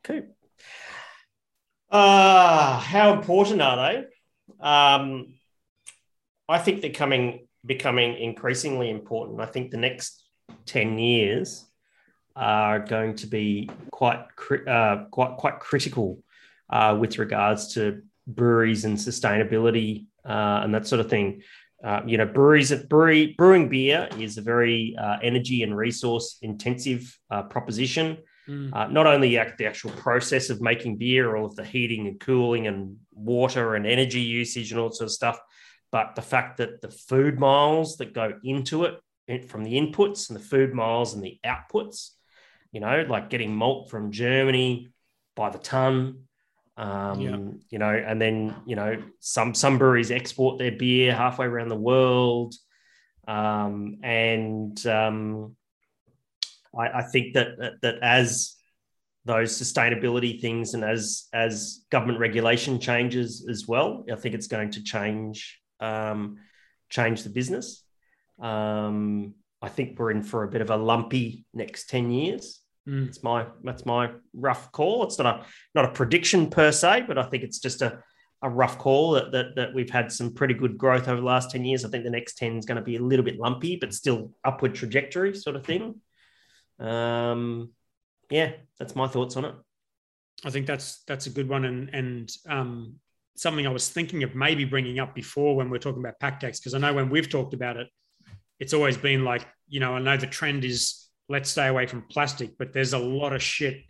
Cool. Uh, how important are they? Um, I think they're coming becoming increasingly important. I think the next 10 years are going to be quite uh, quite quite critical uh, with regards to breweries and sustainability uh, and that sort of thing. uh, you know, breweries brewery brewing beer is a very uh, energy and resource intensive uh, proposition. Mm. Uh, not only the, actual process of making beer, all of the heating and cooling and water and energy usage and all sort of stuff, but the fact that the food miles that go into it from the inputs and the food miles and the outputs, you know, like getting malt from Germany by the ton, um, Yeah. you know, and then you know some some breweries export their beer halfway around the world, um, and um, I, I think that, that that as those sustainability things and as as government regulation changes as well, I think it's going to change um, change the business. Um, I think we're in for a bit of a lumpy next ten years. Mm. It's my that's my rough call. It's not a not a prediction per se, but I think it's just a, a rough call that, that that we've had some pretty good growth over the last 10 years. I think the next 10 is going to be a little bit lumpy, but still upward trajectory sort of thing. Um yeah, that's my thoughts on it. I think that's that's a good one, and and um, something I was thinking of maybe bringing up before when we're talking about PakTechs, because I know when we've talked about it, it's always been like you know I know the trend is let's stay away from plastic, but there's a lot of shit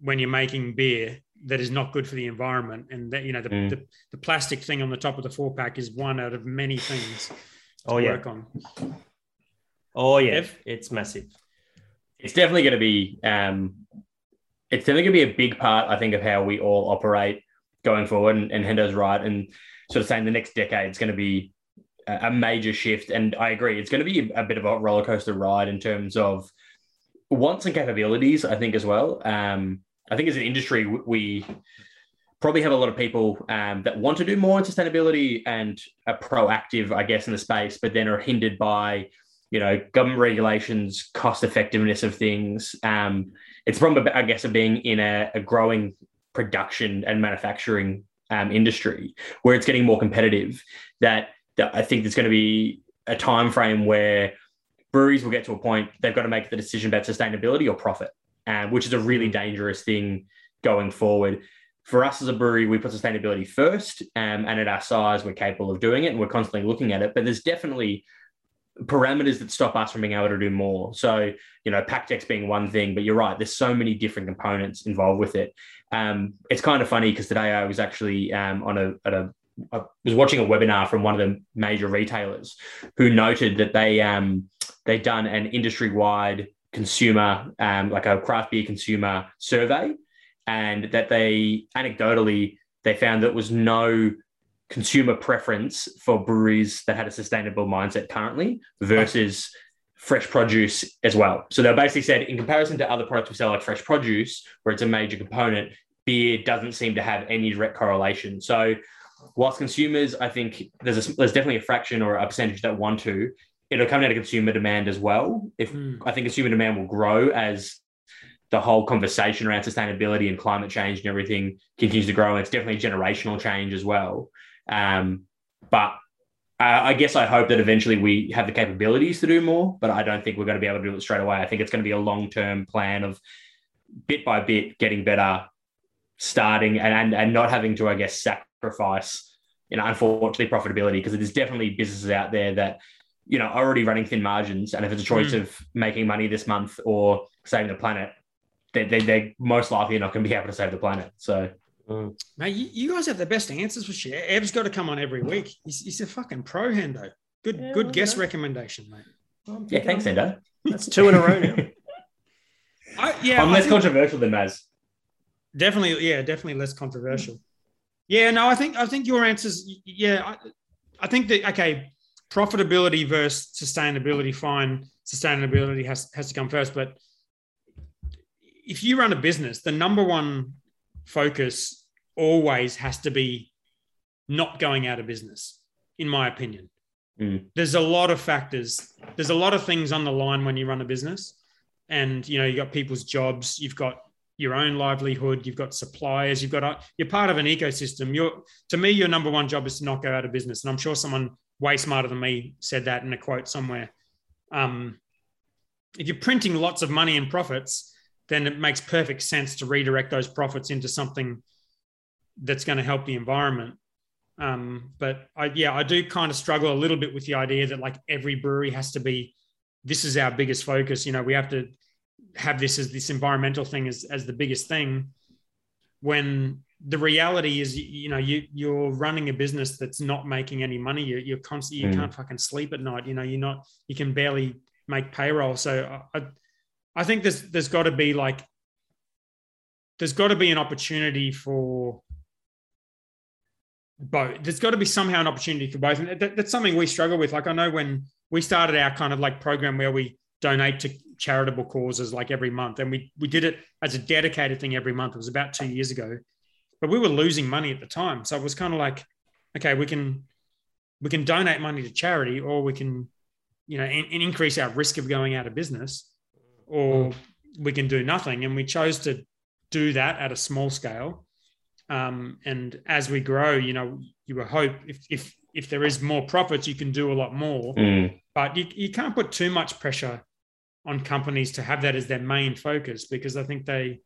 when you're making beer that is not good for the environment, and that you know the, Mm. the, the plastic thing on the top of the four pack is one out of many things to Oh yeah. work on. Oh yeah. Ev? It's massive. It's definitely going to be um, it's definitely going to be a big part, I think, of how we all operate going forward. And, and Hendo's right, and sort of saying the next decade is going to be a, major shift. And I agree, it's going to be a bit of a roller coaster ride in terms of wants and capabilities. I think as well. Um, I think as an industry, we probably have a lot of people um, that want to do more in sustainability and are proactive, I guess, in the space, but then are hindered by you know, government regulations, cost effectiveness of things. Um, it's from, I guess, of being in a, a growing production and manufacturing um, industry where it's getting more competitive. That, that I think there's going to be a time frame where breweries will get to a point they've got to make the decision about sustainability or profit, um, which is a really dangerous thing going forward. For us as a brewery, we put sustainability first, um, and at our size, we're capable of doing it, and we're constantly looking at it. But there's definitely parameters that stop us from being able to do more. So, you know, PakTechs being one thing, but you're right, there's so many different components involved with it. Um, it's kind of funny because today I was actually um, on a, at a, I was watching a webinar from one of the major retailers who noted that they um, they'd done an industry wide consumer, um, like a craft beer consumer survey, and that they anecdotally they found that was no consumer preference for breweries that had a sustainable mindset currently versus fresh produce as well. So they basically said, in comparison to other products we sell, like fresh produce, where it's a major component, beer doesn't seem to have any direct correlation. So, whilst consumers, I think there's a, there's definitely a fraction or a percentage that want to, it'll come down to consumer demand as well. If Mm. I think consumer demand will grow as the whole conversation around sustainability and climate change and everything continues to grow, and it's definitely generational change as well. Um, but uh, I guess I hope that eventually we have the capabilities to do more, but I don't think we're going to be able to do it straight away. I think it's going to be a long term plan of bit by bit getting better, starting and, and, and not having to, I guess, sacrifice, you know, unfortunately, profitability because there's definitely businesses out there that, you know, are already running thin margins. And if it's a choice Mm. of making money this month or saving the planet, they, they, they're most likely not going to be able to save the planet. So, Mm. Mate, you, you guys have the best answers for shit. Ev's got to come on every week. He's, he's a fucking pro, Hendo. Good, Yeah, good well, guest yeah. recommendation, mate. yeah, thanks, Endo. That's two in a row now. I, yeah, I'm less think- controversial than Maz. definitely, yeah, definitely less controversial. Yeah, no, I think I think your answers. Yeah, I, I think that okay, profitability versus sustainability. Fine, sustainability has has to come first, but if you run a business, the number one focus always has to be not going out of business, in my opinion. Mm. There's a lot of factors. There's a lot of things on the line when you run a business, and you know you've got people's jobs. You've got your own livelihood. You've got suppliers. You've got a, you're part of an ecosystem. You're to me, your number one job is to not go out of business. And I'm sure someone way smarter than me said that in a quote somewhere. Um, if you're printing lots of money and profits, then it makes perfect sense to redirect those profits into something that's going to help the environment. Um, but I, yeah, I do kind of struggle a little bit with the idea that like every brewery has to be, this is our biggest focus. You know, we have to have this as this environmental thing as, as the biggest thing when the reality is, you know, you, you're running a business that's not making any money. You're, you're constantly, you Mm. can't fucking sleep at night. You know, you're not, you can barely make payroll. So I, I, I think there's, there's got to be like, there's got to be an opportunity for both. There's got to be somehow an opportunity for both. And that, that's something we struggle with. Like I know when we started our kind of like program where we donate to charitable causes like every month, and we we did it as a dedicated thing every month. It was about two years ago, but we were losing money at the time, so it was kind of like, okay, we can we can donate money to charity, or we can, you know, and, and increase our risk of going out of business, or we can do nothing. And we chose to do that at a small scale. Um, and as we grow, you know, you would hope if, if if there is more profits, you can do a lot more. Mm. But you, you can't put too much pressure on companies to have that as their main focus because I think they,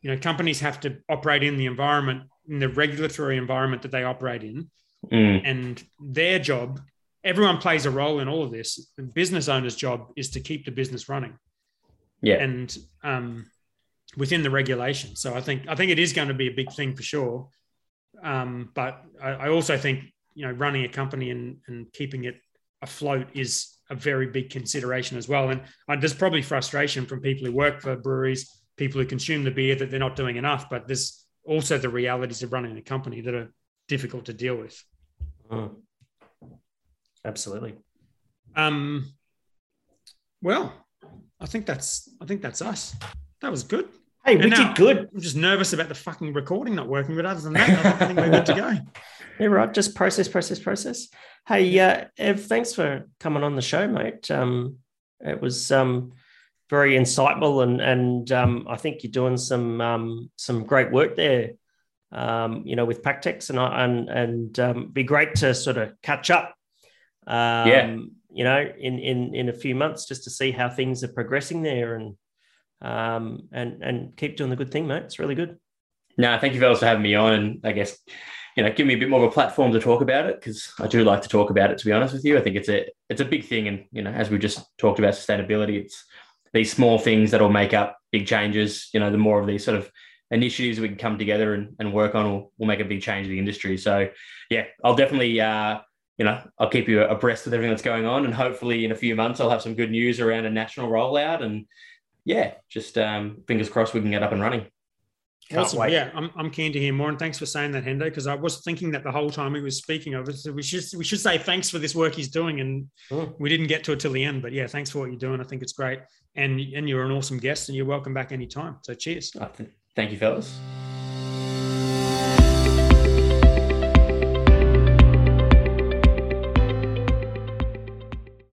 you know, companies have to operate in the environment, in the regulatory environment that they operate in. Mm. And their job, everyone plays a role in all of this. The business owner's job is to keep the business running Yeah. and um, within the regulation. So I think I think it is going to be a big thing for sure. Um, but I, I also think you know running a company and, and keeping it afloat is a very big consideration as well. And uh, there's probably frustration from people who work for breweries, people who consume the beer that they're not doing enough. But there's also the realities of running a company that are difficult to deal with. Mm. Absolutely. Um, well, I think that's I think that's us. That was good. Hey, we And now- did good. I'm just nervous about the fucking recording not working, but other than that, I think- I think we're good to go. Yeah, right. Just process, process, process. Hey, uh, Ev, thanks for coming on the show, mate. Um, it was um, very insightful, and and um, I think you're doing some um, some great work there. Um, you know, with PakTechs, and I- and and um, be great to sort of catch up. Um, Yeah. You know, in in in a few months, just to see how things are progressing there, and um, and and keep doing the good thing, mate. It's really good. No, thank you, fellas, for having me on. And I guess, you know, give me a bit more of a platform to talk about it because I do like to talk about it, to be honest with you. I think it's a it's a big thing. And, you know, as we just talked about sustainability, it's these small things that'll make up big changes. You know, the more of these sort of initiatives we can come together and, and work on will, will make a big change in the industry. So, yeah, I'll definitely, uh, you know, I'll keep you abreast with everything that's going on. And hopefully in a few months, I'll have some good news around a national rollout. And yeah, just um, fingers crossed we can get up and running. Can't awesome. wait. Yeah, I'm, I'm keen to hear more. And thanks for saying that, Hendo, because I was thinking that the whole time he was speaking of it. So we should we should say thanks for this work he's doing. And Mm. we didn't get to it till the end. But yeah, thanks for what you're doing. I think it's great. And and you're an awesome guest and you're welcome back anytime. So cheers. Th- thank you, fellas.